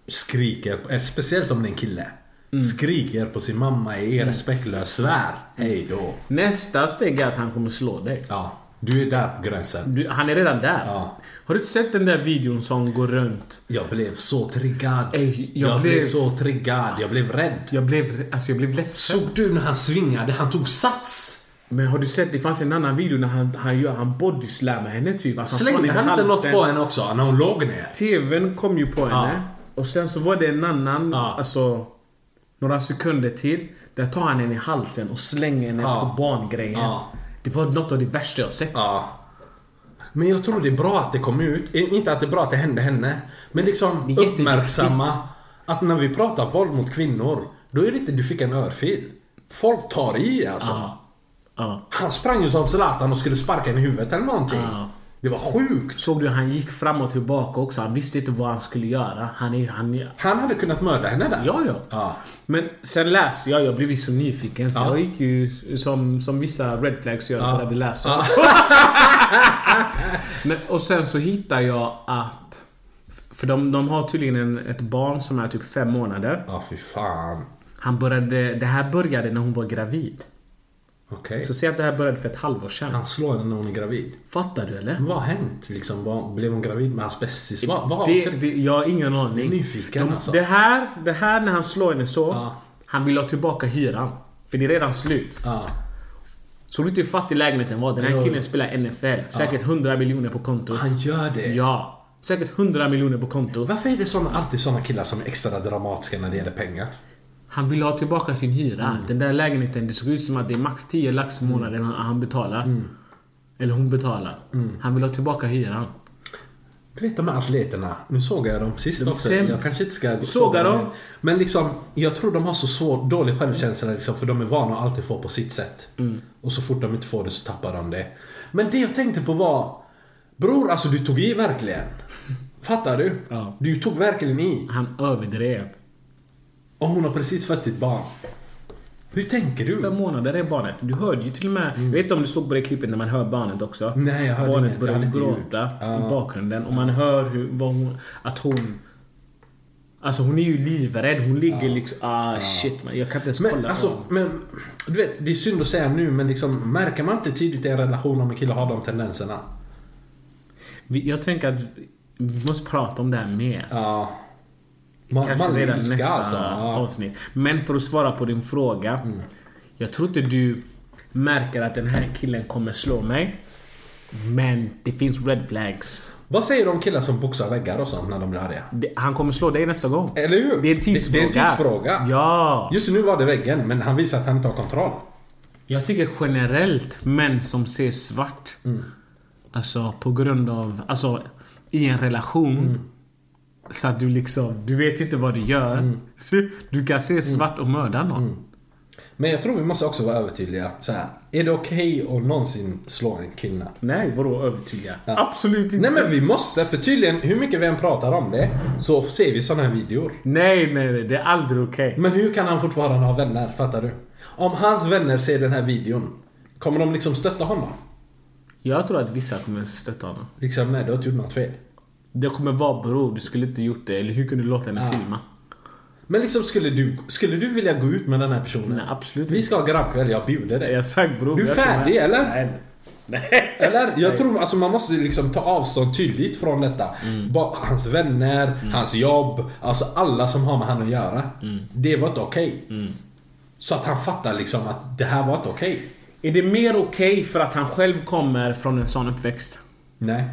skriker, eh, speciellt om det är en kille. Mm. Skriker på sin mamma, är respektlös, svär. Hej då. Nästa steg är att han kommer slå dig. Ja, du är där på gränsen. Du, han är redan där. Ja. Har du inte sett den där videon som går runt? Jag blev så triggad. Ey, jag jag blev blev- så triggad. Jag blev rädd. Jag blev, alltså jag blev ledsen. Såg du när han svingade? Han tog sats. Men har du sett? Det fanns en annan video när han, han gör han bodyslammar henne typ. Alltså, Slängde i han inte något på henne också när hon låg ner? TVn kom ju på henne. Och sen så var det en annan, Ja. alltså några sekunder till. Där tar han henne i halsen och slänger henne Ja. på barngrejen. Ja. Det var något av det värsta jag sett. Ja. Men jag tror det är bra att det kom ut. Eh, Inte att det är bra att det hände henne. Men liksom uppmärksamma att när vi pratar våld mot kvinnor. Då är det inte du fick en örfil. Folk tar i alltså. Han sprang ju som Zlatan och skulle sparka henne i huvudet eller någonting. Det var sjukt. Såg du han gick fram och tillbaka också? Han visste inte vad han skulle göra. Han är... Han Han hade kunnat mörda henne där. ja, ja. Ja. Men sen läste jag, jag blev ju så nyfiken så Ja. jag gick ju som, som vissa red flags gör, Ja. började läsa. Ja. *laughs* Men, och sen så hittar jag att... För de, de har tydligen en, ett barn som är typ fem månader. Ja, fy fan. Han började, det här började när hon var gravid. Okej. Så säg att det här började för ett halvår sedan. Han slår henne när hon är gravid. Fattar du eller? Men vad har hänt? Liksom, vad, blev hon gravid med hans bästis? Vad, vad, Det, det, jag har ingen aning. Nyfiken, De- alltså. det, här, det här när han slår henne så. Ja. Han vill ha tillbaka hyran. För det är redan slut. Ja. Såg du inte hur fattig lägenheten var? Den här Jo. killen spelar NFL. Säkert 100 miljoner på kontot. Han gör det. Ja. Säkert 100 miljoner på kontot. Varför är det såna, alltid såna killar som är extra dramatiska när det gäller pengar? Han vill ha tillbaka sin hyra. Mm. Den där lägenheten, det såg ut som att det är max 10 lax i månaden han, han betalar. Mm. Eller hon betalar. Han vill ha tillbaka hyran. Du vet de här atleterna, nu såg jag dem sist De också. sämst. Jag kanske inte ska såga dem? Men liksom, jag tror de har så svår, dålig självkänsla liksom, för de är vana att alltid få på sitt sätt. Mm. Och så fort de inte får det så tappar de det. Men det jag tänkte på var, bror alltså du tog i verkligen. Fattar du? Ja. Du tog verkligen i. Han överdrev. Och hon har precis fött ditt barn. Hur tänker du? Fem månader är barnet. Du hörde ju till och med... Jag vet inte om du såg på det klippet när man hör barnet också. Mm. Nej, jag hörde Barnet inget. börjar gråta. Ja. i bakgrunden. Och man hör hur, hon, att hon... Alltså hon är ju livrädd. Hon ligger liksom... Ah shit man. Jag kan inte ens Men kolla alltså, men, du vet, det är synd att säga nu men liksom, märker man inte tidigt i en relation om en kille har de tendenserna? Jag tänker att vi måste prata om det här mer. Ja. Man, Kanske man redan nästa alltså. Mm. avsnitt. Men för att svara på din fråga. Jag tror inte du märker att den här killen kommer slå mig. Men det finns red flags. Vad säger du om killar som boxar väggar och sånt när de blir arga? Det, han kommer slå dig nästa gång. Eller hur? Det är en tidsfråga. Det, det är en tidsfråga. Ja. Just nu var det väggen, men han visar att han inte har kontroll. Jag tycker generellt män som ser svart. Mm. Alltså på grund av... Alltså i en relation. Mm. Så att du liksom... Du vet inte vad du gör. Mm. Du kan se svart och mörda någon. Men jag tror vi måste också vara övertydliga. Så här, är det okej att någonsin slå en kvinna? Nej, vadå övertydliga? Absolut inte. Nej men vi måste, för tydligen hur mycket vi än pratar om det så ser vi sådana här videor. Nej, nej, nej. Det är aldrig okej. Men hur kan han fortfarande ha vänner? Fattar du? Om hans vänner ser den här videon, kommer de liksom stötta honom? Jag tror att vissa kommer stötta honom. Liksom, nej du har inte gjort något fel. Det kommer vara bror, du skulle inte gjort det. Eller hur kunde du låta henne Ja. filma? Men liksom skulle du, skulle du vilja gå ut med den här personen? Nej, absolut Vi ska ha grabbkväll, jag bjuder dig. Jag sagt bror. Du är jag färdig, eller? Nej. Nej. *laughs* Eller? Jag tror alltså man måste liksom ta avstånd tydligt från detta. Mm. Hans vänner, hans jobb, alltså alla som har med han att göra. Mm. Det var inte okej. Så att han fattar liksom att det här var inte okej. Är det mer okej för att han själv kommer från en sån uppväxt? Nej.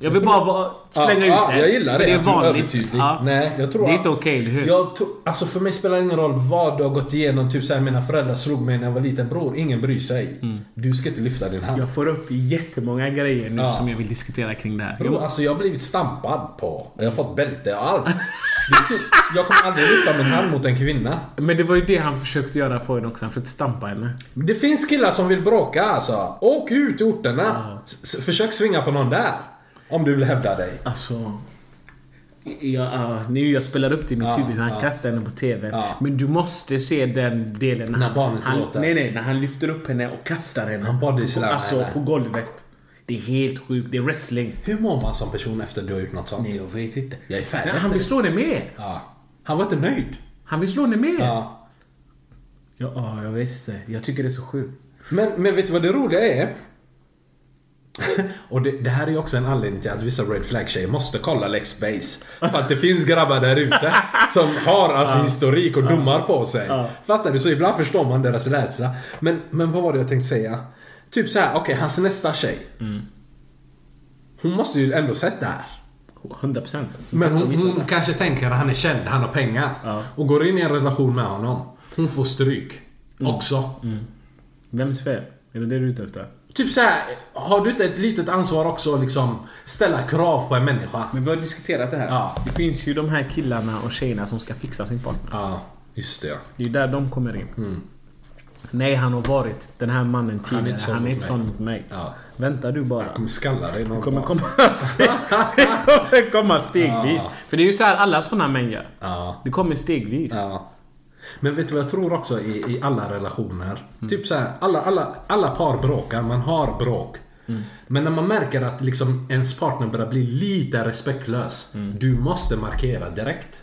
Jag vill bara vara, slänga ut ja, det. Jag gillar det. Det är vanligt. Ja. Nej, jag tror det är inte okej, eller hur? Jag to- alltså för mig spelar det ingen roll vad du har gått igenom. Typ såhär, mina föräldrar slog mig när jag var liten. Bror, ingen bryr sig. Du ska inte lyfta din hand. Mm. Jag får upp jättemånga grejer nu Ja. som jag vill diskutera kring det här. Bror, alltså jag har blivit stampad på. Jag har fått bälte och allt. Typ, jag kommer aldrig lyfta min hand mot en kvinna. Men det var ju det han försökte göra på henne också. Han försökte stampa henne. Det finns killar som vill bråka alltså. Åk ut i orterna. S- försök svinga på någon där. Om du vill hävda dig. Alltså... Ja, nu jag spelar upp det i mitt Ja, huvud hur han ja. kastar henne på TV. Ja. Men du måste se den delen När barnet han. Nej, nej. När han lyfter upp henne och kastar henne. Han på, Alltså henne. på golvet. Det är helt sjukt. Det är wrestling. Hur mår man som person efter du har gjort något sånt? Nej, jag vet inte. Jag är färdig Nej, han vill slå henne mer. Ja. Han var inte nöjd. Han vill slå henne mer. Ja. Ja, ja, jag vet inte. Jag tycker det är så sjukt. Men, men vet du vad det roliga är? *laughs* Och det, det här är ju också en anledning till att vissa red flag tjejer måste kolla Lex Base. För att det finns grabbar där ute *laughs* som har alltså historik och domar på sig. Fattar du? Så ibland förstår man deras rädsla. Men, men vad var det jag tänkte säga? Typ så här, okej, hans nästa tjej. Hon måste ju ändå sett det här. 100 procent. Men hon, hon kanske tänker att han är känd, han har pengar. Ja. Och går in i en relation med honom. Hon får stryk. Också. Vems fel? Är det det du är ute efter? Typ så här, har du inte ett litet ansvar också att liksom ställa krav på en människa? Men vi har diskuterat det här. Ja. Det finns ju de här killarna och tjejerna som ska fixa sin partner. Ja, just det. Det är ju där de kommer in. Nej, han har varit den här mannen Han är tidigare. inte sån Han är mot inte mig. sån mot mig. Ja. Vänta du bara. Jag kommer skalla dig någon kommer komma, *laughs* det kommer komma stegvis. Ja. För det är ju så här alla såna män gör. Ja. Det kommer stegvis. Ja. Men vet du vad jag tror också i, i alla relationer? Typ så här, alla, alla, alla par bråkar, man har bråk. Men när man märker att liksom ens partner börjar bli lite respektlös. Du måste markera direkt.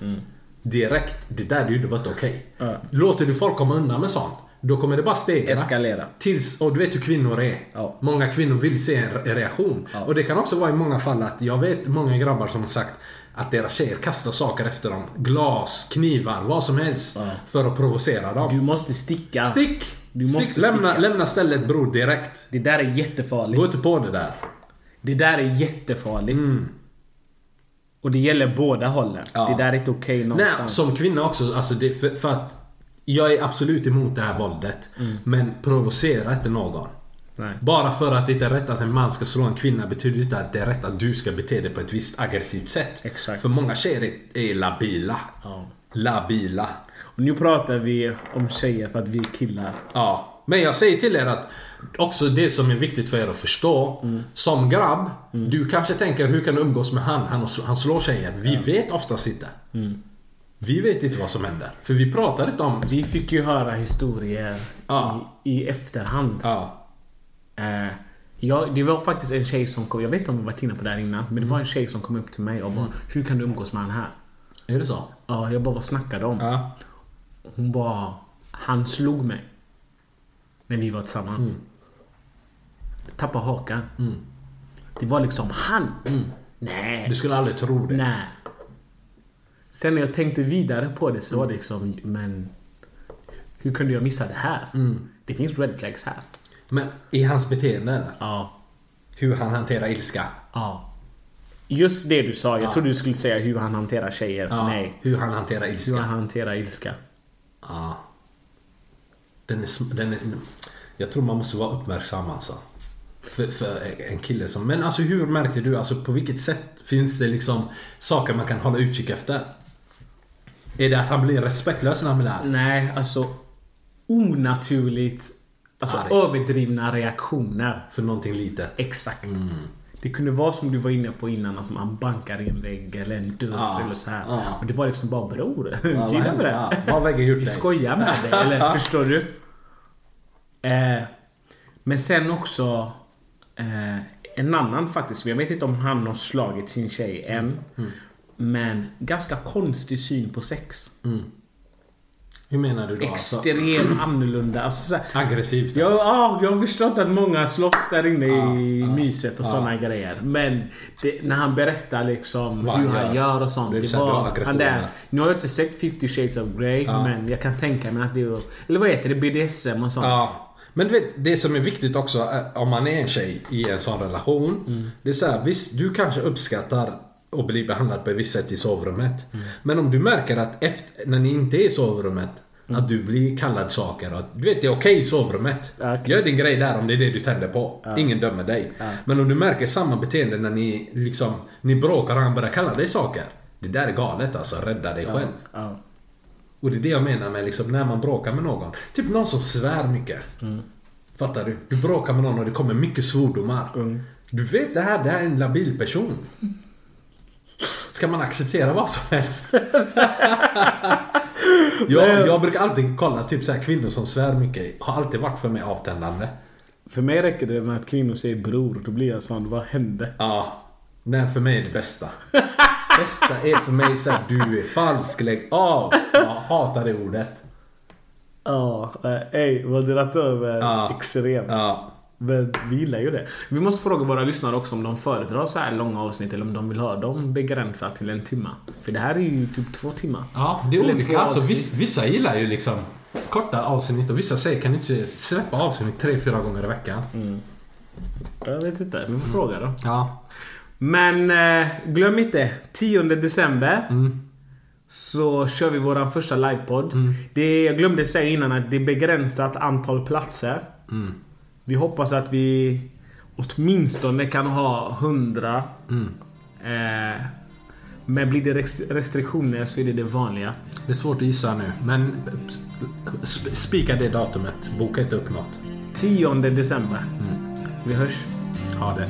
Direkt. Det där du gjorde var inte okej. Ja. Låter du folk komma undan med sånt. Då kommer det bara stegra. Eskalera. Tills, och du vet hur kvinnor är. Ja. Många kvinnor vill se en re- reaktion. Och det kan också vara i många fall att jag vet många grabbar som har sagt att deras tjejer kastar saker efter dem. Glas, knivar, vad som helst. För att provocera dem. Du måste sticka. Stick! Du Stick. måste lämna, sticka. lämna stället bror direkt. Det där är jättefarligt. Gå inte på det där. Det där är jättefarligt. Och det gäller båda hållen. Mm. Ja. Det där är inte okej Nej, någonstans. som kvinna också. Alltså det, för, för att jag är absolut emot det här våldet. Men provocera inte någon. Nej. Bara för att det inte är rätt att en man ska slå en kvinna betyder inte att det är rätt att du ska bete dig på ett visst aggressivt sätt. Exakt. För många tjejer är, är labila. Ja. Labila. Och nu pratar vi om tjejer för att vi är killar. Ja. Men jag säger till er att också det som är viktigt för er att förstå. Som grabb, du kanske tänker hur kan du umgås med han? Han, han slår tjejer. Vi vet oftast inte. Vi vet inte vad som händer. För vi pratar inte om... Vi fick ju höra historier Ja. i, i efterhand. Ja. Eh, ja, det var faktiskt en tjej som kom, jag vet inte om vi varit inne på det här innan, men det Mm. var en tjej som kom upp till mig och bara Hur kan du umgås med han här? Är det så? Ja, jag bara vad snackar de om? Ja. Hon bara Han slog mig. När vi var tillsammans. Mm. Tappade hakan. Det var liksom han. Nej. Du skulle aldrig tro det. Nej. Sen när jag tänkte vidare på det så var det liksom, men hur kunde jag missa det här? Det finns red flags här. Men i hans beteende? Ja. Hur han hanterar ilska? Ja. Just det du sa. Jag trodde du skulle säga hur han hanterar tjejer. Ja. Nej. Hur han hanterar Hur ilska? han hanterar ilska. Ja. Den är, den är... Jag tror man måste vara uppmärksam alltså. För, för en kille som... Men alltså hur märker du? Alltså på vilket sätt finns det liksom saker man kan hålla utkik efter? Är det att han blir respektlös när han blir arg? Nej, alltså onaturligt. Alltså Arg. överdrivna reaktioner. För någonting litet? Exakt. Det kunde vara som du var inne på innan, att man bankar i en vägg eller en dörr Ja. eller så här. Ja. Och det var liksom bara bror, *laughs* gilla händer? med det. Ja, vad gjort Vi skojar med dig, eller förstår du? Eh, men sen också eh, en annan faktiskt, jag vet inte om han har slagit sin tjej än. Mm. Men ganska konstig syn på sex. Hur menar du då? Alltså, Extremt annorlunda. Alltså, så här, aggressivt? ja, jag har förstått att många slåss där inne i Ja, myset och ja. såna grejer. Men det, när han berättar liksom Vad hur han gör. och sånt. Det Det var, han där, nu har jag inte sett 50 shades of Grey men jag kan tänka mig att det är... Eller vad heter det? BDSM och sånt. Ja. Men du vet, det som är viktigt också eh, om man är en tjej i en sån relation. Det är så här, visst du kanske uppskattar att bli behandlad på ett visst sätt i sovrummet. Men om du märker att efter, när ni inte är i sovrummet att du blir kallad saker. Och, att- du vet det är okej i sovrummet. Ja, okej. Gör din grej där om det är det du tänder på. Ingen dömer dig. Men om du märker samma beteende när ni liksom Ni bråkar och han börjar kalla dig saker. Det där är galet alltså. Rädda dig själv. Ja. Och det är det jag menar med liksom när man bråkar med någon. Typ någon som svär mycket. Fattar du? Du bråkar med någon och det kommer mycket svordomar. Du vet det här, det här är en labil person. *laughs* Ska man acceptera vad som helst? *laughs* jag, jag brukar alltid kolla typ så här kvinnor som svär mycket. Har alltid varit för mig avtändande. För mig räcker det med att kvinnor säger bror. Då blir jag sån, vad hände? Ja. Nej, för mig är det bästa. bästa är för mig så här, du är falsk, lägg av. Jag hatar det ordet. Ja, eh, ej, vad dratt över Ja. extremt. Ja. Men vi gillar ju det. Vi måste fråga våra lyssnare också om de föredrar så här långa avsnitt eller om de vill ha dem begränsat till en timme. För det här är ju typ två timmar. Ja, det är Eller olika. Alltså, vissa, vissa gillar ju liksom korta avsnitt och vissa säger kan ni inte släppa avsnitt tre, fyra gånger i veckan. Jag vet inte, vi får fråga då. Ja. Men eh, glöm inte, 10 december så kör vi våran första livepodd. Det, jag glömde säga innan att det är begränsat antal platser. Vi hoppas att vi åtminstone kan ha 100. Eh, men blir det rest- restriktioner så är det det vanliga. Det är svårt att gissa nu, men sp- spika det datumet. Boka inte upp något. 10 december. Vi hörs. Ha det.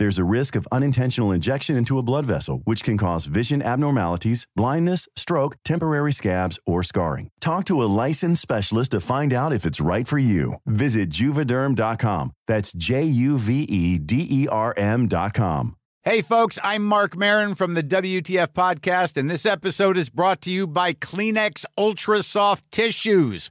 There's a risk of unintentional injection into a blood vessel, which can cause vision abnormalities, blindness, stroke, temporary scabs, or scarring. Talk to a licensed specialist to find out if it's right for you. Visit juvederm.com. That's J U V E D E R M.com. Hey, folks, I'm Mark Marin from the WTF Podcast, and this episode is brought to you by Kleenex Ultra Soft Tissues,